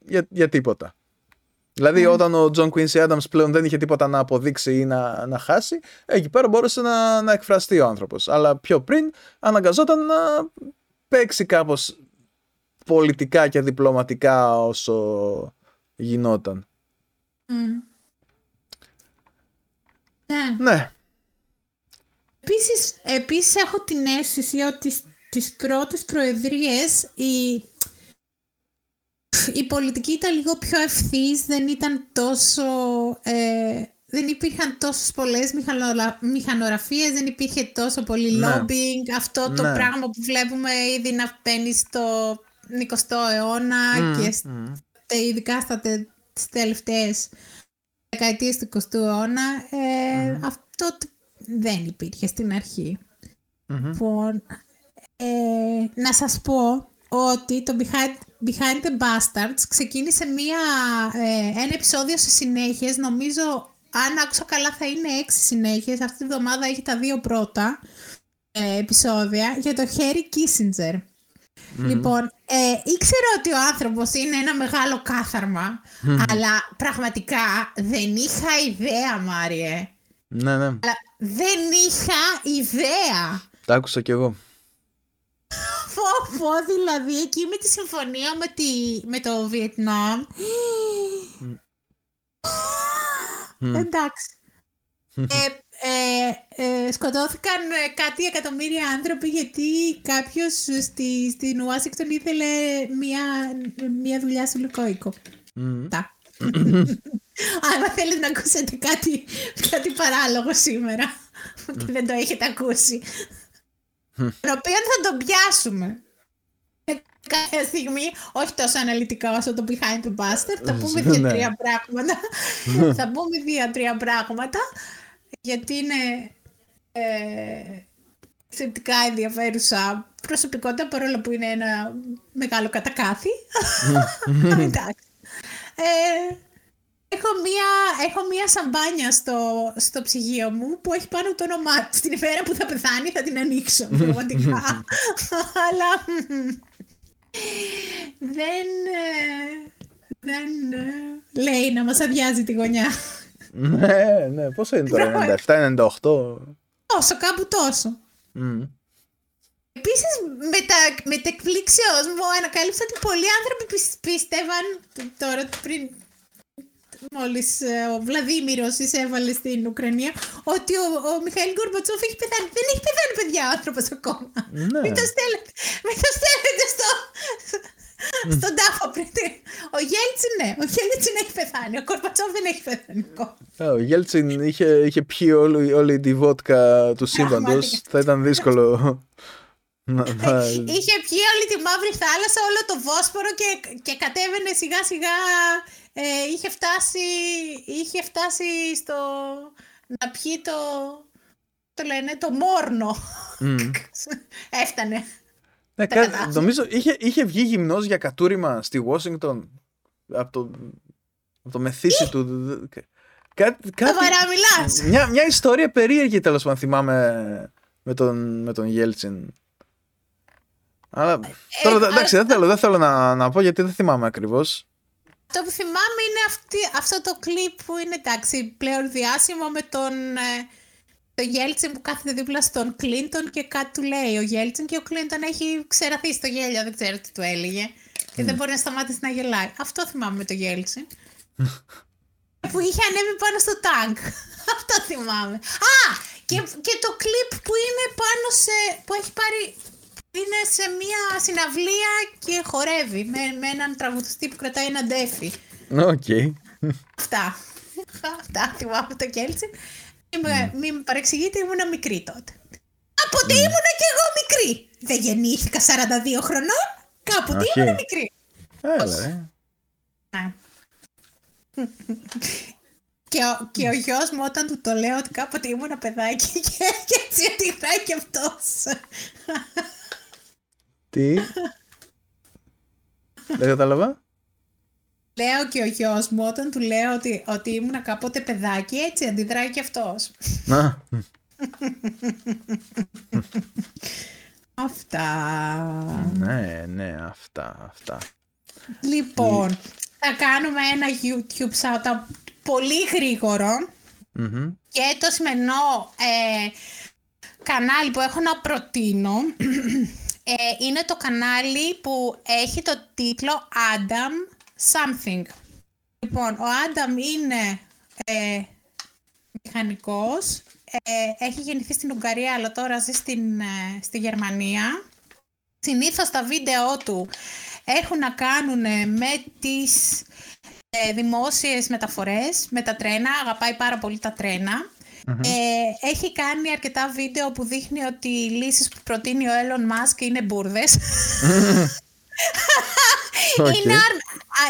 για, για τίποτα. Δηλαδή, ναι. όταν ο Τζον Quincy Adams πλέον δεν είχε τίποτα να αποδείξει ή να, να χάσει, εκεί πέρα μπορούσε να, να εκφραστεί ο άνθρωπος. Αλλά πιο πριν αναγκαζόταν να παίξει κάπως πολιτικά και διπλωματικά όσο γινόταν. Ναι. ναι. Επίσης, επίσης έχω την αίσθηση ότι τις πρώτες προεδρίες η, η πολιτική ήταν λίγο πιο ευθύς, δεν ήταν τόσο... Ε, δεν υπήρχαν τόσες πολλές μηχανογραφίες, δεν υπήρχε τόσο πολύ ναι. lobbying, αυτό το ναι. πράγμα που βλέπουμε ήδη να μπαίνει στο 20ο αιώνα και ειδικά στα τε, τελευταίες δεκαετίες του 20ου αιώνα ε, αυτό δεν υπήρχε στην αρχή. Λοιπόν, ε, να σας πω ότι το Behind, Behind the Bastards ξεκίνησε μία, ε, ένα επεισόδιο σε συνέχειες, νομίζω αν άκουσα καλά θα είναι έξι συνέχειες, αυτή τη βδομάδα έχει τα δύο πρώτα ε, επεισόδια για το Harry Kissinger. Λοιπόν, ε, ήξερα ότι ο άνθρωπος είναι ένα μεγάλο αλλά πραγματικά δεν είχα ιδέα, Μάριε. Ναι, ναι. Αλλά δεν είχα ιδέα. Τα άκουσα κι εγώ. Πω, πω, δηλαδή, εκεί με τη συμφωνία με, τη, με το Βιετνάμ. Εντάξει. ε, ε, ε, σκοτώθηκαν κάτι εκατομμύρια άνθρωποι γιατί κάποιος στη, στην Ουάσιγκτον ήθελε μια, μια δουλειά στο λουκόικο. Mm. Τα. Αν θέλεις να ακούσετε κάτι, κάτι παράλογο σήμερα και δεν το έχετε ακούσει το οποίο θα το πιάσουμε κάποια στιγμή, όχι τόσο αναλυτικά όσο το behind the bastard, θα πούμε δύο-τρία ναι. πράγματα. θα πούμε δύο-τρία πράγματα γιατί είναι ε, θετικά ενδιαφέρουσα προσωπικότητα παρόλο που είναι ένα μεγάλο κατακάθι. Εντάξει. Ε, έχω, μία, έχω μία σαμπάνια στο, στο ψυγείο μου που έχει πάνω το όνομά του. Την ημέρα που θα πεθάνει θα την ανοίξω πραγματικά. Αλλά δεν... Ε, δεν ε, λέει να μας αδειάζει τη γωνιά. ναι, ναι. Πόσο είναι τώρα, 97, 98. Τόσο, κάπου τόσο. Mm. Επίσης, με τα, με τα εκπλήξεως μου ανακάλυψα ότι πολλοί άνθρωποι πίστευαν τώρα πριν μόλις ε, ο Βλαδίμηρος εισέβαλε στην Ουκρανία ότι ο, ο Μιχαήλ Γκορμπατσόφ έχει πεθάνει. Δεν έχει πεθάνει παιδιά ο άνθρωπος ακόμα. Ναι. Μην το στέλνετε, μην το στέλνετε στο, στον τάφο πριν. Ο Γέλτσιν ναι, ο Γέλτσιν έχει πεθάνει, ο Γκορμπατσόφ δεν έχει πεθάνει ακόμα. Ο Γέλτσιν είχε, είχε πιει όλη, όλη τη βότκα του σύμπαντος. Θα ήταν δύσκολο Είχε πιει όλη τη μαύρη θάλασσα, όλο το Βόσπορο και, και κατέβαινε σιγά σιγά. Ε, είχε, φτάσει, είχε φτάσει στο να πιει το, το λένε, το μόρνο. Mm. Έφτανε. Ναι, κα, νομίζω είχε, είχε βγει γυμνός για κατούριμα στη Washington από το, από το μεθύσι του. Κά, κάτι, μια, μια ιστορία περίεργη τέλος πάντων θυμάμαι με τον, με τον Γέλτσιν. Αλλά ε, τώρα, εντάξει, δεν θέλω, δεν θέλω να, να πω γιατί δεν θυμάμαι ακριβώς. Το που θυμάμαι είναι αυτή, αυτό το κλιπ που είναι εντάξει πλέον διάσημο με τον ε, το Γέλτσιν που κάθεται δίπλα στον Κλίντον και κάτι του λέει ο Γέλτσιν και ο Κλίντον έχει ξεραθεί στο γέλιο, δεν ξέρω τι του έλεγε. Και δεν μπορεί να σταματήσει να γελάει. Αυτό θυμάμαι με το Γέλτσιν. που είχε ανέβει πάνω στο τάγκ. Αυτό θυμάμαι. Α! Και, και το κλιπ που είναι πάνω σε. που έχει πάρει είναι σε μια συναυλία και χορεύει με, με έναν τραγουδιστή που κρατάει ένα ντέφι. OK. Okay. Αυτά. Αυτά θυμάμαι το Κέλτσιν. Mm. Μην με παρεξηγείτε, ήμουν μικρή τότε. Κάποτε mm. ήμουν και εγώ μικρή. Δεν γεννήθηκα 42 χρονών. Κάποτε okay. ήμουν μικρή. Έλα, ε. Ναι. Και ο, και ο γιος μου όταν του το λέω ότι κάποτε ήμουν παιδάκι και, και έτσι αντιδράει και αυτός. Τι; Δεν κατάλαβα. Λέω και ο γιος μου όταν του λέω ότι, ότι ήμουν κάποτε παιδάκι, έτσι αντιδράει και αυτός. Να. αυτά. Ναι, ναι, αυτά, αυτά. Λοιπόν, θα κάνουμε ένα YouTube shout πολύ και το σημερινό ε, κανάλι που έχω να προτείνω ε, είναι το κανάλι που έχει το τίτλο Adam Something. Λοιπόν, ο Adam είναι ε, μηχανικός, ε, έχει γεννηθεί στην Ουγγαρία αλλά τώρα ζει στην, ε, στη Γερμανία. Συνήθως τα βίντεο του έχουν να κάνουν με τις ε, δημόσιες μεταφορές, με τα τρένα, αγαπάει πάρα πολύ τα τρένα. Ε, έχει κάνει αρκετά βίντεο που δείχνει ότι οι λύσεις που προτείνει ο Elon Musk είναι μπουρδες. okay. είναι,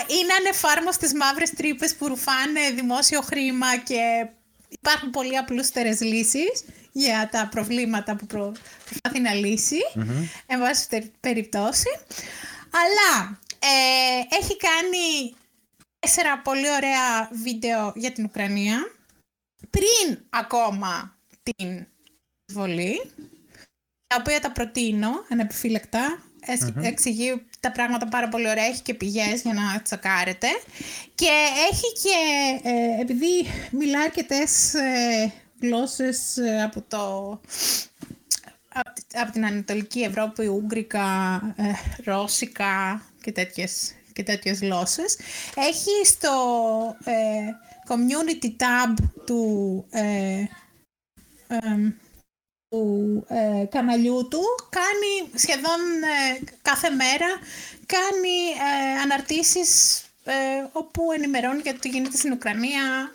είναι ανεφάρμοστες μαύρες τρύπες που ρουφάνε δημόσιο χρήμα και υπάρχουν πολύ απλούστερες λύσεις για τα προβλήματα που προ... προσπαθεί να λύσει, mm-hmm. εν πάση περιπτώσει. Αλλά ε, έχει κάνει τέσσερα πολύ ωραία βίντεο για την Ουκρανία πριν ακόμα την βολή, τα οποία τα προτείνω ανεπιφύλακτα. Εξηγεί τα πράγματα πάρα πολύ ωραία, έχει και πηγές για να τσακάρετε. Και έχει και, ε, επειδή μιλάει αρκετές ε, γλώσσες ε, από το... Από, την Ανατολική Ευρώπη, Ούγγρικα, ε, Ρώσικα και τέτοιες, και τέτοιες γλώσσες. Έχει στο community tab του, ε, του ε, καναλιού του κάνει σχεδόν ε, κάθε μέρα κάνει αναρτήσεις όπου ενημερώνει για το τι γίνεται στην Ουκρανία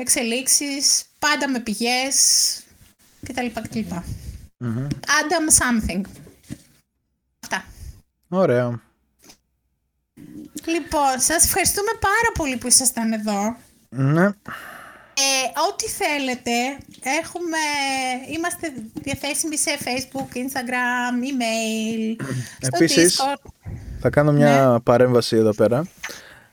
εξελίξεις πάντα με πηγές κτλ. κτλ. Mm-hmm. Adam something. Αυτά. Ωραία. Λοιπόν, σας ευχαριστούμε πάρα πολύ που ήσασταν εδώ. Ναι. Ε, ό,τι θέλετε, έχουμε, είμαστε διαθέσιμοι σε Facebook, Instagram, email, Επίσης, θα κάνω μια ναι. παρέμβαση εδώ πέρα.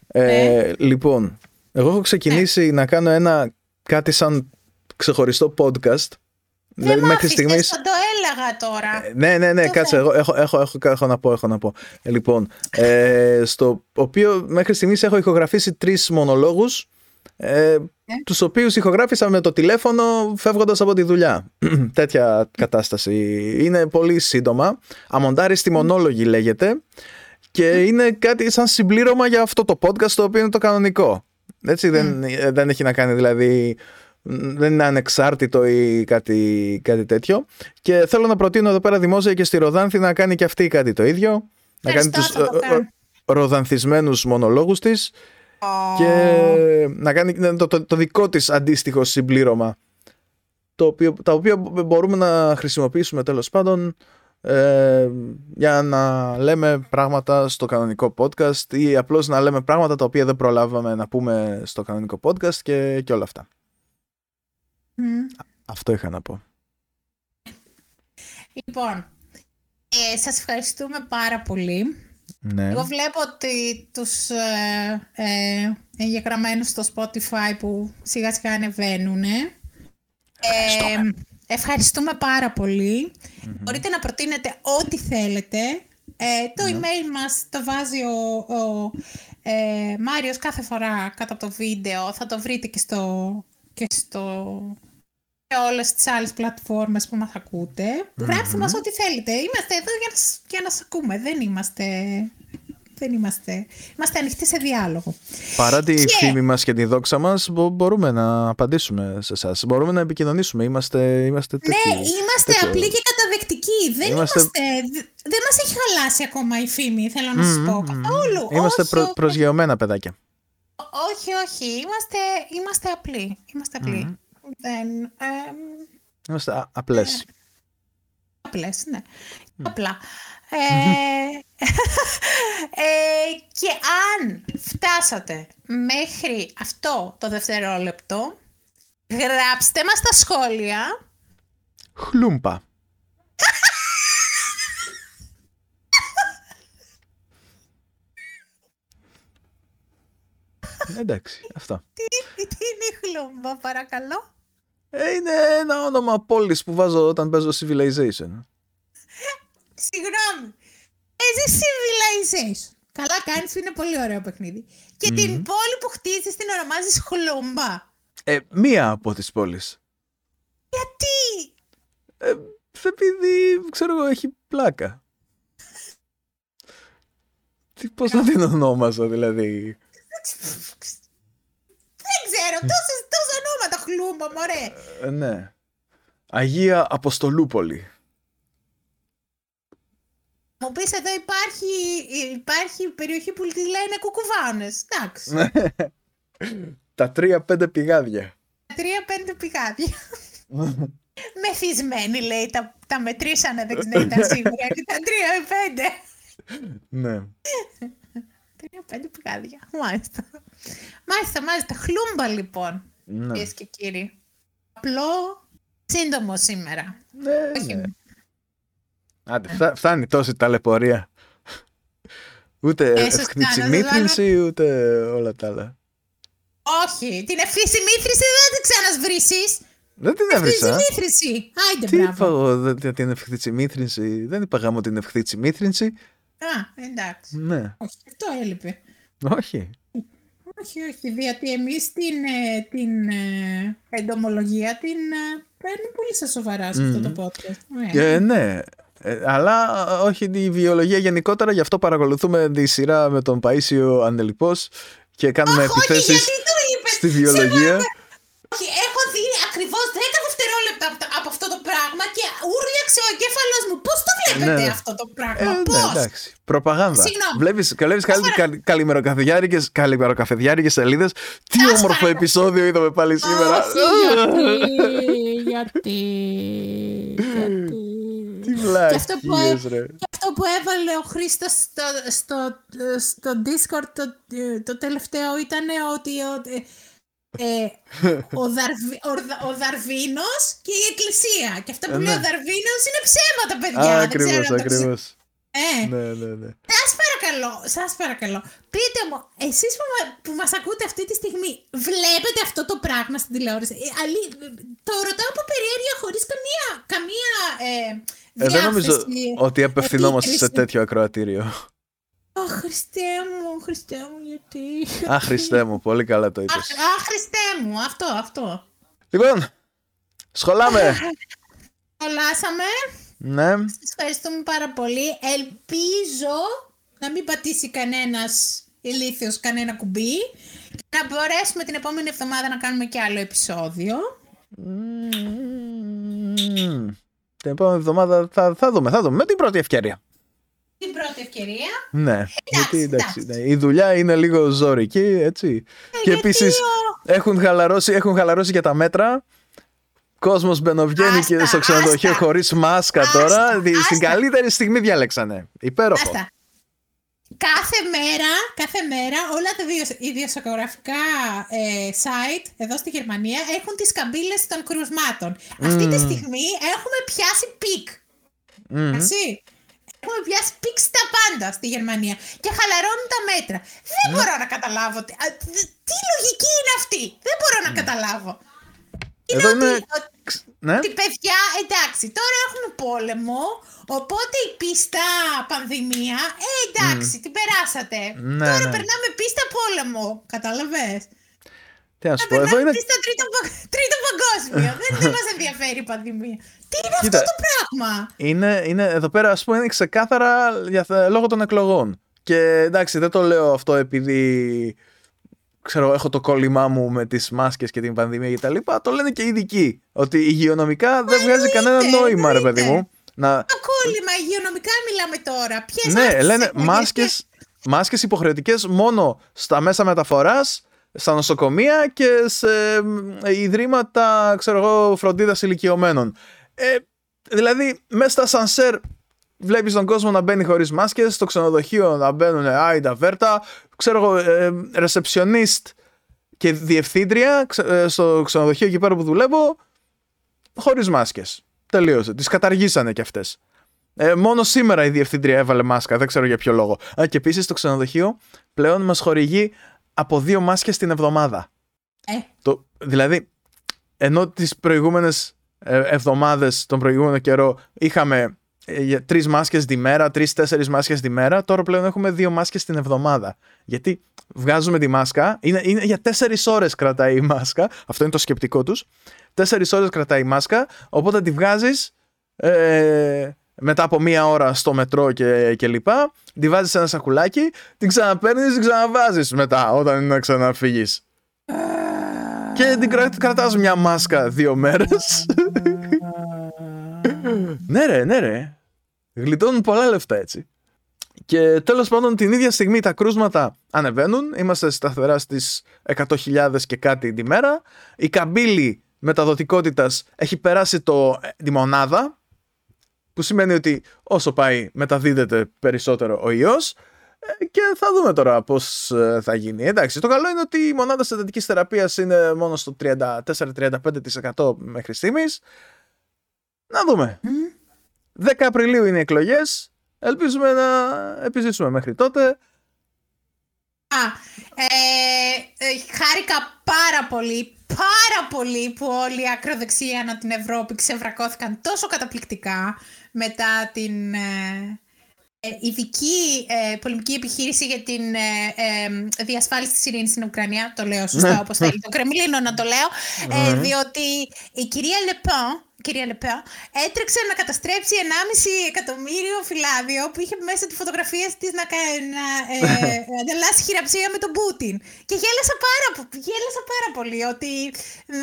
Ε, ναι. Λοιπόν, εγώ έχω ξεκινήσει ναι. να κάνω ένα κάτι σαν ξεχωριστό podcast. Δεν δηλαδή, μέχρι στιγμής... το μίλαγα τώρα. Ε, ναι, ναι, ναι, Το κάτσε. θέλω. Εγώ έχω, έχω, έχω, έχω να πω, έχω να πω. Ε, λοιπόν, ε, στο οποίο μέχρι στιγμής έχω ηχογραφήσει τρεις μονολόγους, ε, τους οποίους ηχογράφησα με το τηλέφωνο φεύγοντας από τη δουλειά. Τέτοια κατάσταση. Είναι πολύ σύντομα. Αμοντάριστη μονόλογη λέγεται. Και είναι κάτι σαν συμπλήρωμα για αυτό το podcast το οποίο είναι το κανονικό. Έτσι, δεν, ε, δεν έχει να κάνει δηλαδή δεν είναι ανεξάρτητο ή κάτι, κάτι τέτοιο. Και θέλω να προτείνω εδώ πέρα δημόσια και στη Ροδάνθη να κάνει και αυτή κάτι το ίδιο. Να κάνει Ευχαριστώ, τους θα το ε, ε, κάνω. ροδανθισμένους μονολόγους της και να κάνει ναι, το, το, το δικό της αντίστοιχο συμπλήρωμα το οποίο, τα οποία μπορούμε να χρησιμοποιήσουμε τέλος πάντων ε, για να λέμε πράγματα στο κανονικό podcast ή απλώς να λέμε πράγματα τα οποία δεν προλάβαμε να πούμε στο κανονικό podcast και, και όλα αυτά. Μμ. Αυτό είχα να πω. Λοιπόν, ε, σας ευχαριστούμε πάρα πολύ. Ναι. Εγώ βλέπω ότι τους ε, ε, εγγεγραμμένους στο Spotify που σιγά σιγά ανεβαίνουν. Ε, ευχαριστούμε πάρα πολύ. Μπορείτε να προτείνετε ό,τι θέλετε. Ε, το email μας το βάζει ο, ο ε, Μάριος κάθε φορά κατά το βίντεο. Θα το βρείτε και στο, και στο σε όλες τις άλλες πλατφόρμες που μας ακούτε. Γράψτε μας ό,τι θέλετε. Είμαστε εδώ για να, σ- για να σας ακούμε. Δεν είμαστε... Δεν είμαστε... Είμαστε ανοιχτοί σε διάλογο. Παρά τη Και- φήμη μας και τη δόξα μας μπο- μπορούμε να απαντήσουμε σε εσάς. Μπορούμε να επικοινωνήσουμε. Είμαστε, είμαστε τέτοιοι. Ναι, είμαστε τέτοιο. απλοί και καταδεκτικοί. Δεν Είμαστε- είμαστε... δε- Δεν μας έχει χαλάσει ακόμα η φήμη, θέλω να σας Μμμ, πω. μμμ. Καθόλου. Είμαστε όχι, προ, όχι, προσγειωμένα παιδάκια. όχι, όχι. Είμαστε, είμαστε απλοί. Είμαστε απλοί. Δεν, εμ, Είμαστε α- απλές. Απλές, ναι. Απλά. Ε, ε, και αν φτάσατε μέχρι αυτό το δευτερόλεπτο, γράψτε μας στα σχόλια Χλούμπα. Εντάξει, αυτό. τι, τι είναι η χλούμπα, παρακαλώ; Ε, είναι ένα όνομα πόλης που βάζω όταν παίζω Civilization. Συγγνώμη. Παίζει civilization. Καλά κάνεις, είναι πολύ ωραίο παιχνίδι. Και την πόλη που χτίζεις την ονομάζεις χλούμπα. Ε, μία από τις πόλεις. Γιατί; Ε, επειδή, ξέρω εγώ, έχει πλάκα. Τι, πώς να την ονόμαζα, δηλαδή; Δεν ξέρω, τόσες, τόσα ονόματα χλούμπα, μωρέ. Ε, ναι. Αγία Αποστολούπολη. Μου πεις εδώ υπάρχει, υπάρχει περιοχή που τη λένε κουκουβάνες. Εντάξει. Ναι. Τα τρία-πέντε πηγάδια. Τρία-πέντε πηγάδια. Μεθυσμένοι λέει, τα, τα μετρήσανε, δεν ξέρω, ήταν σίγουρα. Ήταν τρία-πέντε. ναι. Τρία-πέντε πηγάδια. Μάλιστα. Μάλιστα, μάλιστα. Χλούμπα λοιπόν, ναι. κυρίες και κύριοι. Απλό, σύντομο σήμερα. Ναι, Όχι. ναι. Άντε, φτα- φτάνει τόση ταλαιπωρία. Ούτε Ε, σωστά, ευκνήτσι να το μήθρυνση, ούτε όλα τα άλλα. Όχι, την ευθύση μήθρηση δεν την ξανασβρήσεις. Δεν την Ευθύση έβρισα. μήθρηση. Άιντε, Τι είπα μπράβο. εγώ δεν- για την ευκνήτσι μήθρυνση. Δεν είπα γάμο την ευκνήτσι μήθρυνση. Α, εντάξει. Ναι. Όχι, αυτό έλειπε. Όχι. Όχι, όχι, διότι εμείς την, ε, την ε, εντομολογία την ε, παίρνουμε πολύ στα σοβαρά σε αυτό το podcast. Ε, Ε, ναι. Ε, αλλά όχι τη βιολογία γενικότερα, γι' αυτό παρακολουθούμε τη σειρά με τον Παΐσιο Ανελιπός και κάνουμε όχι, επιθέσεις γιατί το είπες. στη βιολογία. Όχι, έχω δει ακριβώς 10 δευτερόλεπτα από, το- από αυτό το πράγμα και ούρλιαξε ο εγκέφαλος μου. Πώς το βλέπετε Ναι. αυτό το Ε, πράγμα, ναι, πώς; εντάξει. Προπαγάνδα. Συγγνώμη. Βλέπεις, βλέπεις καλ, καλ, καλημεροκαφεδιάρικες, καλημεροκαφεδιάρικες σελίδες. Τι Σας όμορφο παρακαλώ. επεισόδιο είδαμε πάλι σήμερα. Όχι, γιατί, γιατί, γιατί. Τι Και αυτό που, βλακίες ρε. και αυτό που έβαλε ο Χρήστος στο, στο, στο Discord το, το τελευταίο ήταν ότι ο, ε, ο, Δαρβι, ο, Δα- ο Δαρβίνος και η Εκκλησία. Και αυτά που λέει ο ναι. Δαρβίνος είναι ψέματα, παιδιά. Α, Δεν ξέρω ακριβώς, αν το ξε- ακριβώς. Ε, ναι, ναι, ναι. Σας παρακαλώ, σας παρακαλώ. Πείτε μου, εσείς που, μα- που μας ακούτε αυτή τη στιγμή, βλέπετε αυτό το πράγμα στην τηλεόραση; Ε, αλή, το ρωτάω από περιέργεια χωρίς καμία, καμία ε, Ε, δεν νομίζω διάθεση. ότι απευθυνόμαστε σε επίκριση. τέτοιο ακροατήριο. Ω, Χριστέ μου, Χριστέ μου, γιατί... Α, Χριστέ μου, πολύ καλά το Α, είπες. α, Χριστέ μου, αυτό, αυτό. Λοιπόν, σχολάμε. Κολλάσαμε. ναι, Σας ευχαριστούμε πάρα πολύ. Ελπίζω να μην πατήσει κανένας ηλίθιος κανένα κουμπί. Και να μπορέσουμε την επόμενη εβδομάδα να κάνουμε και άλλο επεισόδιο. Μμμ. Την επόμενη εβδομάδα θα, θα δούμε, θα δούμε. Με την πρώτη ευκαιρία. Την πρώτη ευκαιρία. Ναι, γιατί εντάξει, εντάξει. ναι, η δουλειά είναι λίγο ζώρικη, έτσι. και γιατί επίσης ο- έχουν χαλαρώσει, έχουν χαλαρώσει και τα μέτρα. Κόσμος μπαινοβγαίνει και Άστα, στο ξενοδοχείο άστα. χωρίς μάσκα Άστα, τώρα. Δι- Στην άστα. καλύτερη στιγμή διάλεξανε. Υπέροχο. Άστα. Κάθε μέρα, κάθε μέρα όλα τα δύο, ιδιοσοκογραφικά ε, site εδώ στη Γερμανία έχουν τις καμπύλες των κρουσμάτων. Αυτή τη στιγμή έχουμε πιάσει peak. Μμμ. Έτσι. Έχουμε πιάσει peak στα πάντα στη Γερμανία και χαλαρώνουν τα μέτρα. Δεν μπορώ να καταλάβω. Τι, α, δ- τι λογική είναι αυτή. Δεν μπορώ να καταλάβω. Είναι Εδώ ότι, είναι... ότι, Ναι. ότι παιδιά, εντάξει, τώρα έχουμε πόλεμο, οπότε η πίστα πανδημία, ε, εντάξει, την περάσατε. Ναι, τώρα ναι. περνάμε πίστα πόλεμο, κατάλαβες; Τι να σου πω, Περνάμε εδώ είναι... πίστα τρίτο, πα- τρίτο παγκόσμιο. δεν, δεν μας ενδιαφέρει η πανδημία. Τι είναι Κοίτα. αυτό το πράγμα; Είναι, είναι, εδώ πέρα, ας πούμε, είναι ξεκάθαρα για, θε- λόγω των εκλογών. Και εντάξει, δεν το λέω αυτό επειδή ξέρω, έχω το κόλλημά μου με τις μάσκες και την πανδημία και τα λοιπά. Το λένε και οι ειδικοί. Ότι υγειονομικά δεν βγάζει κανένα εννοείται, νόημα, ρε παιδί εννοείται. μου. Να, Το κόλλημα, υγειονομικά μιλάμε τώρα. Ποιες ναι, άρθρες λένε εκλογές μάσκες, μάσκες υποχρεωτικές μόνο στα μέσα μεταφοράς, στα νοσοκομεία και σε μ, ιδρύματα, ξέρω εγώ, φροντίδας ηλικιωμένων. Ε, δηλαδή, μέσα στα σανσέρ βλέπεις τον κόσμο να μπαίνει χωρίς μάσκες, στο ξενοδοχείο να μπαίνουν άιντα βέρτα, ξέρω εγώ, ε, ρεσεψιονίστ και διευθύντρια ξε- ε, στο ξενοδοχείο εκεί πέρα που δουλεύω, χωρίς μάσκες. Τελείωσε. Τις καταργήσανε κι αυτές. Ε, μόνο σήμερα η διευθύντρια έβαλε μάσκα, δεν ξέρω για ποιο λόγο. Α, και επίσης το ξενοδοχείο πλέον μας χορηγεί από δύο μάσκες την εβδομάδα. Ε, Το, δηλαδή, ενώ τις προηγούμενες ε, εβδομάδες, τον προηγούμενο καιρό, είχαμε ε, για τρεις μάσκες τη μέρα, τρεις-τέσσερις μάσκες τη μέρα, τώρα πλέον έχουμε δύο μάσκες την εβδομάδα. Γιατί βγάζουμε τη μάσκα, είναι, είναι για τέσσερις ώρες κρατάει η μάσκα, αυτό είναι το σκεπτικό τους, τέσσερις ώρες κρατάει η μάσκα, οπότε τη βγάζεις ε, μετά από μία ώρα στο μετρό και, και λοιπά, τη βάζεις σε ένα σακουλάκι, την ξαναπαίρνεις, την ξαναβάζεις μετά όταν είναι να ξαναφύγεις. Και την κρα- κρατάς μια μάσκα δύο μέρες. ναι ρε, ναι ρε. Γλιτώνουν πολλά λεφτά έτσι. Και τέλος πάντων την ίδια στιγμή τα κρούσματα ανεβαίνουν. Είμαστε σταθερά στις 100.000 και κάτι τη μέρα. Η καμπύλη μεταδοτικότητας έχει περάσει το, τη μονάδα που σημαίνει ότι όσο πάει μεταδίδεται περισσότερο ο ιός ε, και θα δούμε τώρα πώς ε, θα γίνει. Εντάξει, το καλό είναι ότι η μονάδα συντατικής θεραπείας είναι μόνο στο 34-35% μέχρι στιγμής. Να δούμε. 10 Απριλίου είναι οι εκλογές. Ελπίζουμε να επιζήσουμε μέχρι τότε. Α, ε, ε, χάρηκα πάρα πολύ, πάρα πολύ που όλοι οι ακροδεξιοί ανά την Ευρώπη ξεβρακώθηκαν τόσο καταπληκτικά μετά την ε, ε, ειδική ε, πολεμική επιχείρηση για την ε, ε, διασφάλιση της ειρήνης στην Ουκρανία. Το λέω σωστά Ναι. όπως θέλει το Κρεμλίνο να το λέω. Ε, διότι η κυρία Λεπόν κυρία Λεπέ, έτρεξε να καταστρέψει 1,5 εκατομμύριο φυλάδιο που είχε μέσα τη φωτογραφία της να, κα- να ε, ανταλλάσσει χειραψία με τον Πούτιν. Και γέλασα πάρα, πο- γέλασα πάρα πολύ ότι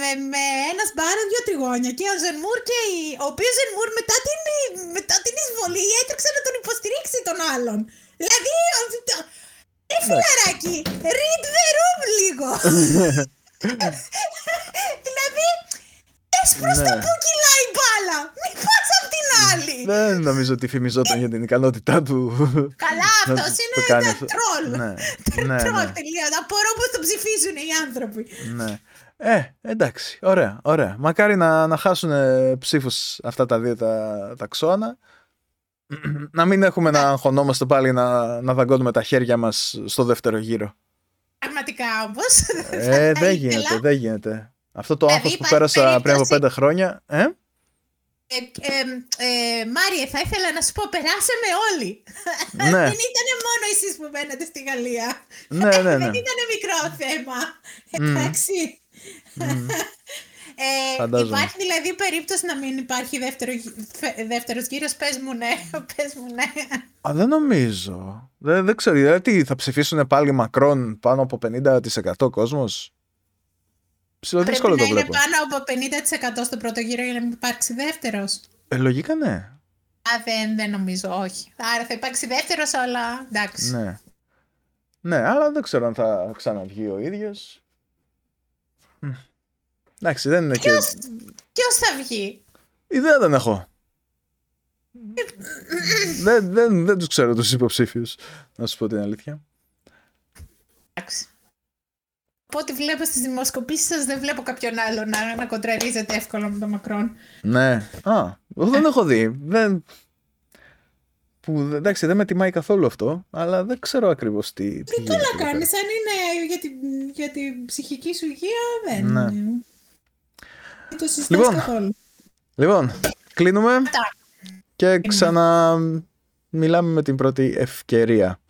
με, με ένας σπάρο δύο τριγώνια και ο Ζενμούρ και η, ο οποίος Ζενμούρ μετά την, μετά την εισβολή έτρεξε να τον υποστηρίξει τον άλλον. Δηλαδή, ο- το- ε, φιλαράκι, read the room λίγο. δηλαδή, πες προς τα Ναι. που κυλάει η μπάλα. Μην πας απ' την άλλη. Δεν νομίζω ότι φημιζόταν για την ικανότητά του. Καλά, να αυτός το είναι κάνει ένα αυτό. τρόλ. Ναι, ναι, Τρόλ, ναι. τελείως. Απορώ πως το ψηφίζουν οι άνθρωποι. Ναι. Ε, εντάξει. Ωραία, ωραία. Μακάρι να, να χάσουν ψήφους αυτά τα δύο τα, τα ξώνα. να μην έχουμε να αγχωνόμαστε πάλι να, να δαγκώνουμε τα χέρια μας στο δεύτερο γύρο. Πραγματικά όμως. Ε, δεν γίνεται, δεν γίνεται. Αυτό το άγχος που πέρασα πριν από πέντε χρόνια. Ε; Ε, ε, ε, Μάριε, θα ήθελα να σου πω, περάσαμε όλοι. Ναι. Δεν ήταν μόνο εσείς που μένετε στη Γαλλία. Ναι, ναι, ναι. Δεν ήταν μικρό θέμα. Εντάξει. Ε, Φαντάζομαι. υπάρχει δηλαδή περίπτωση να μην υπάρχει δεύτερο, φε- δεύτερος γύρος; Πες μου ναι, πες μου ναι. Α, δεν νομίζω. Δεν, δεν ξέρω. Δηλαδή, τι, θα ψηφίσουν πάλι Μακρόν πάνω από 50% κόσμος; Ψηλό Πρέπει δύσκολο να το είναι βλέπω. πάνω από 50% στο πρώτο γύρο για να μην υπάρξει δεύτερος. Ε, λογικά ναι. Α, δεν, δεν νομίζω, όχι. Άρα θα υπάρξει δεύτερος, αλλά εντάξει. Ναι. Ναι, αλλά δεν ξέρω αν θα ξαναβγεί ο ίδιος. Μμ. Εντάξει, δεν είναι και... Ποιος, ποιος θα βγει; Ιδέα δεν έχω. δεν, δεν, δεν τους ξέρω τους υποψήφιους, να σου πω την αλήθεια. Εντάξει. Από ό,τι βλέπω στις δημοσκοπήσεις σας δεν βλέπω κάποιον άλλο να, να κοντραρίζεται εύκολα με τον Μακρόν. Ναι. Α, εγώ δεν έχω δει. Δεν... Που, εντάξει, δεν με τιμάει καθόλου αυτό, αλλά δεν ξέρω ακριβώς τι, τι Τι γίνεται. να εκεί πέρα. κάνεις, αν είναι για την, για την ψυχική σου υγεία, δεν Ναι. είναι. Δεν το συζητάς Λοιπόν. καθόλου. Λοιπόν, κλείνουμε Αυτά. και ξανα μιλάμε με την πρώτη ευκαιρία.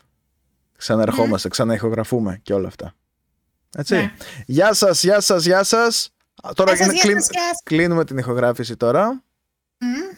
Ξαναρχόμαστε, ξαναηχογραφούμε και όλα αυτά. Έτσι. Ναι. Γεια σας, γεια σας, γεια σας. Α, Τώρα Γεια σας, είναι- γεια κλείν- σας, γεια σας. κλείνουμε την ηχογράφηση τώρα. Μμ.